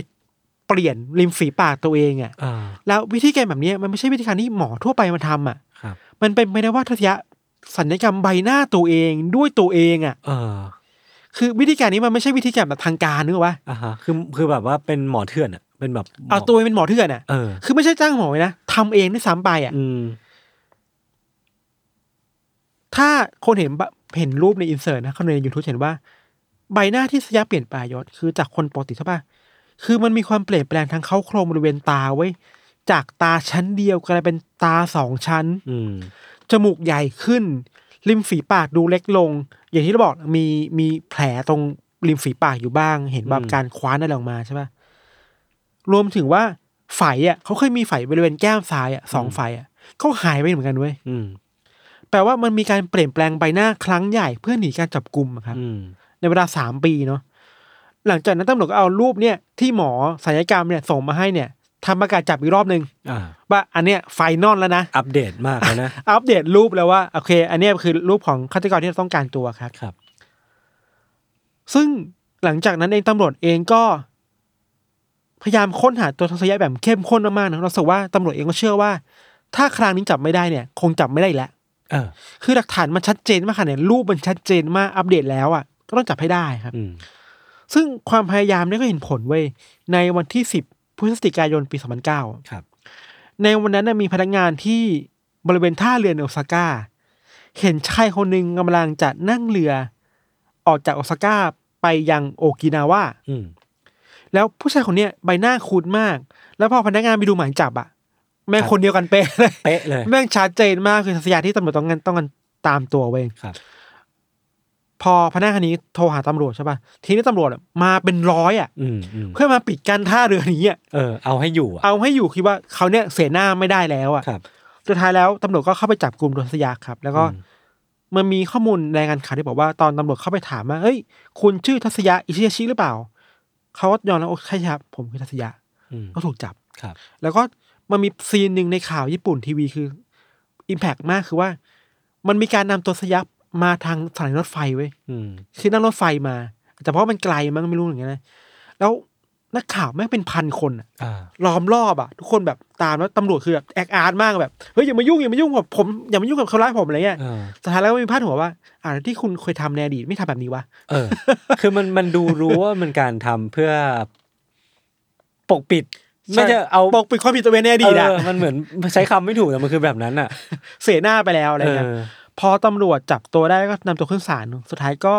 เปลี่ยนริมฝีปากตัวเองอะอ่า แล้ววิธีการแบบเนี้ยมันไม่ใช่วิธีการที่หมอทั่วไปมาทำอะ ครับ มันเป็นไปได้ว่าทัศยะ สัญญกรรมใบหน้าตัวเองด้วยตัวเองอะ เออ คือวิธีการนี้มันไม่ใช่วิธีการแบบทางการนึกออกปะอ่าฮะคือคือแบบว่าเป็นหมอเถื่อนอะ เป็นแบบหมเอาตัวเองเป็นหมอเถื่อนอะ เออ คือไม่ใช่จ้างหมอไว้นะทำเองด้วยซ้ำไปอะ อืม ถ้าคนเห็นบะเห็นรูปในอินเสิร์ตนะเขาในยูทูบเห็นว่า ใบหน้าที่สยะเปลี่ยนไปยศคือจากคนปกติใช่ปะคือมันมีความเปลี่ยนแปลงทางเข้าโครงบริเวณตาไว้ยจากตาชั้นเดียวกลายเป็นตาสองชั้น อืม จมูกใหญ่ขึ้น ริมฝีปากดูเล็กลง อย่างที่เราบอกมีมีแผลตรงริมฝีปากอยู่บ้าง เห็นแบบอืมการคว้านอะไรออกมาใช่ปะรวมถึงว่าไฝอะเขาเคยมีไฝบริเวณแก้มซ้ายอะสองไฝอะก็หายไปเหมือนกันเว้ยอืมแปลว่ามันมีการเปลี่ยนแปลงใบหน้าครั้งใหญ่เพื่อหนีการจับกลุ่มอะครับอืมในเวลาสามปีเนาะหลังจากนั้นตำรวจก็เอารูปเนี่ยที่หมอศัลยกรรมเนี่ยส่งมาให้เนี่ย ทำประกาศจับอีกรอบหนึ่งอ่าว่าอันเนี้ยไฟนอลแล้วนะ อัปเดตมากแล้วนะ อัปเดตรูปแล้วว่าโอเค อันเนี้ยคือรูปของฆาตกรที่เราต้องการตัวครับครับ ซึ่งหลังจากนั้นเองตำรวจเองก็ พยายามค้นหาตัวทัศยะแบบเข้มข้นมากๆนะเราสึกว่าตำรวจเองก็เชื่อว่า ถ้าครั้งนี้จับไม่ได้เนี่ย คงจับไม่ได้อีกแล้วเออคือหลักฐานมันชัดเจนมากค่ะเนี่ยรูปมันชัดเจนมากอัปเดตแล้วอะก็ต้องจับให้ได้ครับอืมซึ่งความพยายามเนี่ยก็เห็นผลเว้ยในวันที่สิบ พฤศจิกายนปีสองพันเก้าครับ ในวันนั้นนะมีพนักงานที่บริเวณท่าเรือในโอซาก้า เห็นชายคนหนึ่งกำลังจะนั่งเรือ ออกจากโอซาก้าไปยังโอกินาวาอืมแล้วผู้ชายคนเนี้ยใบหน้าคุ้นมาก แล้วพอพนักงานไปดูหมายจับอะแม่งคนเดียวกันเป๊ะเลย เป๊ะเลย แม่งชัดเจนมากคือทัศยาที่ตำรวจต้องกันต้องกันตามตัวเว้ยครับ พอพนักงานนี้โทรหาตำรวจใช่ป่ะทีนี้ตำรวจอะมาเป็นร้อยอะอืมอืมเพื่อมาปิดกั้นท่าเรือนี้อะเออเอาให้อยู่อะเอาให้อยู่คิดว่าเขาเนี่ยเสียหน้าไม่ได้แล้วอะครับสุดท้ายแล้วตำรวจก็เข้าไปจับกลุ่มทัศยาครับ แล้วก็อืมมันมีข้อมูลรายงานข่าวที่บอกว่าตอนตำรวจเข้าไปถามว่าเฮ้ย คุณชื่อทัศยาอิชิฮาชิหรือเปล่าเขาก็ยอมรับว่าใช่ครับ ผมคือทัศยาอืมก็ถูกจับครับ แล้วก็มันมี scene หนึ่งในข่าวญี่ปุ่นทีวีคือ impact มากคือว่า มันมีการนำตัวทัศยะ มาทางสถานีรถไฟเว้ยอืมคือนั่งรถไฟมา แต่เพราะมันไกลมั้งไม่รู้อย่างเงี้ยนะแล้วนักข่าวแม่งเป็นพันคนอะอ่าล้อมรอบอะ ทุกคนแบบตามแล้วตำรวจคือแบบ act out มากแบบเฮ้ยอย่ามายุ่งอย่ามายุ่งกับผมอย่ามายุ่งกับคนร้ายผมอะไรเงี้ยเออสุดท้ายแล้วก็มีพาดหัวว่า อ่าที่คุณเคยทำในอดีตไม่ทำแบบนี้วะเออ คือมันมันดูรู้ว่ามันการทำเพื่อปกปิดไม่จะเอาปกปิดความผิดตัวเองในอดีตอะเออมันเหมือนใช้คำไม่ถูกแต่มันคือแบบนั้นอะ เสียหน้าไปแล้วอะไรเอเงี้ยอ พอตำรวจจับตัวได้ก็นำตัวขึ้นศาลสุดท้ายก็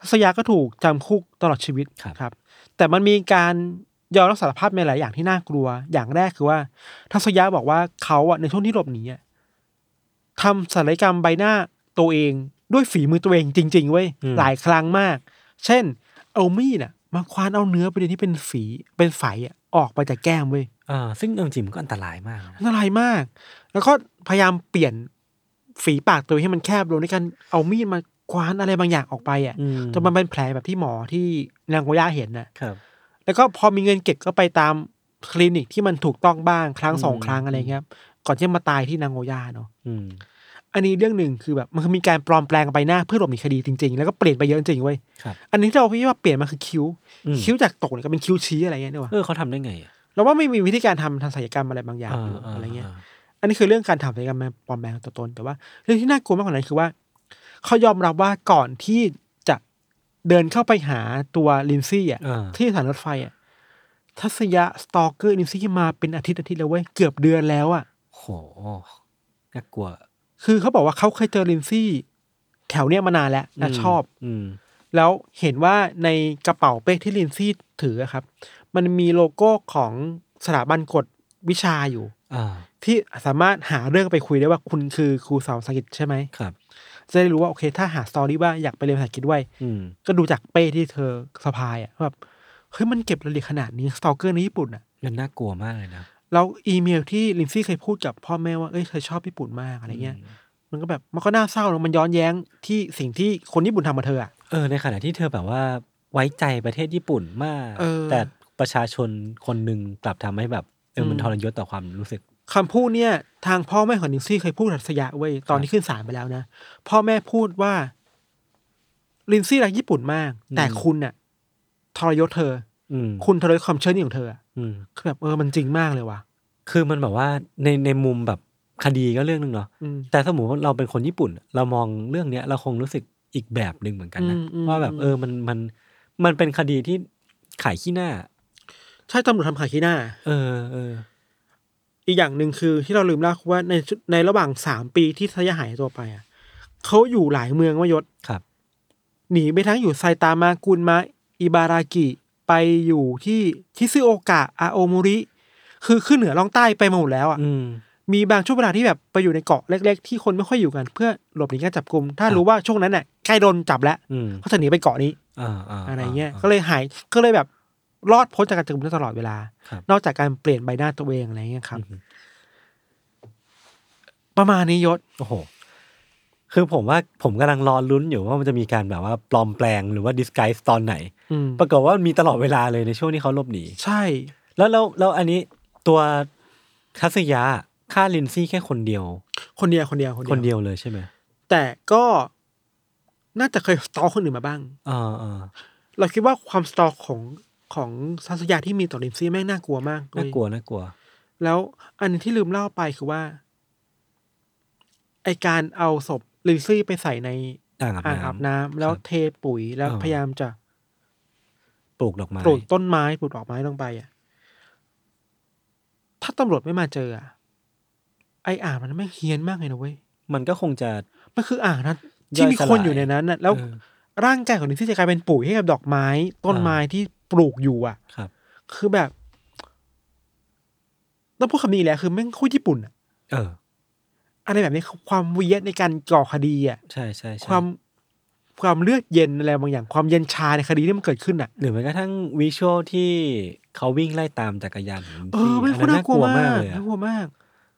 ทัศยาก็ถูกจำคุกตลอดชีวิตครับครับแต่มันมีการยอมรับสารภาพในหลายอย่างที่น่ากลัว อย่างแรกคือว่า ทัศยาบอกว่าเขาอะในช่วงที่หลบหนีอะทำศัลยกรรมใบหน้าตัวเองด้วยฝีมือตัวเองจริง ๆ เว้ยอืมหลายครั้งมาก เช่น เอามีดอะมาควานเอาเนื้อประเด็นที่เป็นฝีเป็นไฝอะออกไปจากแก้มเว้ยอ่าซึ่งเอาจริงๆมันก็อันตรายมากนะอันตรายมาก แล้วก็พยายามเปลี่ยน ฝีปากตัวเองให้มันแคบลงด้วยการเอามีดมาควานอะไรบางอย่างออกไปอะอืมจนมันเป็นแผลแบบที่หมอที่นางโกย่าเห็นน่ะครับ แล้วก็พอมีเงินเก็บก็ไปตามคลินิกที่มันถูกต้องบ้างครั้งสองอืมครั้งอะไรเงี้ยครับก่อนที่จะมาตายที่นางโกย่าเนาะอืมอันนี้เรื่องหนึ่งคือแบบมันคือมีการปลอมแปลงใบหน้าเพื่อหลบหนีคดีจริง ๆ แล้วก็เปลี่ยนไปเยอะจริงๆเว้ยครับอันนี้ที่เราพี่ว่าเปลี่ยนมาคือคิ้วอืมคิ้วจากตกเนี่ยก็เป็นคิ้วชี้อะไรเงี้ยเนี่ยว่ะเออเขาทำได้ไงอะเราว่าไม่มีวิธีการทำทางศัลยกรรมอะไรบางอย่างอยู่อะไรเงี้ย อันนี้คือเรื่องการทำศัลยกรรมปลอมแปลงตัวตน แต่ว่า เรื่องที่น่ากลัวมากกว่านั้นคือว่า เขายอมรับว่าก่อนที่จะเดินเข้าไปหาตัวลินซี่อะอ่าที่สถานีรถไฟอะทัศยะ stalker ลินซี่มาเป็นอาทิตย์อาทิตย์แล้วเว้ยเกือบเดือนแล้วอะโหน่ากลัว คือเขาบอกว่าเขาเคยเจอลินซี่ แถวเนี้ยมานานแล้วและชอบ อืมแล้วเห็นว่าในกระเป๋าเป้ที่ลินซี่ถืออะครับ มันมีโลโก้ของสถาบันกวดวิชาอยู่อ่า ที่สามารถหาเรื่องไปคุยได้ว่าคุณคือครูสอนภาษาอังกฤษใช่ไหมครับ จะได้รู้ว่าโอเค ถ้าหาสตอรี่ว่าอยากไปเรียนภาษาอังกฤษด้วยอืมก็ดูจากเป้ที่เธอสะพายอะแบบเฮ้ยมันเก็บรายละเอียดขนาดนี้สตอเกอร์ในญี่ปุ่นอะมันน่ากลัวมากเลยนะแล้วอีเมลที่ลินซี่เคยพูดกับพ่อแม่ว่าเอ้ยเธอชอบญี่ปุ่นมากอะไรเงี้ยมันก็แบบมันก็น่าเศร้าแล้วมันย้อนแย้งที่สิ่งที่คนญี่ปุ่นทำกับเธออะเออในขณะที่เธอแบบว่าไว้ใจประเทศญี่ปุ่นมากเออแต่ประชาชนคนหนึ่งกลับทำให้แบบ เออมันอืมทรยศต่อความรู้สึก คำพูดเนี่ย ทางพ่อแม่ของลินซี่เคยพูดกับสยะเว้ยตอนที่ขึ้นศาลไปแล้วนะ พ่อแม่พูดว่า ลินซี่รักญี่ปุ่นมากอืมแต่คุณน่ะทรยศเธอ อืมคุณทรยศความเชื่อนี่ของเธออะอืม คือแบบเออมันจริงมากเลยว่ะคือมันแบบว่าในในมุมแบบคดีก็เรื่องหนึ่งเนาะอืม แต่สมมติว่าเราเป็นคนญี่ปุ่น เรามองเรื่องเนี้ย เราคงรู้สึกอีกแบบหนึ่งเหมือนกันนะอืมอืมว่าแบบอืม เออมันมันมันเป็นคดีที่ขายขี้หน้า ใช่ตำรวจทำขายขี้หน้า เออเออ อีกอย่างหนึ่งคือที่เราลืมเล่าคือว่าในชุดในระหว่างสามปีที่ทายาหายตัวไปอะเขาอยู่หลายเมืองวายศครับ หนีไปทั้งอยู่ไซตามากุนมะอิบารากิ ไปอยู่ที่ทิซึโอกะอาโอมุริ คือขึ้นเหนือล่องใต้ไปมาหมดแล้วอะอืม มีบางช่วงเวลาที่แบบไปอยู่ในเกาะเล็ก ๆ ที่คนไม่ค่อยอยู่กัน เพื่อหลบหนีการจับกลุ่มถ้ารู้ว่าช่วงนั้นน่ะใกล้โดนจับแล้วอืม เขาจะหนีไปเกาะนี้ อ่าอ่าอะไรเงี้ยาก็เลยหาย ก็เลยแบบ รอดพ้นจากการจับกลุ่มได้ตลอดเวลาครับนอกจากการเปลี่ยนใบหน้าตัวเองอะไรเงี้ยครับอืมประมาณนี้ยศโอ้โห คือผมว่าผมกำลังรอลุ้นอยู่ว่ามันจะมีการแบบว่าปลอมแปลงหรือว่า disguise ตอนไหนอืมปรากฏว่ามันมีตลอดเวลาเลยในช่วงที่เขาหลบหนี ใช่ แล้วแล้วแล้วอันนี้ตัวคัสยาฆ่าลินซี่แค่คนเดียว คนเดียวคนเดียวคนเดียวเลยใช่ไหมแต่ก็น่าจะเคยสตอคนอื่นมาบ้างอ่าอ่าเราคิดว่าความสตอของ ของซัสยาที่มีต่อลินซี่แม่งน่ากลัวมากเว้น่ายกลัวน่ากลัว แล้วอันหนึงที่ลืมเล่าไปคือว่า ไอการเอาศพลินซี่ไปใส่ในอ่างอาบอ่างอาบน้ำน้ำแล้วครับเทปุ๋ยแล้วอ่าพยายามจะปลูกดอกไม้ปลูกต้นไม้ปลูกดอกไม้ลงไปอะ ถ้าตำรวจไม่มาเจออะไออ่างมันไม่งเฮี้ยนมากเลยนะเว้ยมันก็คงจะมันคืออ่างนะย่ที่อยมีสลายคนอยู่ในนั้นน่ะ แล้วเออร่างกายของลินซี่จะกลายเป็นปุ๋ยให้กับดอกไม้ ต้นไม้ที่ ปลูกอยู่อะครับ คือแบบต้องพูดคำนี้แหละคือแม่งโคตรญี่ปุ่นอะเออ อะไรแบบนี้คือความเวียดในการก่อคดีอะใช่ใช่ใช่ความความเลือดเย็นอะไรบางอย่างความเย็นชาในคดีที่มันเกิดขึ้นอะ หรือแม้กระทั่งวิชวลที่เขาวิ่งไล่ตามจักรยานของเอที่อไม่อันควรนั้นน่ากลัวมากเลยอะน่ากลัวมาก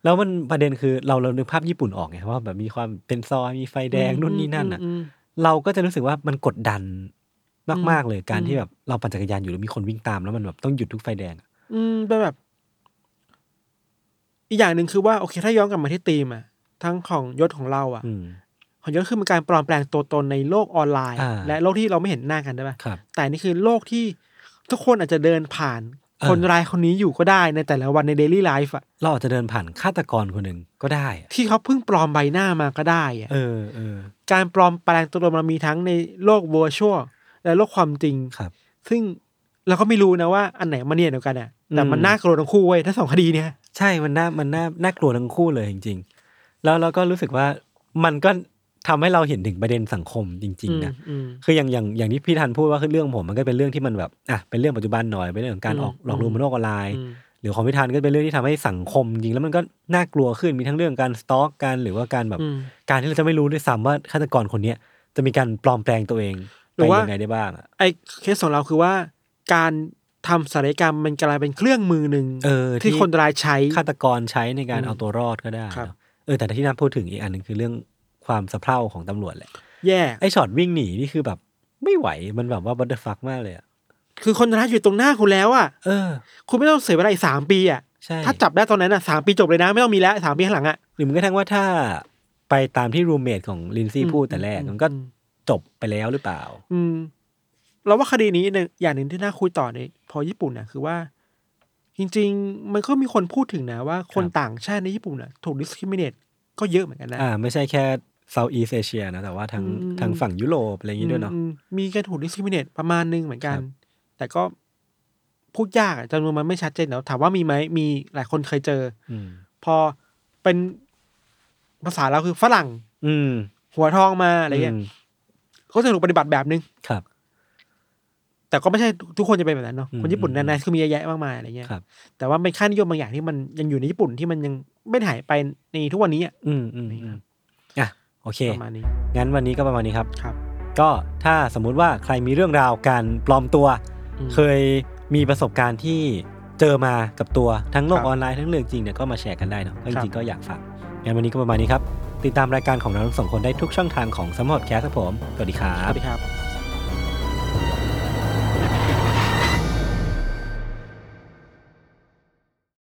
แล้วมันประเด็นคือเราเรานึกภาพญี่ปุ่นออกไงว่าแบบมีความเป็นซอยมีไฟแดงนู่นนี่นั่นอะอืมเราก็จะรู้สึกว่ามันกดดัน มากอืมๆเลยการอืมที่แบบเราปั่นจักรยานอยู่แล้วมีคนวิ่งตามแล้วมันแบบต้องหยุดทุกไฟแดงอะอืมเป็นแบบ อีกอย่างหนึ่งคือว่าโอเค ถ้าย้อนกลับมาที่ธีมอะทั้งของยศของเราอะอืม ของยศคือมันการปลอมแปลงตัวตนในโลกออนไลน์ อ่า และโลกที่เราไม่เห็นหน้ากันได้ปะครับ แต่นี่คือโลกที่ทุกคนอาจจะเดินผ่าน เออ คนร้ายคนนี้อยู่ก็ได้ในแต่ละวันใน daily life อะเราอาจจะเดินผ่านฆาตกรคนหนึ่งก็ได้อะที่เขาเพิ่งปลอมใบหน้ามาก็ได้อะเออเออการปลอมแปลงตัวตนมันมีทั้งในโลก virtual และโลกความจริงครับ ซึ่งเราก็ไม่รู้นะว่าอันไหนมันเนี่ยเดียวกันอะแต่มันอืมน่ากลัวทั้งคู่เว้ยทั้งสองคดีเนี่ย ใช่มันน่ามันน่าน่ากลัวทั้งคู่เลยจริง ๆ แล้วเราก็รู้สึกว่ามันก็ทำให้เราเห็นถึงประเด็นสังคมจริงๆนะอืมคืออย่างอย่างอย่างที่พี่ทันพูดว่าคือเรื่องผมมันก็เป็นเรื่องที่มันแบบอะเป็นเรื่องปัจจุบันหน่อยเป็นเรื่องของการอืมออกหลอกลวงบนโลกออนไลน์อืมหรือของพี่ทันก็เป็นเรื่องที่ทำให้สังคมจริงแล้วมันก็น่ากลัวขึ้นมีทั้งเรื่องการ stalk กันหรือว่าการแบบอืมการที่เราจะไม่รู้ด้วยซ้ำว่าฆาตกรคนเนี้ยจะมีการปลอมแปลงตัวเอง หรือไปว่ายังไงได้บ้างอะไอ้เคสของเราคือว่าการทำศัลยกรรมมันกลายเป็นเครื่องมือหนึ่งเออที่คนร้ายใช้ฆาตกรใช้ในการอืมเอาตัวรอดก็ได้ครับเนอะเออแต่ที่น่าพูดถึงอีกอันหนึ่งคือเรื่องความสะเพร่าของตำรวจแหละแย่ไอช็อตวิ่งหนีนี่คือแบบไม่ไหวมันแบบว่า what the fuck มากเลยอะคือคนร้ายอยู่ตรงหน้าคุณแล้วอะเออ คุณไม่ต้องเสียเวลาอีกสามปีอะใช่ถ้าจับได้ตอนนั้นอะสามปีจบเลยนะไม่ต้องมีแล้วสามปีข้างหลังอะหรือมันก็ทั้งว่าถ้าไปตามที่ roommate ของลินซี่อืมพูดแต่แรกอืมมันก็อืม จบไปแล้วหรือเปล่า อืมเราว่าคดีนี้เนี่ยอย่างหนึ่งที่น่าคุยต่อในพอญี่ปุ่นน่ะคือว่า จริง ๆ มันก็มีคนพูดถึงนะว่าคนครับต่างชาติในญี่ปุ่นน่ะถูก discriminate ก็เยอะเหมือนกันนะอ่า ไม่ใช่แค่ Southeast Asia นะแต่ว่าทางอืมทางฝั่งยุโรปอะไรอย่างงี้ด้วยเนาะอืมมีการถูก discriminate ประมาณนึงเหมือนกันครับแต่ก็พูดยากอะจำนวนมันไม่ชัดเจนแล้วถามว่ามีไหมมีหลายคนเคยเจอ อืมพอเป็นภาษาเราคือฝรั่ง อืมหัวทองมาอะไรเงี้ยม เขาจะถูกปฏิบัติแบบนึงครับ แต่ก็ไม่ใช่ทุกคนจะเป็นแบบนั้นเนาะอืมคนญี่ปุ่นอืมนานๆคือมีเยอะแยะมากมายอะไรเงี้ยครับแต่ว่าเป็นค่านิยมบางอย่างที่มันยังอยู่ในญี่ปุ่นที่มันยังไม่ได้หายไปในทุกวันนี้อะอืมอืมอืมอะโอเคประมาณนี้งั้นวันนี้ก็ประมาณนี้ครับครับ ก็ถ้าสมมุติว่าใครมีเรื่องราวการปลอมตัวอืมเคยมีประสบการณ์ที่เจอมากับตัวทั้งโลกครับออนไลน์ทั้งเรื่องจริงเนี่ยก็มาแชร์กันได้เนาะก็จครับริงๆก็อยากฟังงั้นวันนี้ก็ประมาณนี้ครับ ติดตามรายการของเราทั้งสองคนได้ทุกช่องทางของสมอดแคสครับผม สวัสดีครัสวัสดีครับ